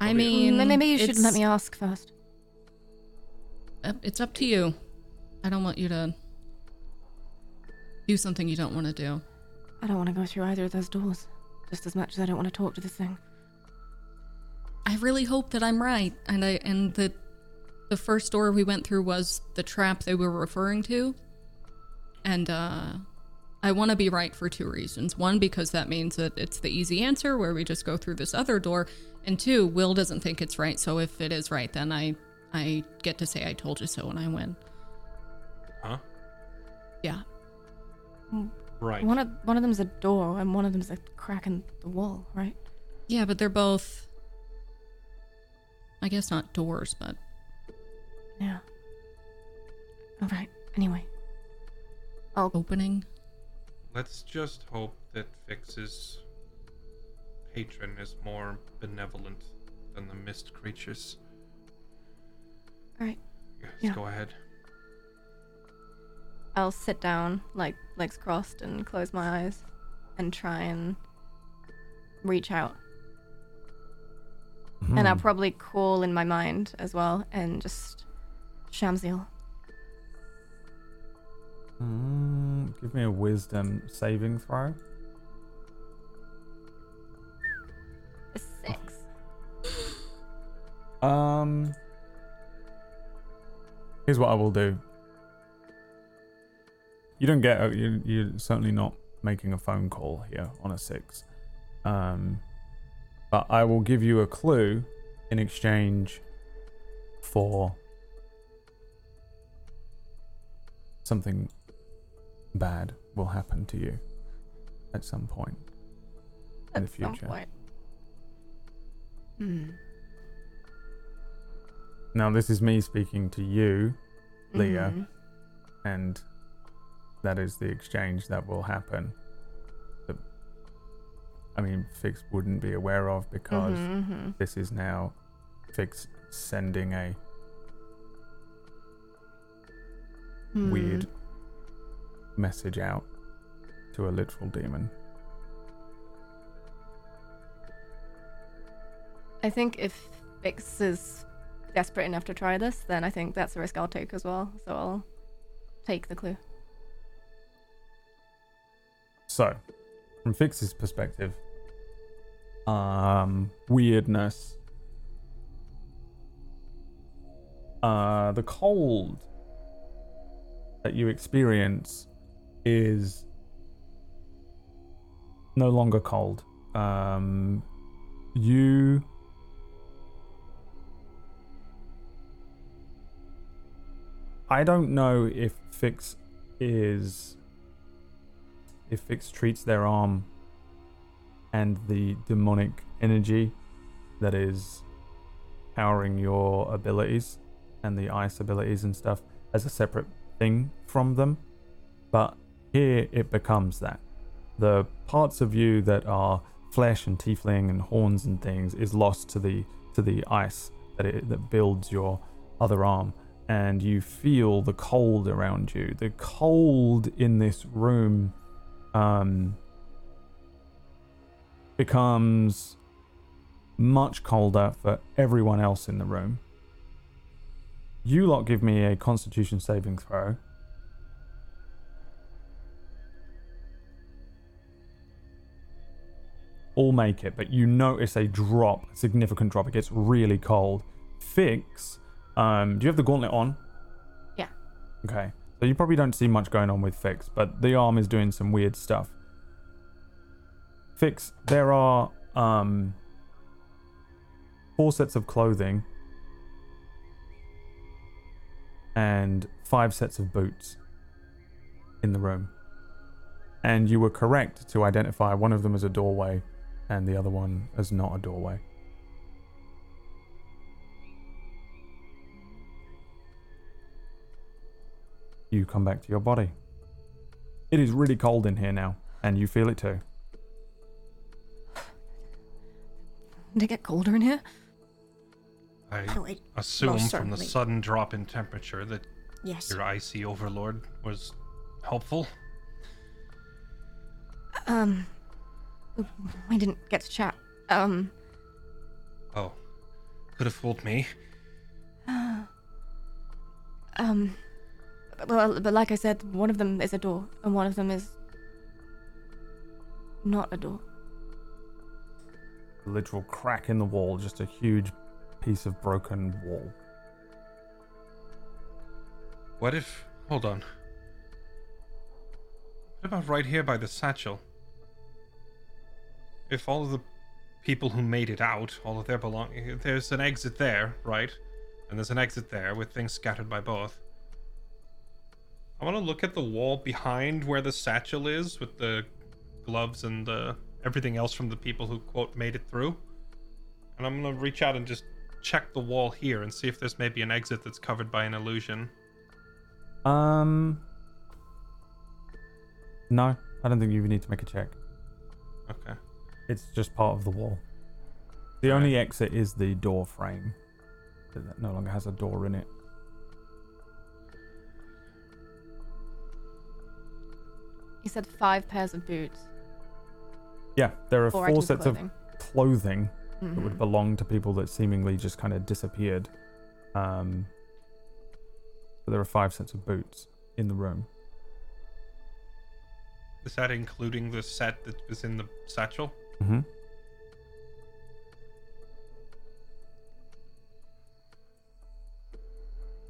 I mean, Mm, maybe you should let me ask first. It's up to you. I don't want you to do something you don't want to do. I don't want to go through either of those doors, just as much as I don't want to talk to this thing. I really hope that I'm right, and I and the the first door we went through was the trap they were referring to, and uh, I want to be right for two reasons. One, because that means that it's the easy answer where we just go through this other door, and two, Will doesn't think it's right. So if it is right, then I I get to say I told you so, and I win. huh? Yeah, Right. One of one of them's a door, and one of them's a crack in the wall, right? yeah, but they're both. I guess not doors, but Yeah. All right. Anyway, I'll opening. Let's just hope that Fix's patron is more benevolent than the mist creatures. all right. Yes, Yeah. go ahead. I'll sit down, like legs crossed, and close my eyes, and try and reach out. And I'll Hmm. probably call in my mind as well, and just Shamsiel. Mm, give me a wisdom saving throw. A six. Um. Here's what I will do. You don't get. A, you, you're certainly not making a phone call here on a six. Um. But I will give you a clue in exchange for something bad will happen to you at some point in the At some future. point. Hmm. Now, this is me speaking to you, Leah. Mhm. and that is the exchange that will happen. That, I mean, Fix wouldn't be aware of because Mhm, mhm. this is now Fix sending a Hmm. weird message out to a literal demon. I think if Fix is desperate enough to try this, then I think that's a risk I'll take as well. So I'll take the clue. So, from Fix's perspective, um, weirdness, uh, the cold that you experience is no longer cold. Um, you I don't know if Fix is if Fix treats their arm and the demonic energy that is powering your abilities and the ice abilities and stuff as a separate thing from them. But here it becomes that. The parts of you that are flesh and tiefling and horns and things is lost to the to the ice that it that builds your other arm and you feel the cold around you. The cold in this room um, becomes much colder for everyone else in the room. You lot give me a constitution saving throw. All make it, but you notice a drop, a significant drop. It gets really cold. Fix, um, do you have the gauntlet on? Yeah. Okay. So you probably don't see much going on with Fix, but the arm is doing some weird stuff. Fix, there are um four sets of clothing and five sets of boots in the room. And you were correct to identify one of them as a doorway and the other one as not a doorway. You come back to your body. It is really cold in here now, and you feel it too. Did it get colder in here? I Oh, it assume most from the certainly. sudden drop in temperature that Yes. your icy overlord was helpful. Um, we didn't get to chat. Um, Oh, could have fooled me. um, well, but like I said, one of them is a door, and one of them is not a door. Literal crack in the wall, just a huge piece of broken wall. What if? Hold on. What about right here by the satchel? If all of the people who made it out, all of their belongings, there's an exit there, right? And there's an exit there with things scattered by both. I want to look at the wall behind where the satchel is with the gloves and the everything else from the people who quote made it through. And I'm gonna reach out and just check the wall here and see if there's maybe an exit that's covered by an illusion. Um. No, I don't think you need to make a check. Okay. It's just part of the wall. The only exit is the door frame. That no longer has a door in it. He said five pairs of boots. Yeah, there are Four four items of sets of clothing. clothing that would Mhm. belong to people that seemingly just kind of disappeared. Um, but there are five sets of boots in the room. Is that including the set that was in the satchel? Mm-hmm.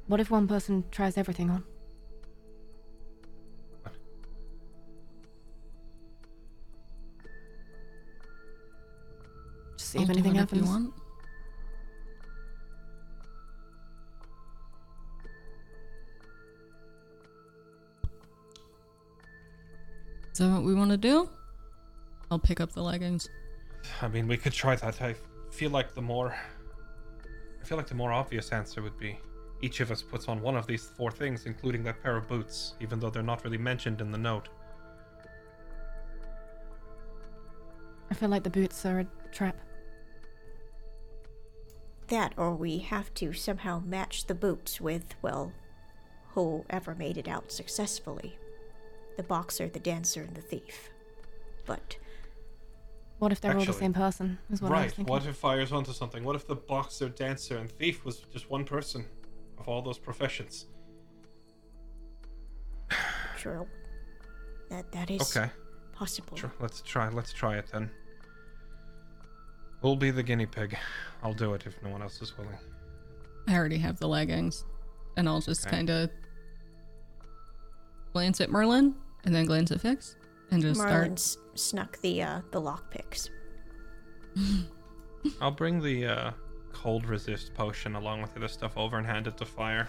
What if one person tries everything on? Just see I'll if anything happens. you want. Is that what we want to do? I'll pick up the leggings. I mean, we could try that. I feel like the more. I feel like the more obvious answer would be each of us puts on one of these four things, including that pair of boots, even though they're not really mentioned in the note. I feel like the boots are a trap. That, or we have to somehow match the boots with, well, whoever made it out successfully the boxer, the dancer, and the thief. But What if they're all the same person? Is what I was right. What if fires onto something? What if the boxer, dancer, and thief was just one person of all those professions? true. That that is Okay. possible. Sure. Let's try. Let's try it then. We'll be the guinea pig. I'll do it if no one else is willing. I already have the leggings. And I'll just Okay. kind of glance at Merlin and then glance at Fix and just Marlon start. s- snuck the uh, the lockpicks. I'll bring the uh, cold resist potion along with the other stuff over and hand it to Fire.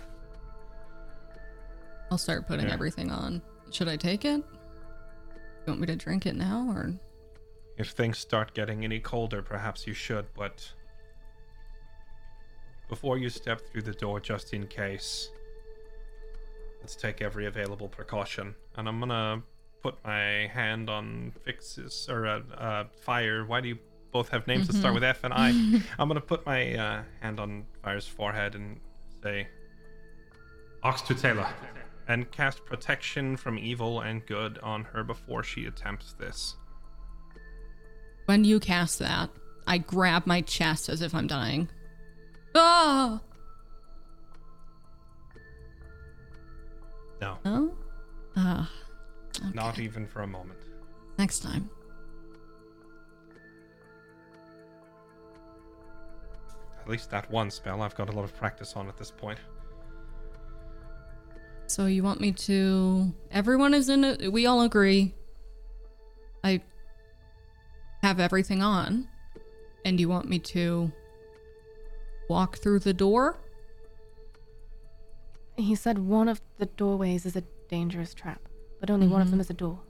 I'll start putting Yeah. everything on. Should I take it? You want me to drink it now or? If things start getting any colder, perhaps you should, but before you step through the door, just in case, let's take every available precaution. And I'm gonna put my hand on Fix's or uh, uh, Fire. Why do you both have names that start with F and I? I'm gonna put my uh, hand on Fire's forehead and say, Ox Tutela, and cast protection from evil and good on her before she attempts this. When you cast that, I grab my chest as if I'm dying. Ah! No, No? Ah. not even for a moment. Next time. At least that one spell I've got a lot of practice on at this point. So you want me to. Everyone is in it. We all agree. I have everything on. And you want me to walk through the door? He said one of the doorways is a dangerous trap, but only one of them is a door.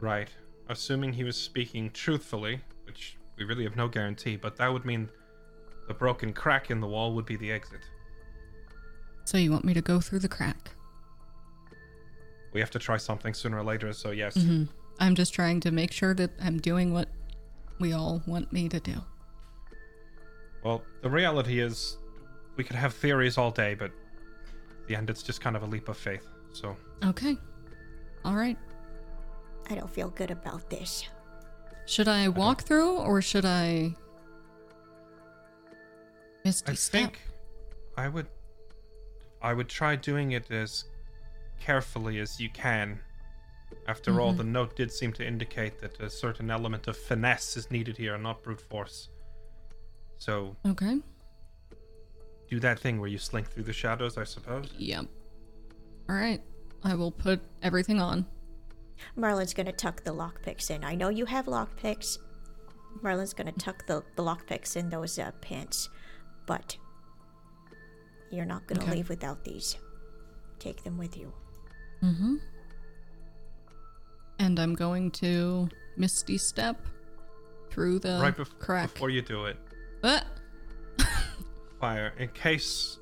Right. Assuming he was speaking truthfully, which we really have no guarantee, but that would mean the broken crack in the wall would be the exit. So you want me to go through the crack? We have to try something sooner or later, so yes. hmm I'm just trying to make sure that I'm doing what we all want me to do. Well, the reality is, we could have theories all day, but the end, it's just kind of a leap of faith. So Okay. All right. I don't feel good about this. Should I walk through or should I Misty I step? think I would I would try doing it as carefully as you can. After all, Mhm. the note did seem to indicate that a certain element of finesse is needed here and not brute force. So Okay. do that thing where you slink through the shadows, I suppose. Yep. All right. I will put everything on. Merlin's gonna tuck the lockpicks in. I know you have lockpicks. Merlin's gonna tuck the, the lockpicks in those uh, pants, but you're not gonna Okay. leave without these. Take them with you. Mm-hmm. And I'm going to Misty step through the right bef- crack. before you do it, But fire in case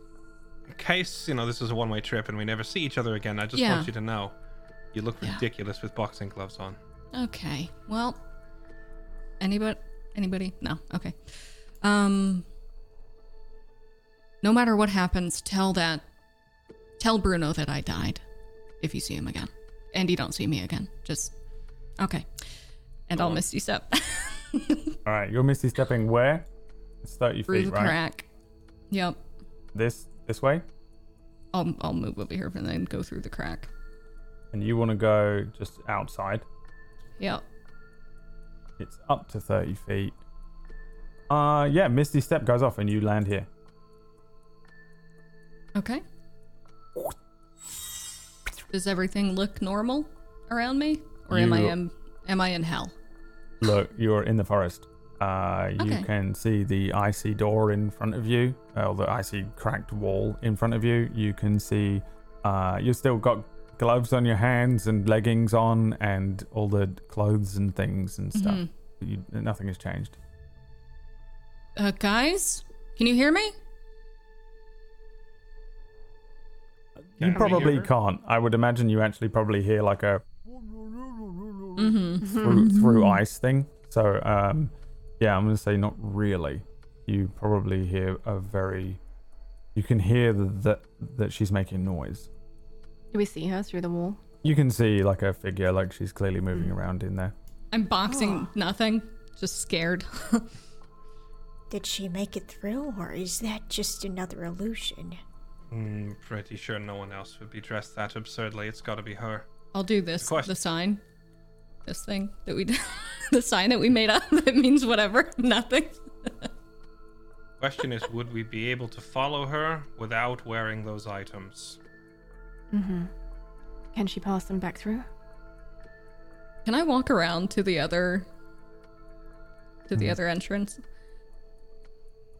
in case you know this is a one-way trip and we never see each other again. I just Yeah. want you to know you look Yeah. ridiculous with boxing gloves on. okay. Well, anybody? Anybody? No. Okay. Um. No matter what happens, tell that. Tell Bruno that I died. If you see him again, and you don't see me again, just okay. And I'll Go on. misty step All right, you're misty stepping where? It's 30 through feet, the right? crack. Yep. This this way, I'll I'll move over here and then go through the crack. and you want to go just outside. Yep. It's up to 30 feet. Uh, yeah, misty step goes off, and you land here. Okay. Does everything look normal around me, or am I You- am am I in hell? Look, you're in the forest. Uh, you Okay. can see the icy door in front of you, or the icy cracked wall in front of you. You can see uh, you've still got gloves on your hands and leggings on, and all the clothes and things and stuff. Mhm. You, nothing has changed. Uh, guys, can you hear me? You Can we probably can't. I would imagine you actually probably hear like a Mm-hmm. through through ice thing. So um, yeah, I'm gonna say not really. You probably hear a very. You can hear that that she's making noise. Do we see her through the wall? You can see like a figure, like she's clearly moving Hmm. around in there. I'm boxing nothing, just scared. Did she make it through, or is that just another illusion? Mm, pretty sure no one else would be dressed that absurdly. It's got to be her. I'll do this. Question. The sign, this thing that we, the sign that we made up that means whatever, nothing. Question is, would we be able to follow her without wearing those items? Mm-hmm. Can she pass them back through? Can I walk around to the other, to the other entrance?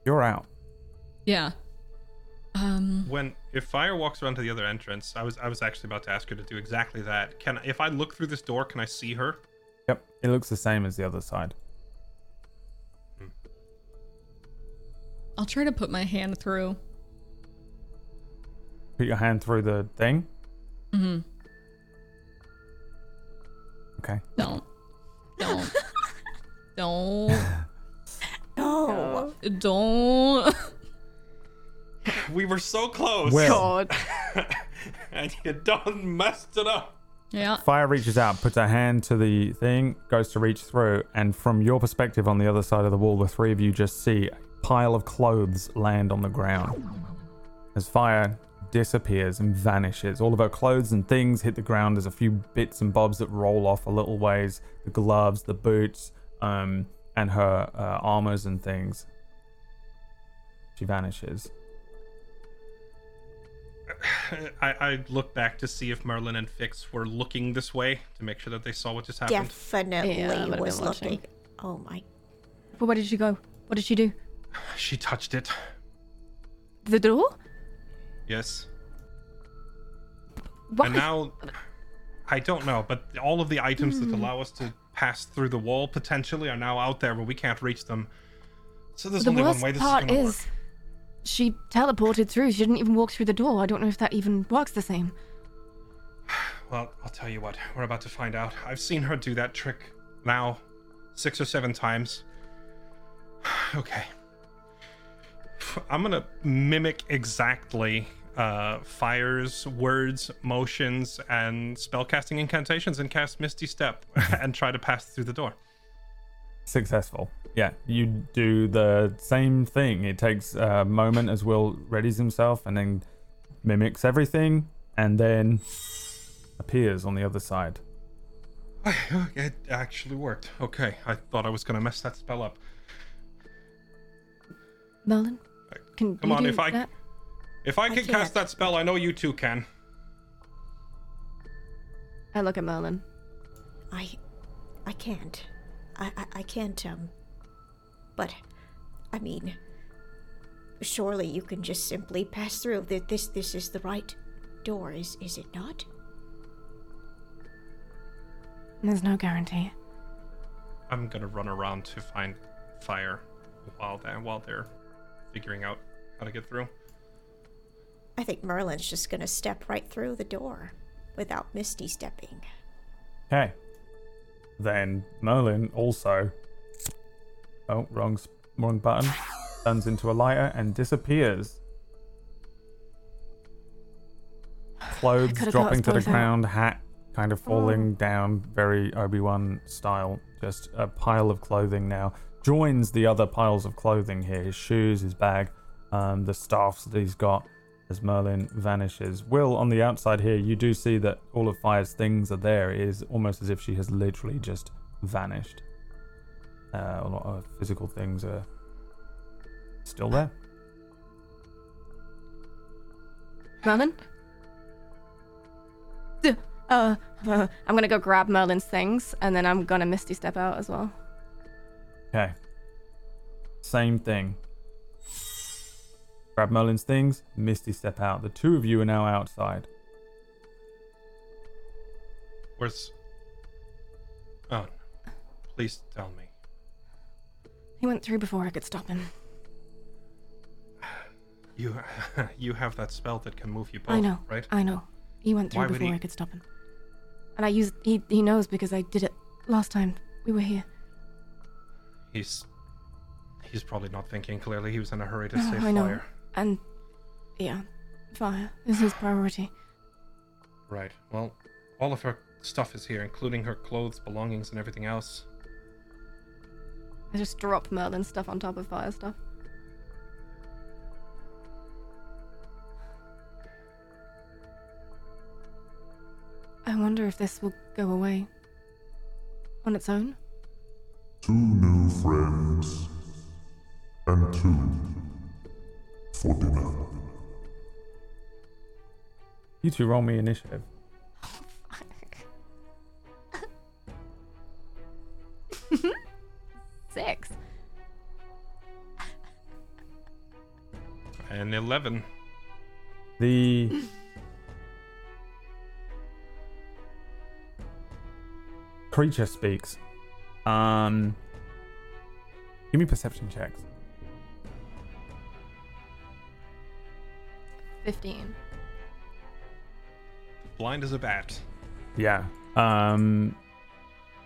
You're out. Yeah. Um. When if Fire walks around to the other entrance, I was I was actually about to ask her to do exactly that. Can if I look through this door, can I see her? Yep, it looks the same as the other side. I'll try to put my hand through. Put your hand through the thing. Mm-hmm. Okay. Don't. Don't. Don't. No. Don't. We were so close. Well- God. and you done messed it up. Yeah. Fire reaches out, puts her hand to the thing, goes to reach through, and from your perspective on the other side of the wall, the three of you just see a pile of clothes land on the ground. As Fire disappears and vanishes, all of her clothes and things hit the ground. There's a few bits and bobs that roll off a little ways the gloves, the boots, um, and her uh, armors and things. She vanishes. I, I look back to see if Merlin and Fix were looking this way to make sure that they saw what just happened. Definitely Yeah, was looking. Oh my. But where did she go? What did she do? She touched it. The door? Yes. Why? And now, I don't know, but all of the items that hmm. allow us to pass through the wall potentially are now out there where we can't reach them. So there's the only worst one way this part is gonna is, she teleported through. She didn't even walk through the door. I don't know if that even works the same. Well, I'll tell you what, we're about to find out. I've seen her do that trick now six or seven times. okay. I'm gonna mimic exactly uh, fires, words, motions, and spellcasting incantations and cast Misty Step and try to pass through the door. Successful. Yeah, you do the same thing. It takes a moment as Will readies himself and then mimics everything and then appears on the other side. It actually worked. Okay, I thought I was gonna mess that spell up. Merlin, can Come you on, do if I that? if I I can cast can't. that spell, I know you two can. I look at Merlin. I, I can't. I, I, I can't. Um. But, I mean, surely you can just simply pass through. That This, this is the right door, is, is it not? There's no guarantee. I'm gonna run around to find fire while they while they're figuring out how to get through. I think Merlin's just gonna step right through the door without Misty stepping. Okay. Then Merlin also. Oh, wrong, wrong button. Turns into a lighter and disappears. Clothes dropping to the us both out. ground, hat kind of falling down, very Obi Wan style. Just a pile of clothing now. Joins the other piles of clothing here his shoes, his bag, um, the staffs that he's got as Merlin vanishes. Will, on the outside here, you do see that all of Fire's things are there. It is almost as if she has literally just vanished. Uh, a lot of physical things are still there. Merlin? D- Uh, uh, I'm gonna go grab Merlin's things, and then I'm gonna Misty step out as well. Okay. Same thing. Grab Merlin's things, Misty step out. The two of you are now outside. Where's? Oh, please tell me. He went through before I could stop him. You you have that spell that can move you both, I know. right? I know. He went through Why before he- I could stop him. And I used he he knows because I did it last time we were here. He's he's probably not thinking clearly. He was in a hurry to No, save I know. fire. And yeah, fire is his priority. Right. Well, all of her stuff is here, including her clothes, belongings, and everything else. I just drop Merlin's stuff on top of fire stuff. I wonder if this will go away on its own. Two new friends. And two for dinner. You two roll me initiative. And eleven. The creature speaks. Um, give me perception checks. Fifteen. Blind as a bat. Yeah. Um,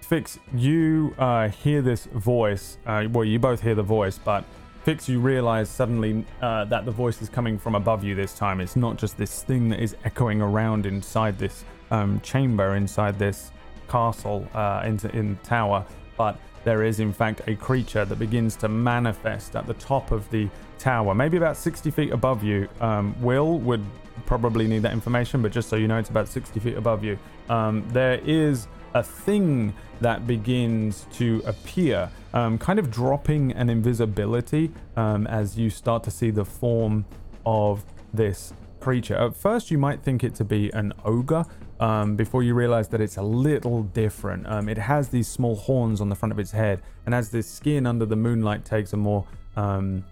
Fix, you uh, hear this voice. Uh, well, you both hear the voice, but Fix, you realize suddenly uh, that the voice is coming from above you this time. It's not just this thing that is echoing around inside this um, chamber, inside this castle, uh, in, in tower, but there is in fact a creature that begins to manifest at the top of the tower, maybe about 60 feet above you. Um, Will would probably need that information, but just so you know, it's about 60 feet above you. Um, there is a thing that begins to appear, um, kind of dropping an invisibility um, as you start to see the form of this creature. At first, you might think it to be an ogre. Um, before you realize that it's a little different. Um, it has these small horns on the front of its head, and as the skin under the moonlight takes a more um,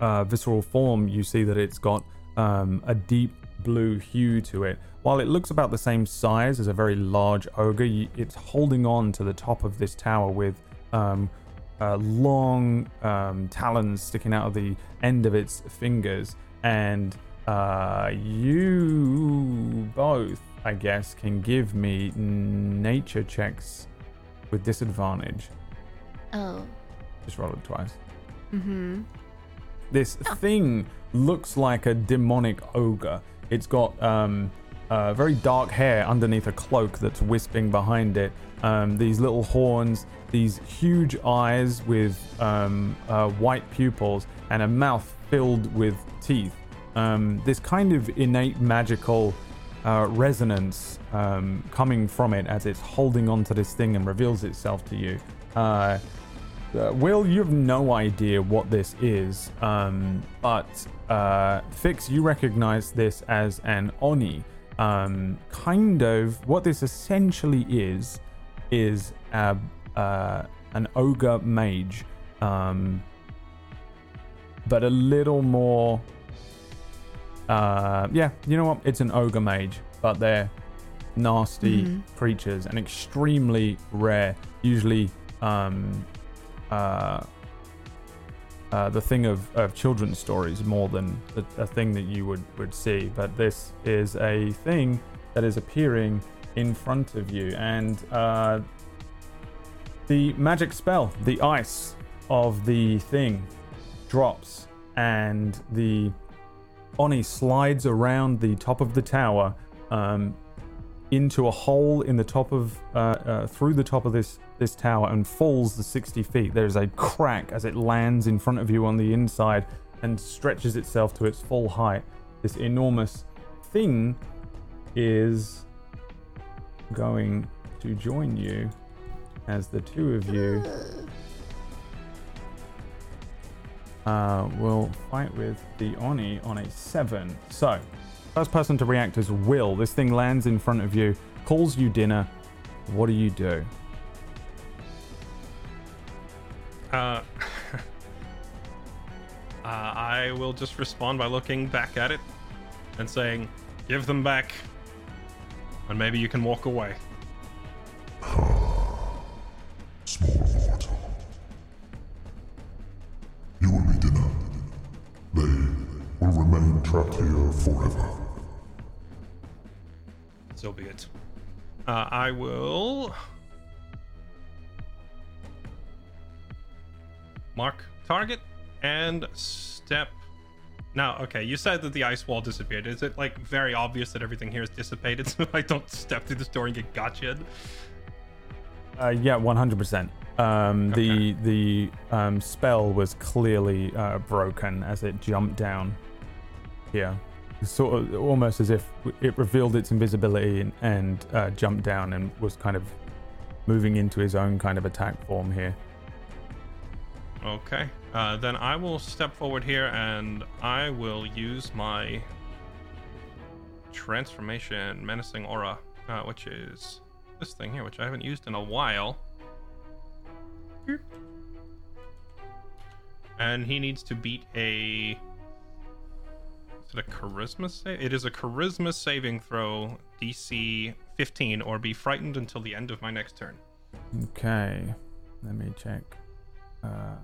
uh, visceral form, you see that it's got um, a deep blue hue to it. While it looks about the same size as a very large ogre, it's holding on to the top of this tower with um, uh, long um, talons sticking out of the end of its fingers. And uh, you both, I guess, can give me nature checks with disadvantage. Oh. Just roll it twice. Mm-hmm. This thing looks like a demonic ogre. It's got um, uh, very dark hair underneath a cloak that's wisping behind it. Um, these little horns, these huge eyes with um, uh, white pupils, and a mouth filled with teeth. Um, this kind of innate magical uh, resonance um, coming from it as it's holding onto this thing and reveals itself to you. Uh, uh, Will, you have no idea what this is, um, but uh, Fix, you recognize this as an Oni. Um, kind of what this essentially is is a, uh, an ogre mage, um, but a little more. Uh, yeah, you know what? It's an ogre mage, but they're nasty Mhm. creatures and extremely rare. Usually, um, uh, uh, the thing of, of children's stories more than a, a thing that you would, would see. But this is a thing that is appearing in front of you. And uh, the magic spell, the ice of the thing, drops, and the Oni slides around the top of the tower um, into a hole in the top of uh, uh, through the top of this this tower and falls the 60 feet. There's a crack as it lands in front of you on the inside and stretches itself to its full height. This enormous thing is going to join you as the two of you uh, will fight with the Oni on a 7. So, first person to react is Will. This thing lands in front of you, calls you dinner. What do you do? Uh, uh, I will just respond by looking back at it and saying, "Give them back, and maybe you can walk away." Small mortal. You will be dinner. They will remain trapped here forever. So be it. Uh, I will mark target and step. Now, okay, you said that the ice wall disappeared. Is it like very obvious that everything here is dissipated so I don't step through this door and get gotcha? Uh, yeah, 100%. Um, The the um, spell was clearly uh, broken as it jumped down here. Sort of almost as if it revealed its invisibility and, and uh, jumped down and was kind of moving into his own kind of attack form here. Okay. Uh, then I will step forward here and I will use my transformation menacing aura, uh, which is this thing here, which I haven't used in a while. And he needs to beat a. Is it a charisma save? It is a charisma saving throw, DC 15, or be frightened until the end of my next turn. Okay, let me check. Uh,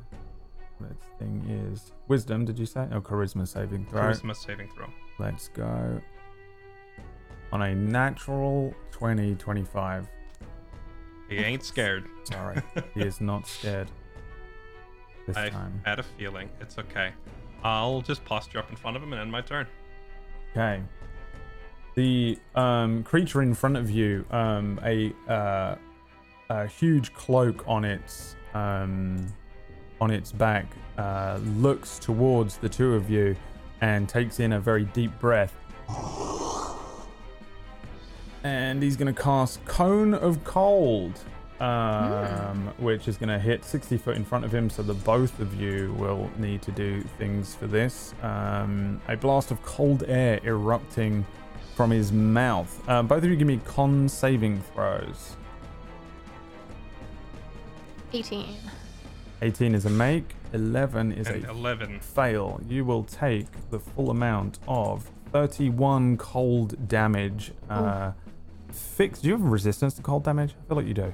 this thing is wisdom. Did you say? Oh, charisma saving throw. Charisma saving throw. Let's go. On a natural 20, 25. He ain't scared. Sorry, he is not scared this I time. had a feeling. It's okay. I'll just posture up in front of him and end my turn. Okay. The um, creature in front of you, um, a uh, a huge cloak on its um, on its back, uh, looks towards the two of you and takes in a very deep breath. And he's going to cast Cone of Cold, um, which is going to hit 60 foot in front of him. So the both of you will need to do things for this. Um, a blast of cold air erupting from his mouth. Uh, both of you give me con saving throws. 18. 18 is a make, 11 is And a 11. fail. You will take the full amount of 31 cold damage. Uh, fix. Do you have resistance to cold damage? I feel like you do.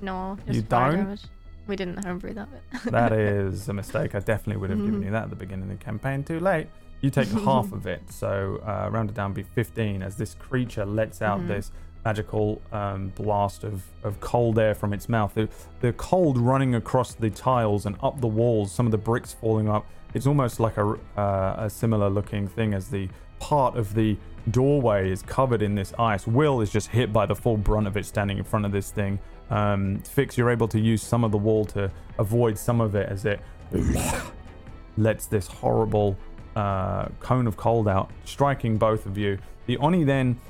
No, just You fire don't? damage. We didn't homebrew that bit. that is a mistake. I definitely would have given you that at the beginning of the campaign. Too late. You take half of it, so uh, rounded down be 15 as this creature lets out Mhm. this magical um, blast of, of cold air from its mouth. The, the cold running across the tiles and up the walls, some of the bricks falling up. It's almost like a, uh, a similar looking thing as the part of the doorway is covered in this ice. Will is just hit by the full brunt of it standing in front of this thing. Um, Fix, you're able to use some of the wall to avoid some of it as it lets this horrible uh, cone of cold out, striking both of you. The Oni then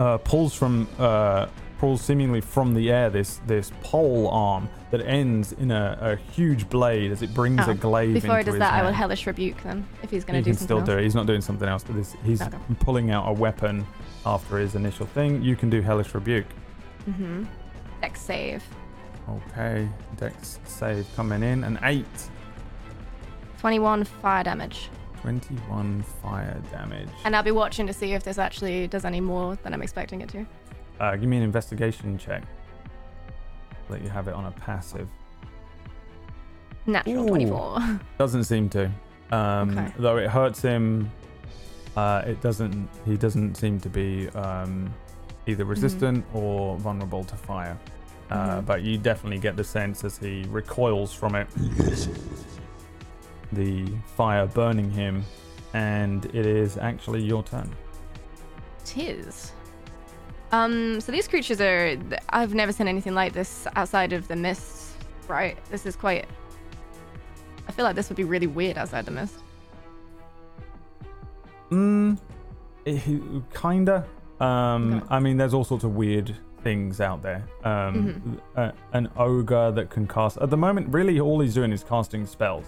uh, pulls from uh, pulls seemingly from the air this this pole arm that ends in a, a huge blade as it brings Oh, a glaive Before he does that, I will hellish rebuke then if he's going he to do can something still else. do it. He's not doing something else, but this, he's Okay. pulling out a weapon after his initial thing. You can do hellish rebuke. Mm-hmm. Dex save. Okay, Dex save coming in an eight. 21 fire damage. 21 fire damage. And I'll be watching to see if this actually does any more than I'm expecting it to. Uh, give me an investigation check. Let you have it on a passive. Natural Ooh. 24. Doesn't seem to. Um, Okay. Though it hurts him. Uh, it doesn't. He doesn't seem to be um, either resistant or vulnerable to fire. Uh, Mhm. But you definitely get the sense as he recoils from it, the fire burning him, and it is actually your turn. Tis. Um, so these creatures are. I've never seen anything like this outside of the mist, right? This is quite. I feel like this would be really weird outside the mist. Mm, it, kinda. Um, Okay. I mean, there's all sorts of weird things out there. Um, Mm-hmm. a- an ogre that can cast. At the moment, really, all he's doing is casting spells.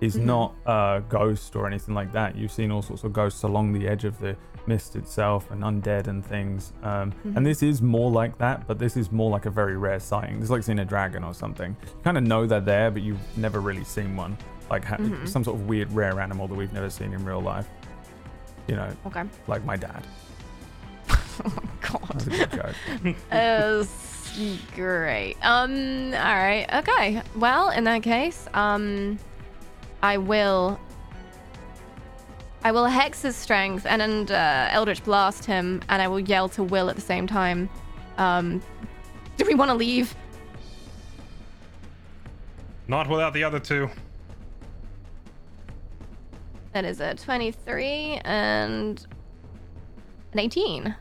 He's Mhm. not a ghost or anything like that. You've seen all sorts of ghosts along the edge of the mist itself and undead and things. Um, Mhm. And this is more like that, but this is more like a very rare sighting. This is like seeing a dragon or something. You kind of know they're there, but you've never really seen one. Like ha- Mhm. some sort of weird, rare animal that we've never seen in real life. You know, Okay. like my dad. Oh god. That's a good joke. That's great. Um. All right. Okay. Well, in that case, um, I will. I will hex his strength and and uh, Eldritch blast him, and I will yell to Will at the same time. Um, do we want to leave? Not without the other two. That is a twenty-three and an eighteen.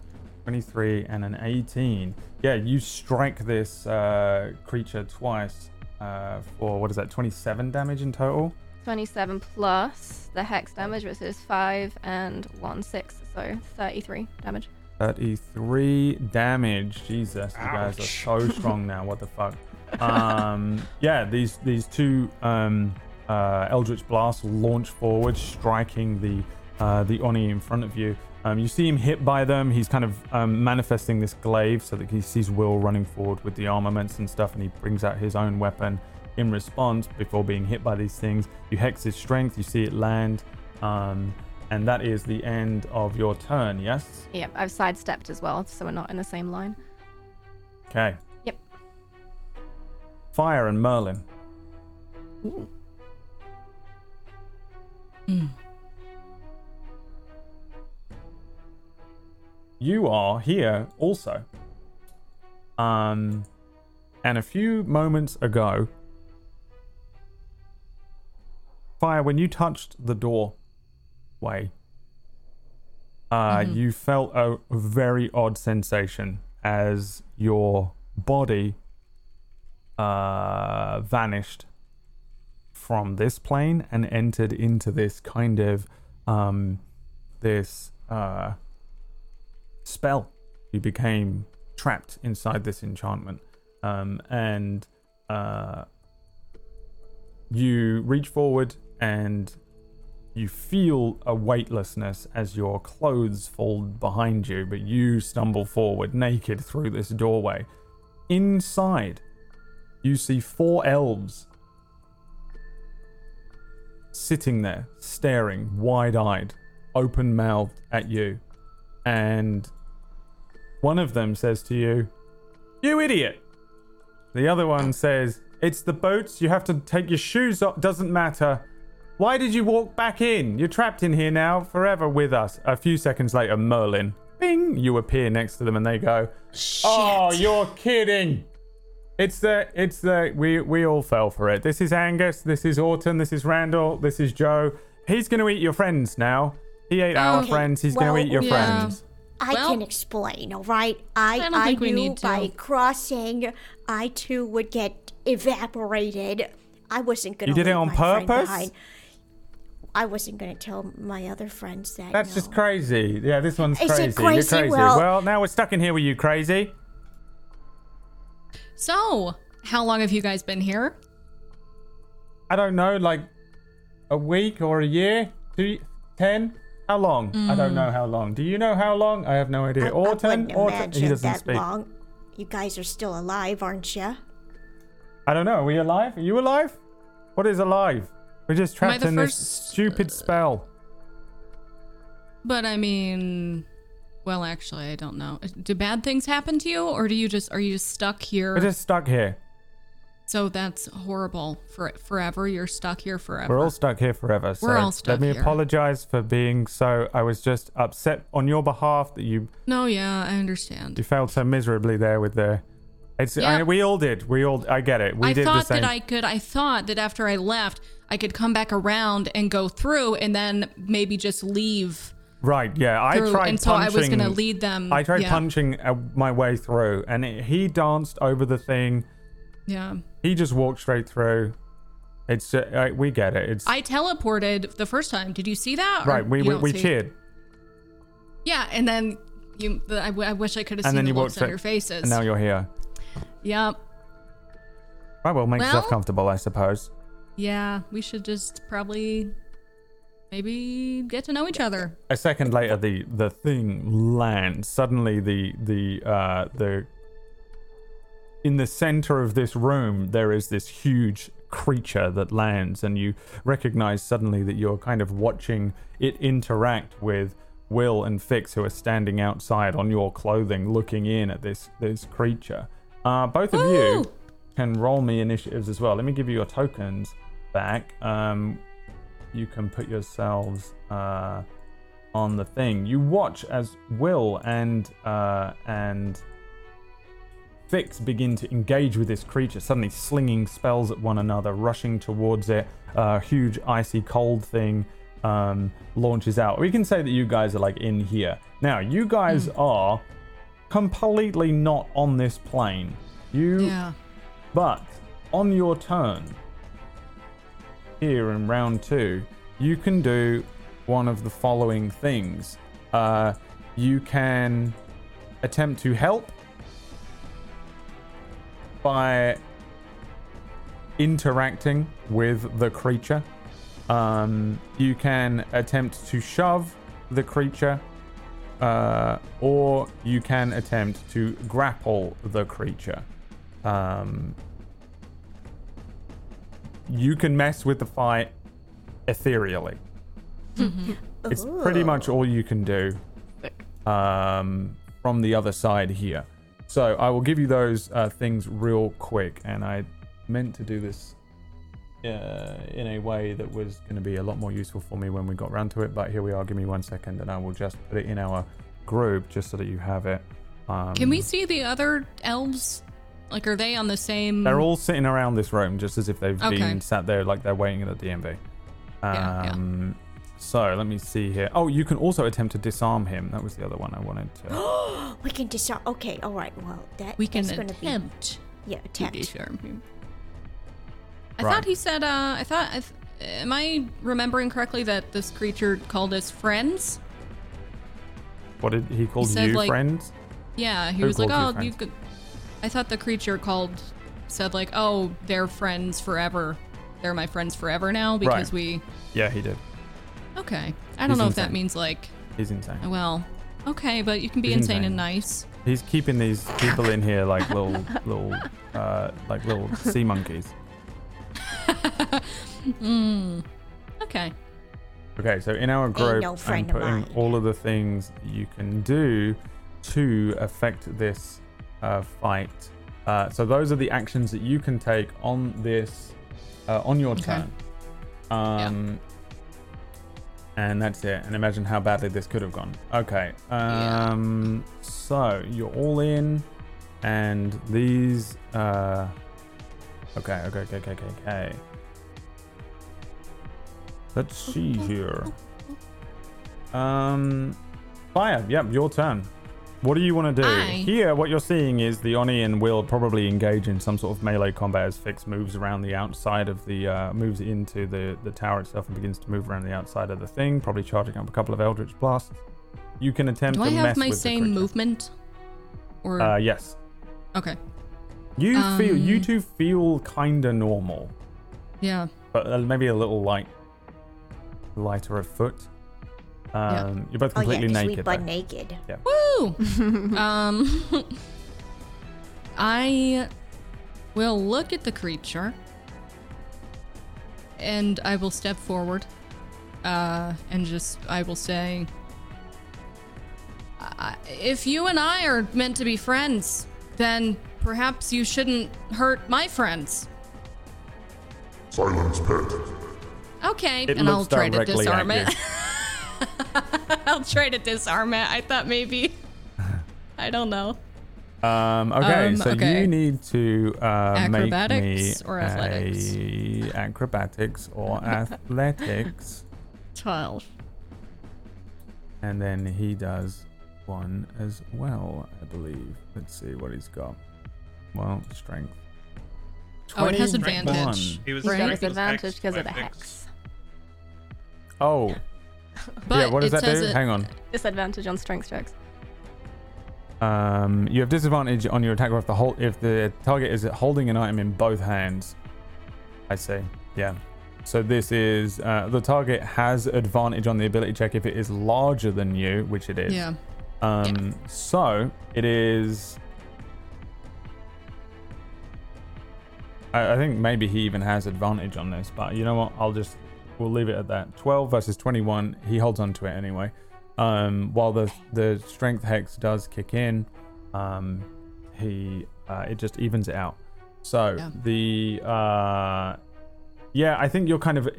23 and an 18. Yeah, you strike this uh, creature twice uh, for what is that, 27 damage in total? 27 plus the hex damage, which is 5 and 1, 6. So 33 damage. 33 damage. Jesus, you guys are so strong now. What the fuck? Um, yeah, these these two um, uh, Eldritch blasts launch forward, striking the uh, the Oni in front of you. Um, you see him hit by them. He's kind of um, manifesting this glaive so that he sees Will running forward with the armaments and stuff, and he brings out his own weapon in response before being hit by these things. You hex his strength. You see it land. Um, and that is the end of your turn, yes? Yep, I've sidestepped as well, so we're not in the same line. Okay. Yep. Fire and Merlin. Ooh. You are here also. Um, and a few moments ago, Fire, when you touched the doorway, uh, you felt a very odd sensation as your body uh, vanished from this plane and entered into this kind of um, this uh, spell. You became trapped inside this enchantment, um, and uh, you reach forward and you feel a weightlessness as your clothes fall behind you, but you stumble forward naked through this doorway. Inside, you see four elves sitting there, staring wide eyed, open mouthed at you. And one of them says to you, You idiot! The other one says, It's the boats. You have to take your shoes off. Doesn't matter. Why did you walk back in? You're trapped in here now forever with us. A few seconds later, Merlin. bing, you appear next to them, and they go, Shit. "Oh, you're kidding." It's the it's the we we all fell for it. This is Angus, this is Orton, this is Randall, this is Joe. He's gonna eat your friends now. He ate our Okay, friends. He's well, gonna eat your yeah. friends. I Well- can explain, all right? I, I don't I think we knew need to. by crossing, I too would get evaporated. I wasn't gonna. You did it on purpose? Behind. I wasn't gonna tell my other friends that. That's no. just crazy. Yeah, this one's Is crazy. it crazy? You're crazy. Well- well, now we're stuck in here with you, crazy. So, how long have you guys been here? I don't know, like a week or a year, two, ten. How long? I don't mm. know how long. Do you know how long? I have no idea. I, I Orton, wouldn't Orton. He doesn't that speak. long. You guys are still alive, aren't you? I don't know. Are we alive? Are you alive? What is alive? We're just trapped in this uh, stupid spell. But I mean, well, actually, I don't know. Do bad things happen to you, or do you just are you just stuck here? We're just stuck here. So that's horrible for forever. You're stuck here forever. We're all stuck here forever. So We're all stuck let me here. apologize for being so. I was just upset on your behalf that you no, yeah, I understand. you failed so miserably there with the. It's Yeah. I, we all did. We all. I get it. We I did the same. I thought that I could. I thought that after I left, I could come back around and go through, and then maybe just leave Right. Yeah. I through. tried and so punching. I was gonna lead them. I tried yeah, punching uh, my way through, and it, he danced over the thing. Yeah, He just walked straight through. It's uh, we get it. It's I teleported the first time. Did you see that? Right. We we, we cheered, Yeah, and then you. I, I wish I could have and seen then the you looks on your faces. and now you're here. Yep. Right. Well, make yourself comfortable, I suppose. Yeah, we should just probably maybe get to know each other. A second later, the the thing lands. Suddenly, the the uh, the in the center of this room, there is this huge creature that lands, and you recognize suddenly that you're kind of watching it interact with Will and Fix, who are standing outside on your clothing, looking in at this this creature. Uh, both of you can roll me initiatives as well. Let me give you your tokens back. Um, you can put yourselves uh, on the thing. You watch as Will and uh, and Fix begin to engage with this creature, suddenly slinging spells at one another, rushing towards it. A huge icy cold thing um, launches out. We can say that you guys are like in here. Now, you guys are completely not on this plane. You Yeah. but on your turn, here in round two, you can do one of the following things. Uh, you can attempt to help by interacting with the creature. Um, you can attempt to shove the creature, uh, or you can attempt to grapple the creature. Um, you can mess with the fight ethereally. it's pretty much all you can do um, from the other side here. So I will give you those uh, things real quick, and I meant to do this uh, in a way that was going to be a lot more useful for me when we got round to it. But here we are. Give me one second, and I will just put it in our group just so that you have it. Um, Can we see the other elves? Like, are they on the same? They're all sitting around this room just as if they've Okay. been sat there like they're waiting at the DMV. Yeah, yeah. Um, So let me see here. Oh, you can also attempt to disarm him. That was the other one I wanted to. We can disarm. Okay, all right. Well, that We can that's gonna attempt be yeah to attempt. disarm him. I Right. thought he said. Uh, I thought. I th- am I remembering correctly that this creature called us friends? What did he call said, you, like- friends? Yeah, he Who was like, called you "Oh, friends? You could." I thought the creature called said like, "Oh, they're friends forever. They're my friends forever now because Right. we." Yeah, he did. Okay, I don't He's know if that insane. means like, He's insane. well, okay, but you can be He's insane, insane. and nice. He's keeping these people in here like little, little, uh, like little sea monkeys. Okay. Okay, so in our group, no I'm friend of putting mine. all of the things you can do to affect this uh, fight. Uh, so those are the actions that you can take on this, uh, on your Okay. turn. Um, And that's it. And imagine how badly this could have gone. Okay. Um. So you're all in, and these. Uh. Okay. Okay. Okay. Okay. Okay. Okay. Let's see here. Um. Fire. Yep. Your turn. What do you want to do? I- Here, what you're seeing is the Oni will probably engage in some sort of melee combat as Fix moves around the outside of the, uh, moves into the, the tower itself and begins to move around the outside of the thing, probably charging up a couple of Eldritch Blasts. You can attempt Do I have my with the same creature. movement? Or Uh, yes. okay, You feel, you Um, two feel kinda normal, yeah. but uh, maybe a little light, lighter of foot. Um, You're both completely Oh yeah, completely 'cause we naked. butt though. naked. Woo! um, I will look at the creature, and I will step forward, uh, and just I will say, "If you and I are meant to be friends, then perhaps you shouldn't hurt my friends." Silence, pet. Okay, It and I'll try to disarm it. I'll try to disarm it. I thought maybe. I don't know. Um, okay, Um, so okay. you need to uh, make me Acrobatics or athletics? a acrobatics or athletics, 12. and then he does one as well, I believe. Let's see what he's got. Well, strength. Oh, it has 21. advantage. He was Right. got he was disadvantage hexed because of the hex. Oh, But yeah. What does it that do? it- Hang on. Disadvantage on strength checks. Um, you have disadvantage on your attack roll if the whole if the target is holding an item in both hands. I see. Yeah. So this is uh, the target has advantage on the ability check if it is larger than you, which it is. Yeah. Um, so it is. I, I think maybe he even has advantage on this, but you know what? I'll just we'll leave it at that. Twelve versus twenty-one. He holds on to it anyway. Um, while the the strength hex does kick in, um, he uh, it just evens it out. So Yeah. the uh, yeah, I think you're kind of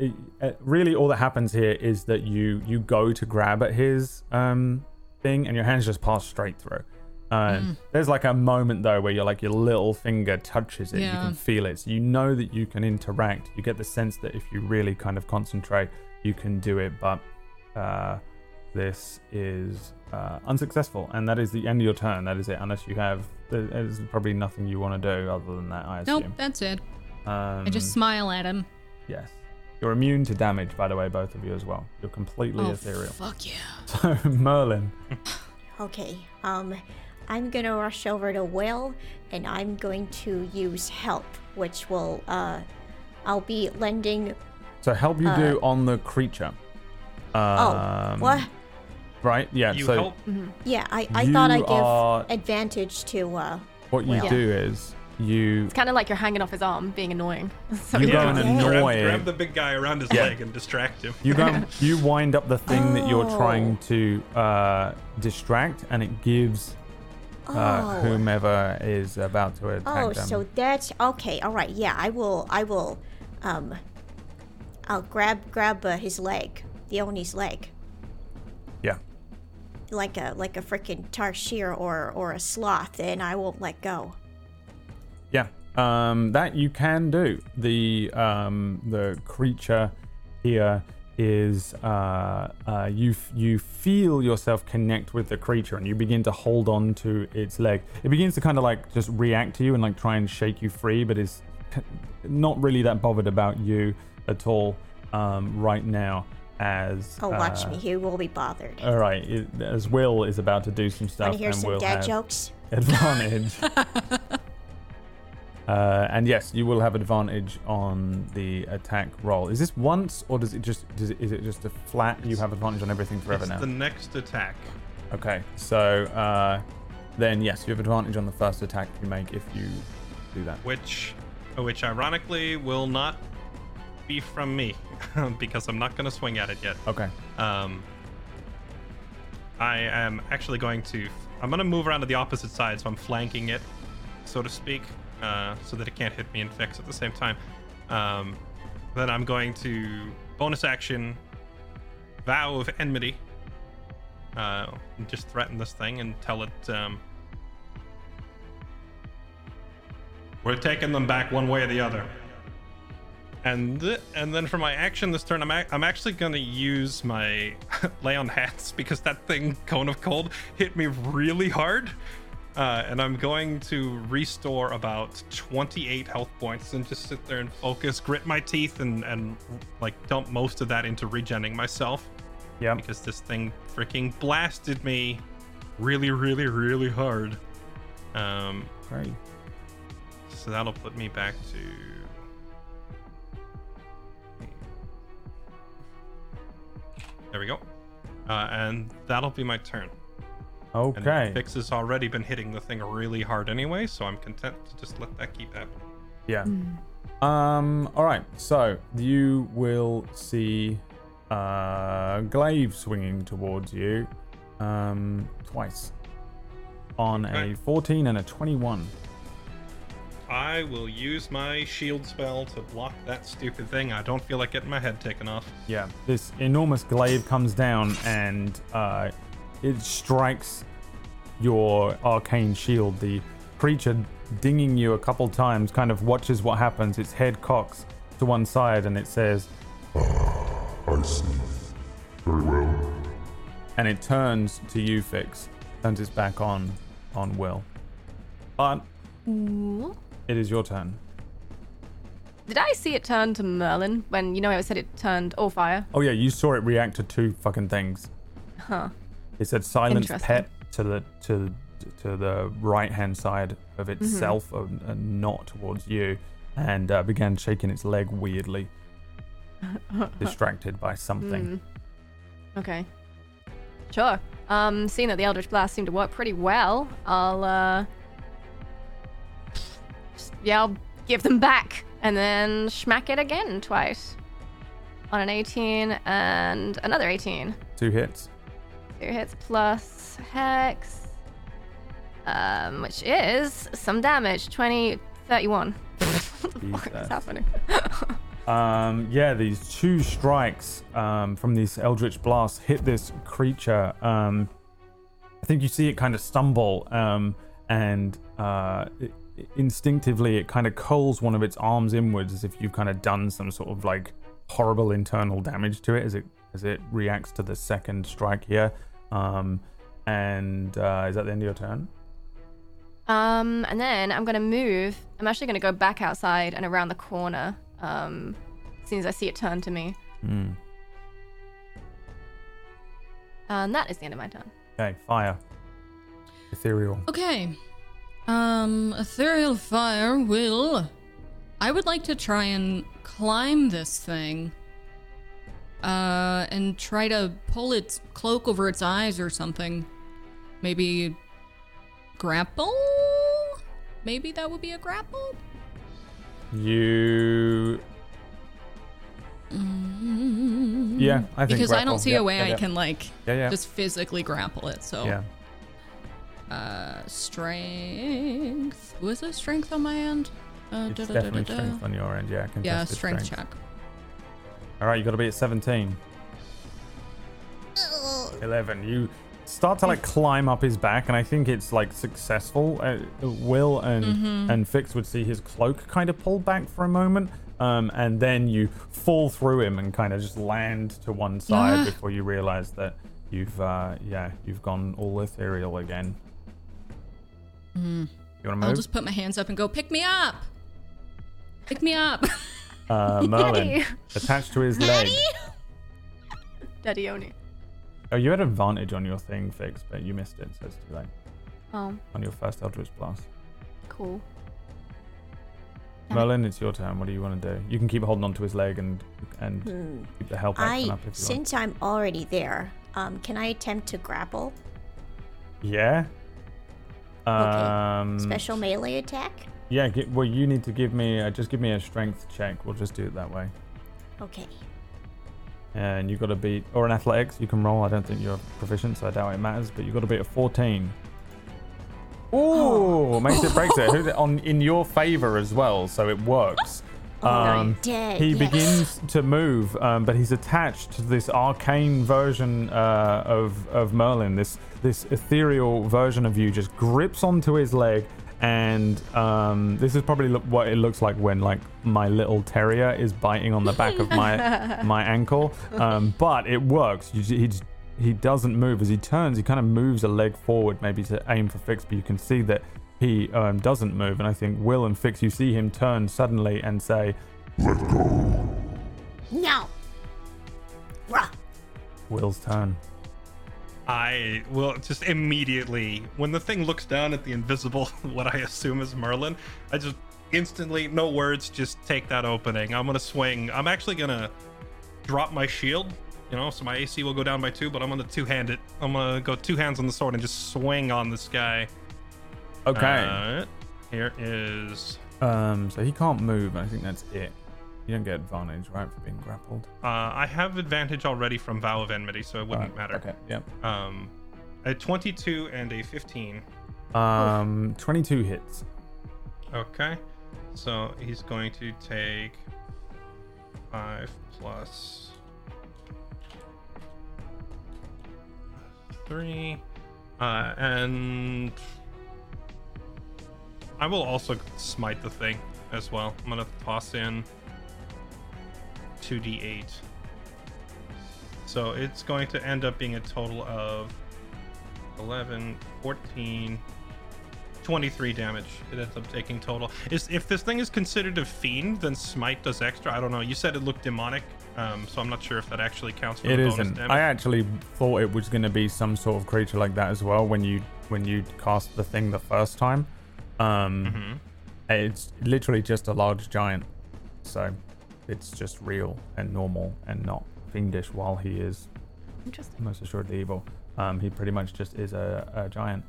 really all that happens here is that you you go to grab at his um thing and your hands just pass straight through. Um, There's like a moment though where you're like your little finger touches it, you can feel it, so you know that you can interact. You get the sense that if you really kind of concentrate, you can do it. But uh, this is uh, unsuccessful, and that is the end of your turn. That is it, unless you have. There's probably nothing you want to do other than that. I assume. Nope, that's it. Um, I just smile at him. Yes. You're immune to damage, by the way, both of you as well. You're completely Oh, ethereal. fuck yeah. So, Merlin. Okay. Um, I'm gonna rush over to Will, and I'm going to use help, which will uh, I'll be lending. So, help you do on the creature. Um, oh, what? Right? Yeah. You so, help. Yeah, I, I thought I you give advantage to. Uh, what you Will. do is you It's kind of like you're hanging off his arm, being annoying. So You he go doesn't- and Yeah. annoy Grab, grab the big guy around his Yeah. leg and distract him. you go you wind up the thing that you're Oh. trying to uh, distract, and it gives uh, oh. whomever is about to attack Oh, them. so that's okay. All right. Yeah, I will. I will. Um, I'll grab grab uh, his leg, the Oni's leg, yeah. like a like a freaking tarsier or or a sloth, and I won't let go. Yeah, um, that you can do. The um, the creature here is uh, uh, you f- you feel yourself connect with the creature, and you begin to hold on to its leg. It begins to kind of like just react to you and like try and shake you free, but is not really that bothered about you at all um, right now. As Oh, watch uh, me. He will be bothered. All right, it, as Will is about to do some stuff, Want to hear some dad jokes? advantage. uh, and yes, you will have advantage on the attack roll. Is this once, or does it just does it, is it just a flat? You have advantage on everything forever It's now. the next attack. Okay, so uh, then yes, you have advantage on the first attack you make if you do that. which which ironically will not be from me because I'm not going to swing at it yet. Okay. Um, I am actually going to I'm going to move around to the opposite side, so I'm flanking it, so to speak, uh, so that it can't hit me and fix at the same time. Um, then I'm going to bonus action vow of enmity. Uh, just threaten this thing and tell it um, we're taking them back one way or the other. And th- and then for my action this turn, I'm ac- I'm actually gonna use my lay on hands because that thing cone of cold hit me really hard. Uh, and I'm going to restore about 28 health points and just sit there and focus, grit my teeth, and and like dump most of that into regenning myself Yeah. because this thing freaking blasted me really, really, really hard. Um, so that'll put me back to. There we go. Uh, and that'll be my turn. And Okay. Fix has already been hitting the thing really hard anyway, so I'm content to just let that keep happening. Yeah. Um. All right. So you will see uh glaive swinging towards you, um, twice on Okay. a 14 and a 21. I will use my shield spell to block that stupid thing. I don't feel like getting my head taken off. Yeah. This enormous glaive comes down and uh, it strikes your arcane shield. The creature dinging you a couple times kind of watches what happens. Its head cocks to one side and it says, ah, I see. Very well. and it turns to you, Fix. Turns its back on on Will. But it is your turn. Did I see it turn to Merlin when you know I said it turned all fire? Oh yeah, you saw it react to two fucking things. Huh. It said silence pet to the to to the right hand side of itself and, and not towards you, and uh, began shaking its leg weirdly, distracted by something. Okay. Sure. Um, seeing that the Eldritch Blast seemed to work pretty well, I'll uh just, yeah, I'll give them back and then smack it again twice. On an 18 and another 18. Two hits. Two hits plus hex. Um, which is some damage. 20, 31. what the fuck is happening? Um, yeah, these two strikes um, from these Eldritch blasts hit this creature. Um, I think you see it kind of stumble, um, and uh, it, instinctively it kind of curls one of its arms inwards as if you've kind of done some sort of like horrible internal damage to it as it as it reacts to the second strike here. Um, and uh, is that the end of your turn? Um, and then I'm gonna move. I'm actually gonna go back outside and around the corner. Um, as soon as I see it turn to me. Hmm. And that is the end of my turn. Okay, fire. Ethereal. Okay. Um, ethereal fire will. I would like to try and climb this thing. Uh, and try to pull its cloak over its eyes or something. Maybe grapple? Maybe that would be a grapple? You. Yeah, I think because I don't see a way yep, I yep. can like Yeah, yeah. just physically grapple it. So Yeah. uh strength was it strength on my end? Uh, It's definitely strength on your end, yeah. Yeah, contested strength, check. All right, you got to be at 17. 11. You start to like climb up his back, and I think it's like successful. Uh, Will and Mm-hmm. and Fix would see his cloak kind of pull back for a moment, um, and then you fall through him and kind of just land to one side Ah. before you realize that you've uh, yeah you've gone all ethereal again. You want to move? I'll just put my hands up and go, pick me up! Pick me up! Uh, Merlin Daddy. attached to his leg. Daddy Oni. Oh, you had advantage on your thing, Fix, but you missed it, so it's too late. Oh, On your first Eldritch Blast. cool. Merlin, it's your turn. What do you want to do? You can keep holding onto his leg and and Hmm. keep the help I, up if you want. since I'm already there, um, can I attempt to grapple? Yeah. Um, Special melee attack? Yeah. Gi- well, you need to give me uh, just give me a strength check. We'll just do it that way. Okay. And you've got to beat or an athletics. You can roll. I don't think you're proficient, so I doubt it matters. But you've got to beat a 14. Ooh, makes it breaks it Who's it on in your favor as well, so it works. Um, dead. he yes. begins to move, um, but he's attached to this arcane version uh, of of Merlin. This this ethereal version of you just grips onto his leg, and um, this is probably lo- what it looks like when like my little terrier is biting on the back of my my ankle. Um, but it works. You, he he doesn't move as he turns. He kind of moves a leg forward, maybe to aim for Fix, but you can see that he um, doesn't move. And I think Will and Fix, you see him turn suddenly and say, Let go. No. Rah. Will's turn. I will just immediately, when the thing looks down at the invisible, what I assume is Merlin, I just instantly, no words, just take that opening. I'm gonna swing. I'm actually gonna drop my shield, you know, so my AC will go down by two, but I'm gonna two hand it. I'm gonna go two hands on the sword and just swing on this guy. Okay. Uh, here is. um, so he can't move. I think that's it. You don't get advantage, right, for being grappled. Uh, I have advantage already from Vow of Enmity, so it wouldn't Alright, matter. Okay. Yep. Um, a 22 and a 15. Um, 22 hits. Okay. So he's going to take 5 plus 3. Uh, and I will also smite the thing as well. I'm going to toss in 2d8. So it's going to end up being a total of 11, 14, 23 damage it ends up taking total is if this thing is considered a fiend then smite does extra i don't know you said it looked demonic um so i'm not sure if that actually counts for It the bonus isn't. damage I actually thought it was going to be some sort of creature like that as well when you when you cast the thing the first time. Um, Mhm. It's literally just a large giant, so it's just real and normal and not fiendish. While he is Interesting. most assuredly evil, um, he pretty much just is a, a giant.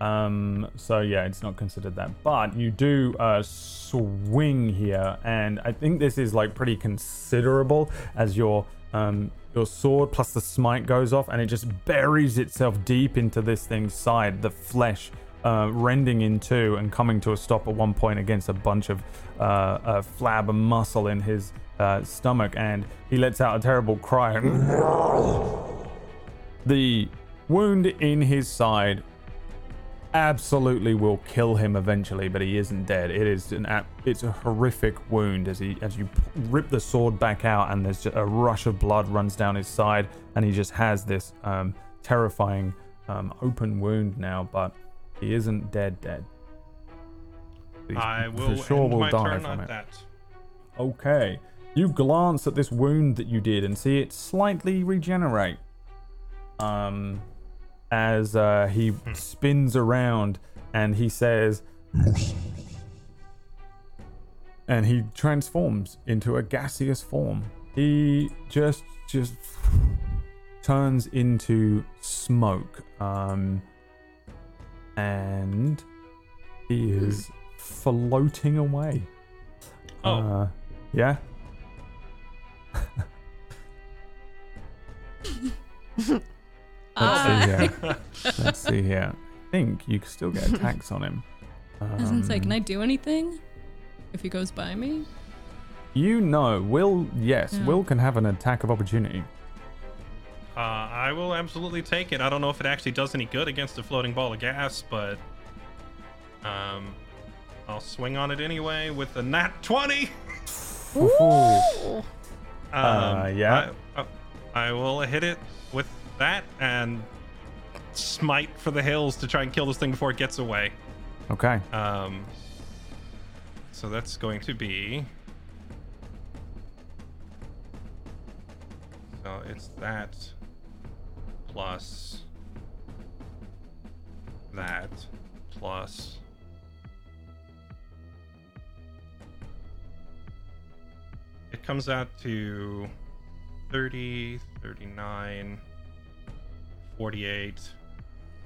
Um, so yeah, it's not considered that. But you do uh, swing here, and I think this is like pretty considerable as your um, your sword plus the smite goes off, and it just buries itself deep into this thing's side. The flesh uh, rending in two and coming to a stop at one point against a bunch of uh, uh, flab and muscle in his uh, stomach, and he lets out a terrible cry. the wound in his side absolutely will kill him eventually, but he isn't dead. It is an it's a horrific wound as he as you rip the sword back out, and there's just a rush of blood runs down his side, and he just has this um, terrifying um, open wound now, but he isn't dead. Dead. He's i will for sure end will my die turn from on it. that Okay. You glance at this wound that you did and see it slightly regenerate. Um, as uh, he spins around and he says, and he transforms into a gaseous form. He just just turns into smoke. Um, and he is floating away. oh Uh, yeah. Let's Ah. see here. Let's see here. I think you can still get attacks on him. I was gonna say, Um, can I do anything if he goes by me? You know, Will. Yes, Yeah. Will can have an attack of opportunity. Uh, i will absolutely take it i don't know if it actually does any good against a floating ball of gas but um i'll swing on it anyway with a nat 20 Ooh. Um, Uh, yeah. I, I, I will hit it with that and smite for the hills to try and kill this thing before it gets away. Okay. Um, so that's going to be. So it's that plus that plus. It comes out to 30, 39, 48,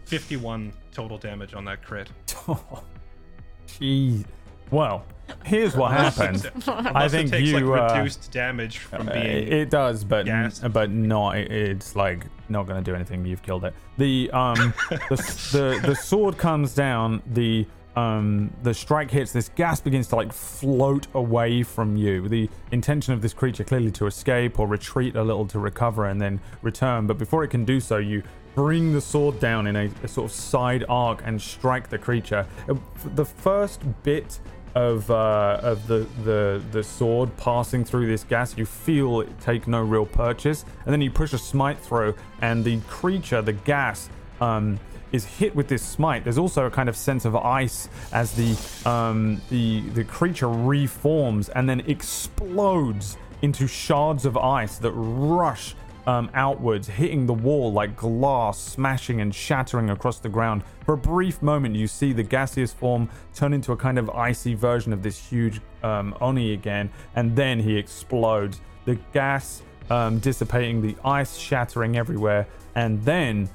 51 total damage on that crit. Jeez. Well, here's what happened. I think it takes you. like uh, reduced damage from Uh, being it does, but gassed. but not. It's like not going to do anything. You've killed it. The um the, the the sword comes down. The um, the strike hits, this gas begins to like float away from you. The intention of this creature clearly to escape or retreat a little to recover and then return. But before it can do so, you bring the sword down in a, a sort of side arc and strike the creature. Uh, The first bit of uh, of the, the the sword passing through this gas, you feel it take no real purchase, and then you push a smite throw, and the creature, the gas, um, is hit with this smite. There's also a kind of sense of ice as the um, the the creature reforms and then explodes into shards of ice that rush um, outwards, hitting the wall like glass, smashing and shattering across the ground. For a brief moment, you see the gaseous form turn into a kind of icy version of this huge um, Oni again, and then he explodes. The gas um, dissipating, the ice shattering everywhere, and then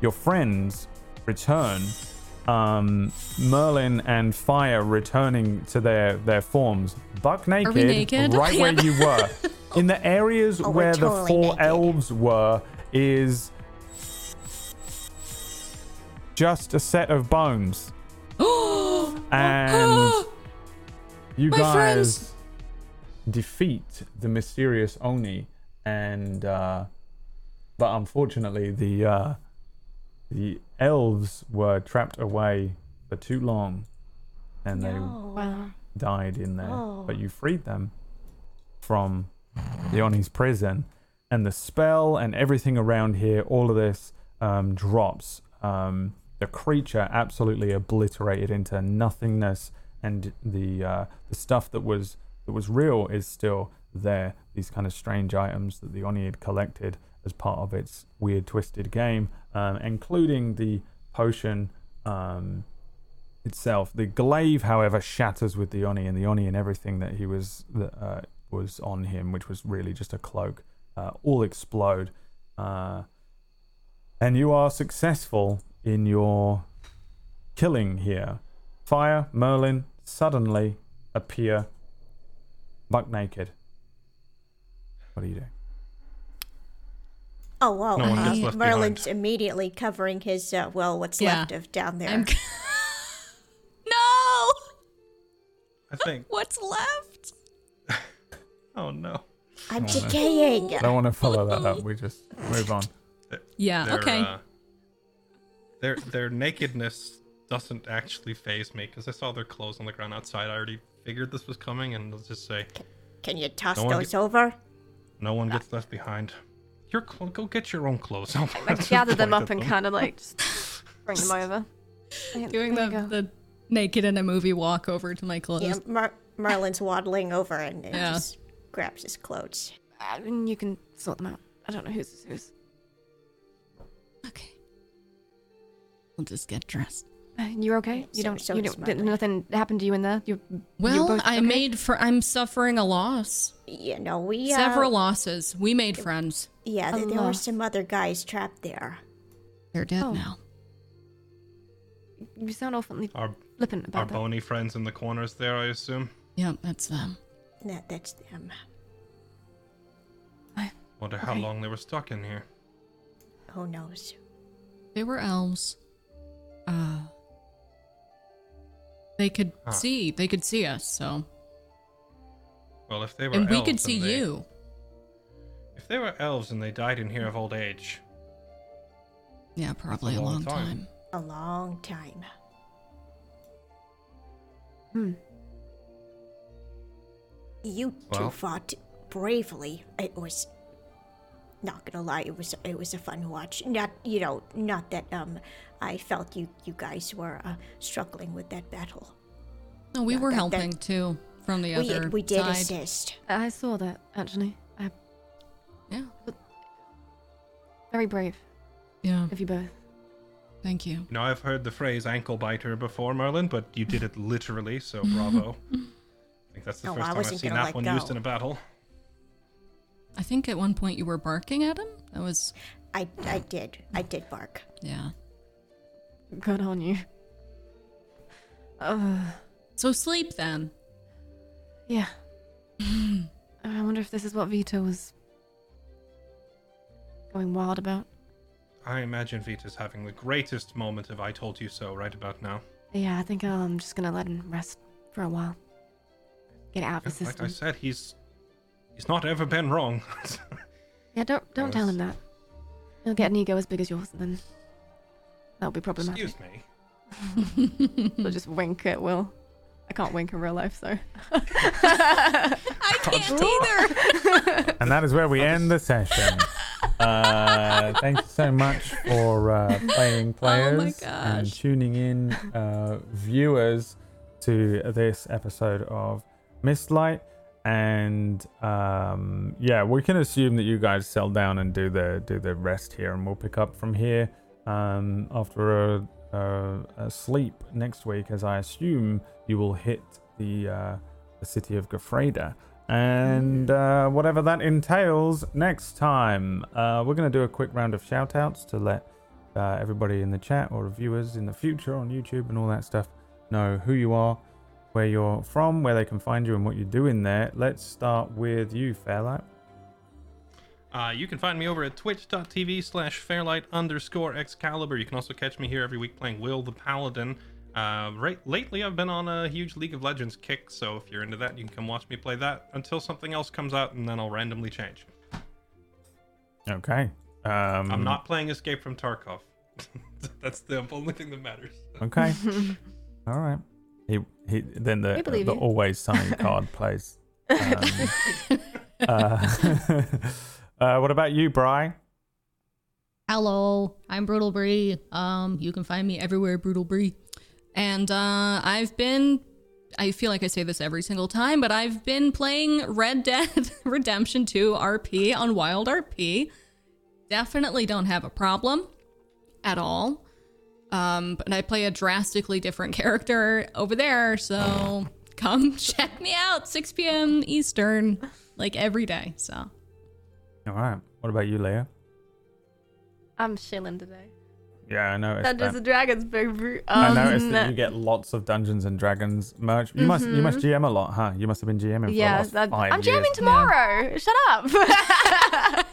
your friends return. Um, Merlin and Fire returning to their their forms, buck naked, naked? right where you were. In the areas Oh, where the four naked. elves were, is just a set of bones, and you My guys friends! defeat the mysterious Oni, and uh, but unfortunately the uh, the elves were trapped away for too long, and they Wow. died in there. Oh. But you freed them from the Oni's prison, and the spell and everything around here, all of this um, drops. Um, the creature absolutely obliterated into nothingness, and the uh, the stuff that was that was real is still there. These kind of strange items that the Oni had collected as part of its weird, twisted game, um, including the potion. Um, itself. The glaive, however, shatters with the Oni, and the Oni and everything that he was that uh, was on him, which was really just a cloak, uh, all explode. Uh, and you are successful in your killing here. Fire, Merlin suddenly appear buck naked. What do you do? Oh well, No uh, gets Merlin's behind. immediately covering his uh, well, what's Yeah. left of down there. I'm. no! I think. What's left? Oh no. I'm no. decaying. I don't want to follow that up. We just move on. Yeah, Their, okay. Uh, their their nakedness doesn't actually phase me because I saw their clothes on the ground outside. I already figured this was coming, and let's just say Can you toss No one those over? no one gets left behind. Your cl- go get your own clothes. I'll I gather them up and kind kind of like just bring them over. Doing there the, the naked in a movie walk over to my clothes. Yeah, Mer- Merlin's waddling over and, and Yeah. just grabs his clothes. Uh, and you can sort them out. I don't know who's who's. Okay. We'll just get dressed. Uh, You're okay. You So- don't. so you don't. Did nothing happened to you in there? You. you're Well, both I okay? made for. I'm suffering a loss. You know, we uh, Several losses. We made friends. Yeah, th- there were some other guys trapped there. They're dead Oh. now. You sound awfully Our flippant our that. bony friends in the corners there, I assume. Yep, that's them. That that's them. I wonder how Okay. long they were stuck in here. Who knows? They were elves. Uh. They could Huh. see. They could see us. So, Well, if they were and we could see they- you. If they were elves and they died in here of old age, Yeah, probably a long long time. time. A long time. Hmm. You two Well- fought bravely. It was not gonna lie, it was it was a fun watch. Not you know, not that um I felt you you guys were uh, struggling with that battle. No, we Yeah, were that- that- helping too from the We other we did side. assist. I saw that actually. I, Yeah, very brave yeah. of you both. Thank you. you know, I've heard the phrase ankle biter before, Merlin, but you did it literally, so bravo. I think that's the Oh, first I time I've seen that one go. used in a battle. I think at one point you were barking at him. That was I I did. I did bark. yeah. Good on you. Uh, So sleep then. yeah. I wonder if this is what Vito was going wild about. I imagine Vita's having the greatest moment of I told you so right about now. Yeah, I think I'm just gonna let him rest for a while. Get out of his system. Like I said, he's he's not ever been wrong. Yeah, don't don't tell him that. He'll get an ego as big as yours, and then that'll be problematic. Excuse me. He'll just wink at Will. I can't wink in real life, so. I can't either. And that is where we end the session. Uh, thank you so much for uh, playing players and tuning in, uh, viewers, to this episode of Mistlight. And um, yeah, we can assume that you guys settle down and do the do the rest here, and we'll pick up from here um, after a, a, a sleep next week, as I assume you will hit the uh, the city of Gofreda and uh, whatever that entails next time. Uh, we're going to do a quick round of shout outs to let uh, everybody in the chat or viewers in the future on YouTube and all that stuff know who you are, where you're from, where they can find you, and what you're doing there. Let's start with you, Fairlight. Uh, you can find me over at twitch.tv slash fairlight underscore excalibur. You can also catch me here every week playing Will the Paladin. Uh, right lately, I've been on a huge League of Legends kick, so if you're into that, you can come watch me play that until something else comes out, and then I'll randomly change. Okay. Um, I'm not playing Escape from Tarkov. That's the only thing that matters. Okay. all right. He, he then the, We the you. always sunny card plays. Um, uh, uh, what about you, Bry? Hello, I'm Brutal Bree. Um, you can find me everywhere, Brutal Bree. And uh, I've been, I feel like I say this every single time, but I've been playing Red Dead Redemption 2 RP on Wild RP. Definitely don't have a problem at all. Um, but I play a drastically different character over there, so come check me out, 6 p.m. Eastern, like every day. So All right. What about you, Leah? I'm chilling today. Yeah, I noticed Dungeons that. and Dragons, baby. I Um, noticed that you get lots of Dungeons and Dragons merch. You must you must GM a lot, huh? You must have been GMing for Yeah, the last that- 5 I'm years. jamming tomorrow. Shut up.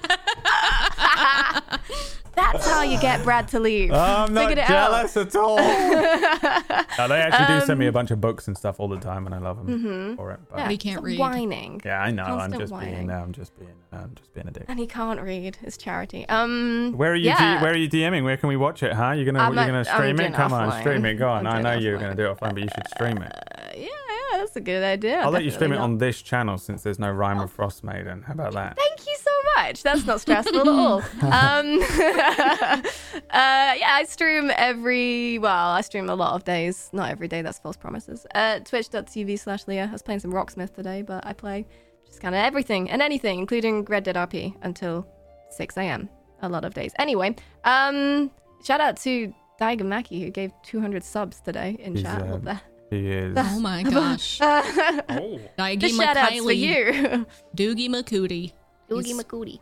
That's how you get Brad to leave. I'm not Figured it jealous at all. No, they actually do send me a Um, bunch of books and stuff all the time, and I love them for it. But Yeah, We can't read. Whining. yeah, I know. I'm Constant just being. whining. I'm just being. I'm just being a dick. And he can't read. It's charity. Um. Where are you? Yeah. D- where are you DMing? Where can we watch it? Huh? You're gonna I'm you're at- gonna stream it? Come on, stream it. Go on. I'm know doing you're gonna do it offline, but you should stream it. Yeah, yeah, that's a good idea. I'll let you stream it on this channel since there's no Rime of Frost Maiden. How about that? Thank you so much. That's not stressful at all. Um, uh, yeah, I stream every, well, I stream a lot of days. Not every day, that's false promises. Uh, Twitch.tv slash Leah. I was playing some Rocksmith today, but I play just kind of everything and anything, including Red Dead RP until 6 a.m. a lot of days. Anyway, um, shout out to Daiga Maki, who gave 200 subs today in He's, chat. the? He is. Oh my gosh. Oh, Daigi Just shout outs for McKiley, you. Doogie McCootie. Oogie He's-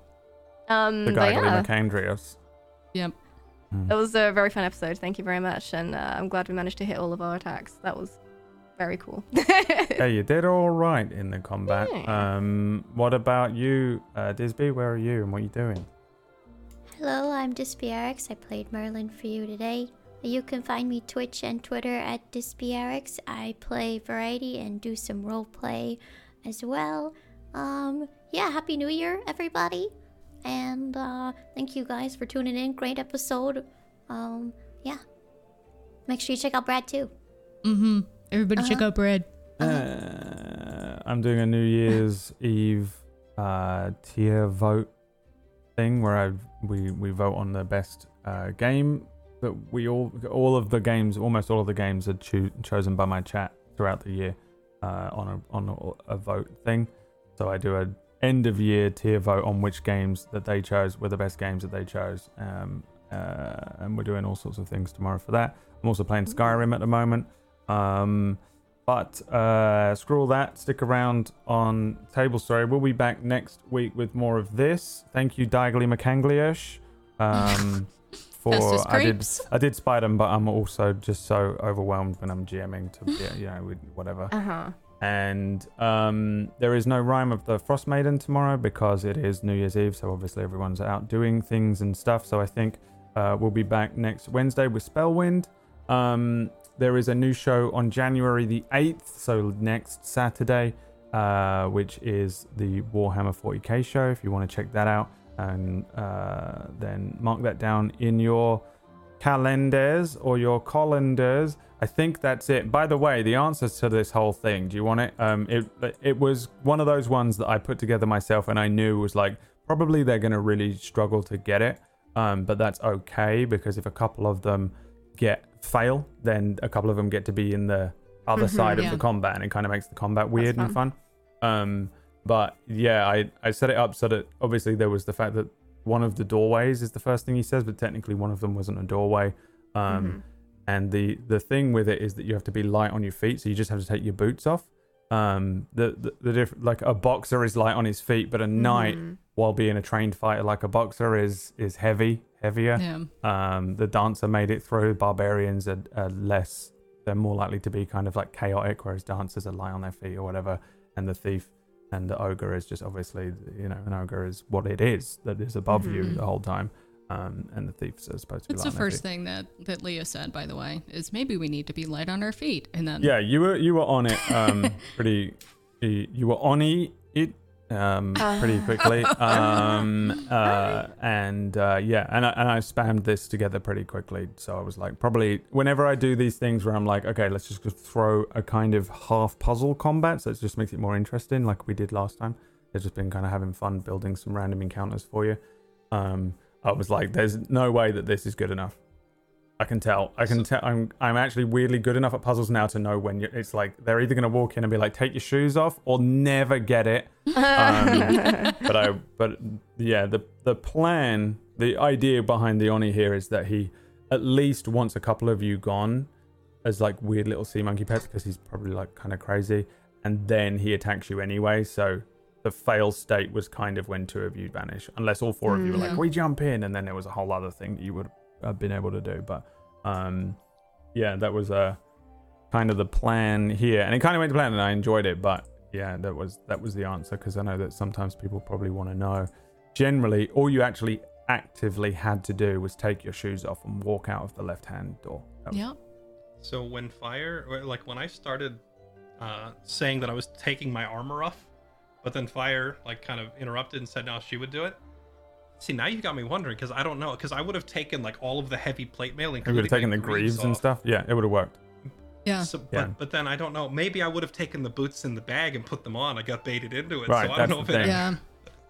Um, the guy yeah. McAndreas. Yep. It was a very fun episode. Thank you very much, and uh, I'm glad we managed to hit all of our attacks. That was very cool. Yeah, you did all right in the combat. Yeah. Um, what about you, uh, Disby? Where are you and what are you doing? Hello, I'm DispyRx. I played Merlin for you today. You can find me Twitch and Twitter at DispyRx. I play variety and do some role play as well. Um, yeah, happy New Year, everybody. And uh, thank you guys for tuning in. Great episode. Um, yeah. Make sure you check out Brad too. Mm-hmm. Everybody check out Brad. Uh, I'm doing a New Year's Eve uh, tier vote thing where I we we vote on the best uh, game that we all all of the games almost all of the games are choo- chosen by my chat throughout the year uh, on a on a, a vote thing. So I do a end of year tier vote on which games that they chose were the best games that they chose. Um, uh, and we're doing all sorts of things tomorrow for that. I'm also playing Skyrim at the moment. Um, but uh, screw all that. Stick around on Table Story. We'll be back next week with more of this. Thank you, Diagley McCanglish. Um, for Festus I did. I did spite him, but I'm also just so overwhelmed when I'm GMing to yeah, you know with whatever. uh huh. And um, there is no Rime of the Frost Maiden tomorrow because it is New Year's Eve, so obviously everyone's out doing things and stuff. So I think uh, we'll be back next Wednesday with Spellwind. Um, there is a new show on January the 8th, so next Saturday, uh, which is the Warhammer 40k show. If you want to check that out, and uh, then mark that down in your calendars or your colanders. I think that's it. By the way, the answers to this whole thing, do you want it? Um, it it was one of those ones that I put together myself, and I knew was like probably they're going to really struggle to get it. Um, but that's okay because if a couple of them get fail, then a couple of them get to be in the other Mhm, side of the combat, and it kind of makes the combat weird and fun. fun. Um, but yeah, I I set it up so that obviously there was the fact that one of the doorways is the first thing he says, but technically one of them wasn't a doorway. Um, Mhm. and the the thing with it is that you have to be light on your feet, so you just have to take your boots off. Um, the the, the diff- like a boxer is light on his feet, but a knight, Mhm. while being a trained fighter like a boxer, is is heavy, heavier. Yeah. Um, the dancer made it through. Barbarians are, are less. They're more likely to be kind of like chaotic, whereas dancers are light on their feet or whatever. And the thief and the ogre is just obviously, you know, an ogre is what it is that is above you Mhm. the whole time. Um, and the thieves are supposed to be That's the first feet. thing that that Leah said, by the way, is maybe we need to be light on our feet, and then Yeah, you were you were on it um, pretty. You you were on it um, pretty quickly. Um, uh, and uh, yeah, and I, and I spammed this together pretty quickly. So I was like, probably whenever I do these things where I'm like, okay, let's just throw a kind of half puzzle combat, so it just makes it more interesting, like we did last time. It's just been kind of having fun building some random encounters for you. Um, I was like, there's no way that this is good enough. I can tell. I can tell. I'm I'm actually weirdly good enough at puzzles now to know when you it's like they're either gonna walk in and be like, take your shoes off, or never get it. Um, but I but yeah, the the plan, the idea behind the Oni here is that he at least wants a couple of you gone as like weird little sea monkey pets because he's probably like kind of crazy, and then he attacks you anyway. So the fail state was kind of when two of you vanish, unless all four of you were like, Mm. we jump in, and then there was a whole other thing that you would have been able to do. But um, yeah, that was uh, kind of the plan here, and it kind of went to plan, and I enjoyed it. But yeah, that was that was the answer because I know that sometimes people probably want to know. Generally, all you actually actively had to do was take your shoes off and walk out of the left-hand door. That was- yeah, So when fire, like when I started uh, saying that I was taking my armor off, but then fire like kind of interrupted and said now she would do it. See, now you got me wondering because I don't know because I would have taken like all of the heavy plate mail, including would have taken my the greaves and stuff. Yeah, it would have worked. yeah. So, but, Yeah. but then I don't know. Maybe I would have taken the boots in the bag and put them on. I got baited into it. Right, so I that's don't know if it, thing. yeah.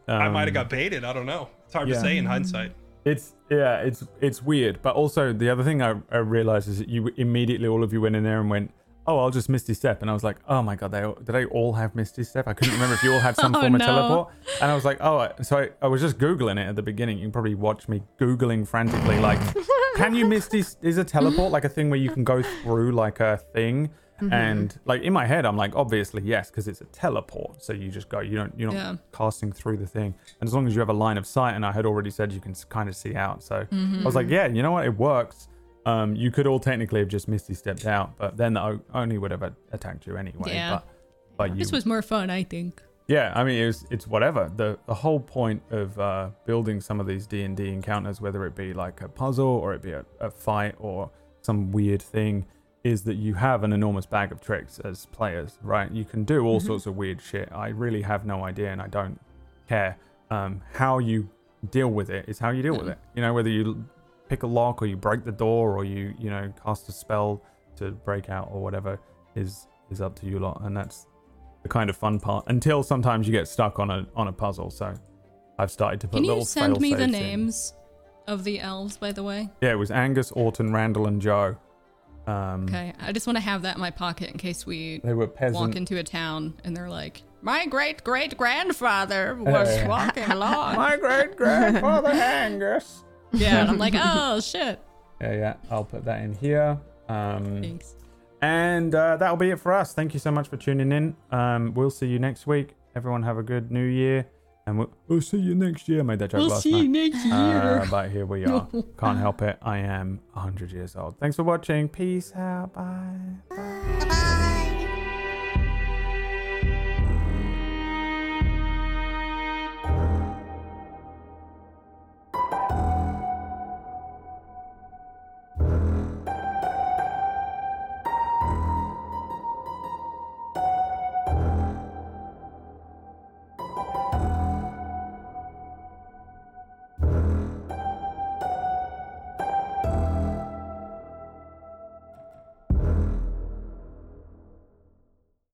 I might Um, have got baited. I don't know. It's hard yeah. to say in hindsight. It's yeah, it's it's weird. But also the other thing I, I realized is that you immediately all of you went in there and went, "Oh, I'll just Misty Step," and I was like, "Oh my god, they all, did they all have Misty Step?" I couldn't remember if you all had some Oh, form of no. teleport, and I was like, "Oh," so I, I was just googling it at the beginning. You can probably watch me googling frantically, like, "Can you Misty? Is a teleport like a thing where you can go through like a thing?" Mm-hmm. And like in my head, I'm like, obviously yes, because it's a teleport. So you just go. You don't. You're not Yeah. casting through the thing. And as long as you have a line of sight, and I had already said you can kind of see out. So mm-hmm. I was like, yeah, you know what? It works. Um, you could all technically have just Misty stepped out, but then the O- Oni would have a- attacked you anyway. Yeah. But, but you, This was more fun, I think. yeah, I mean, it was, it's whatever. The the whole point of uh, building some of these D and D encounters, whether it be like a puzzle or it be a, a fight or some weird thing, is that you have an enormous bag of tricks as players, right? You can do all sorts of weird shit. I really have no idea, and I don't care. Um, how you deal with it is how you deal with it. You know, whether you pick a lock or you break the door or you you know cast a spell to break out or whatever is is up to you lot, and that's the kind of fun part. Until sometimes you get stuck on a on a puzzle. So I've started to put Can little you send me the fail-safes in. names of the elves, by the way? Yeah, it was Angus, Orton, Randall, and Joe. Um, Okay, I just want to have that in my pocket in case we They were walk into a town and they're like, "My great great grandfather was Yeah. walking along." My great grandfather Angus. Yeah, and I'm like, "Oh shit!" Yeah, yeah. I'll put that in here. Um, Thanks. and uh, that'll be it for us. Thank you so much for tuning in. Um, we'll see you next week. Everyone have a good New Year, and we'll, we'll see you next year. I made that joke We'll last see you night. next Uh, year. but here we are. Can't help it. I am 100 years old. Thanks for watching. Peace out. Bye. Bye.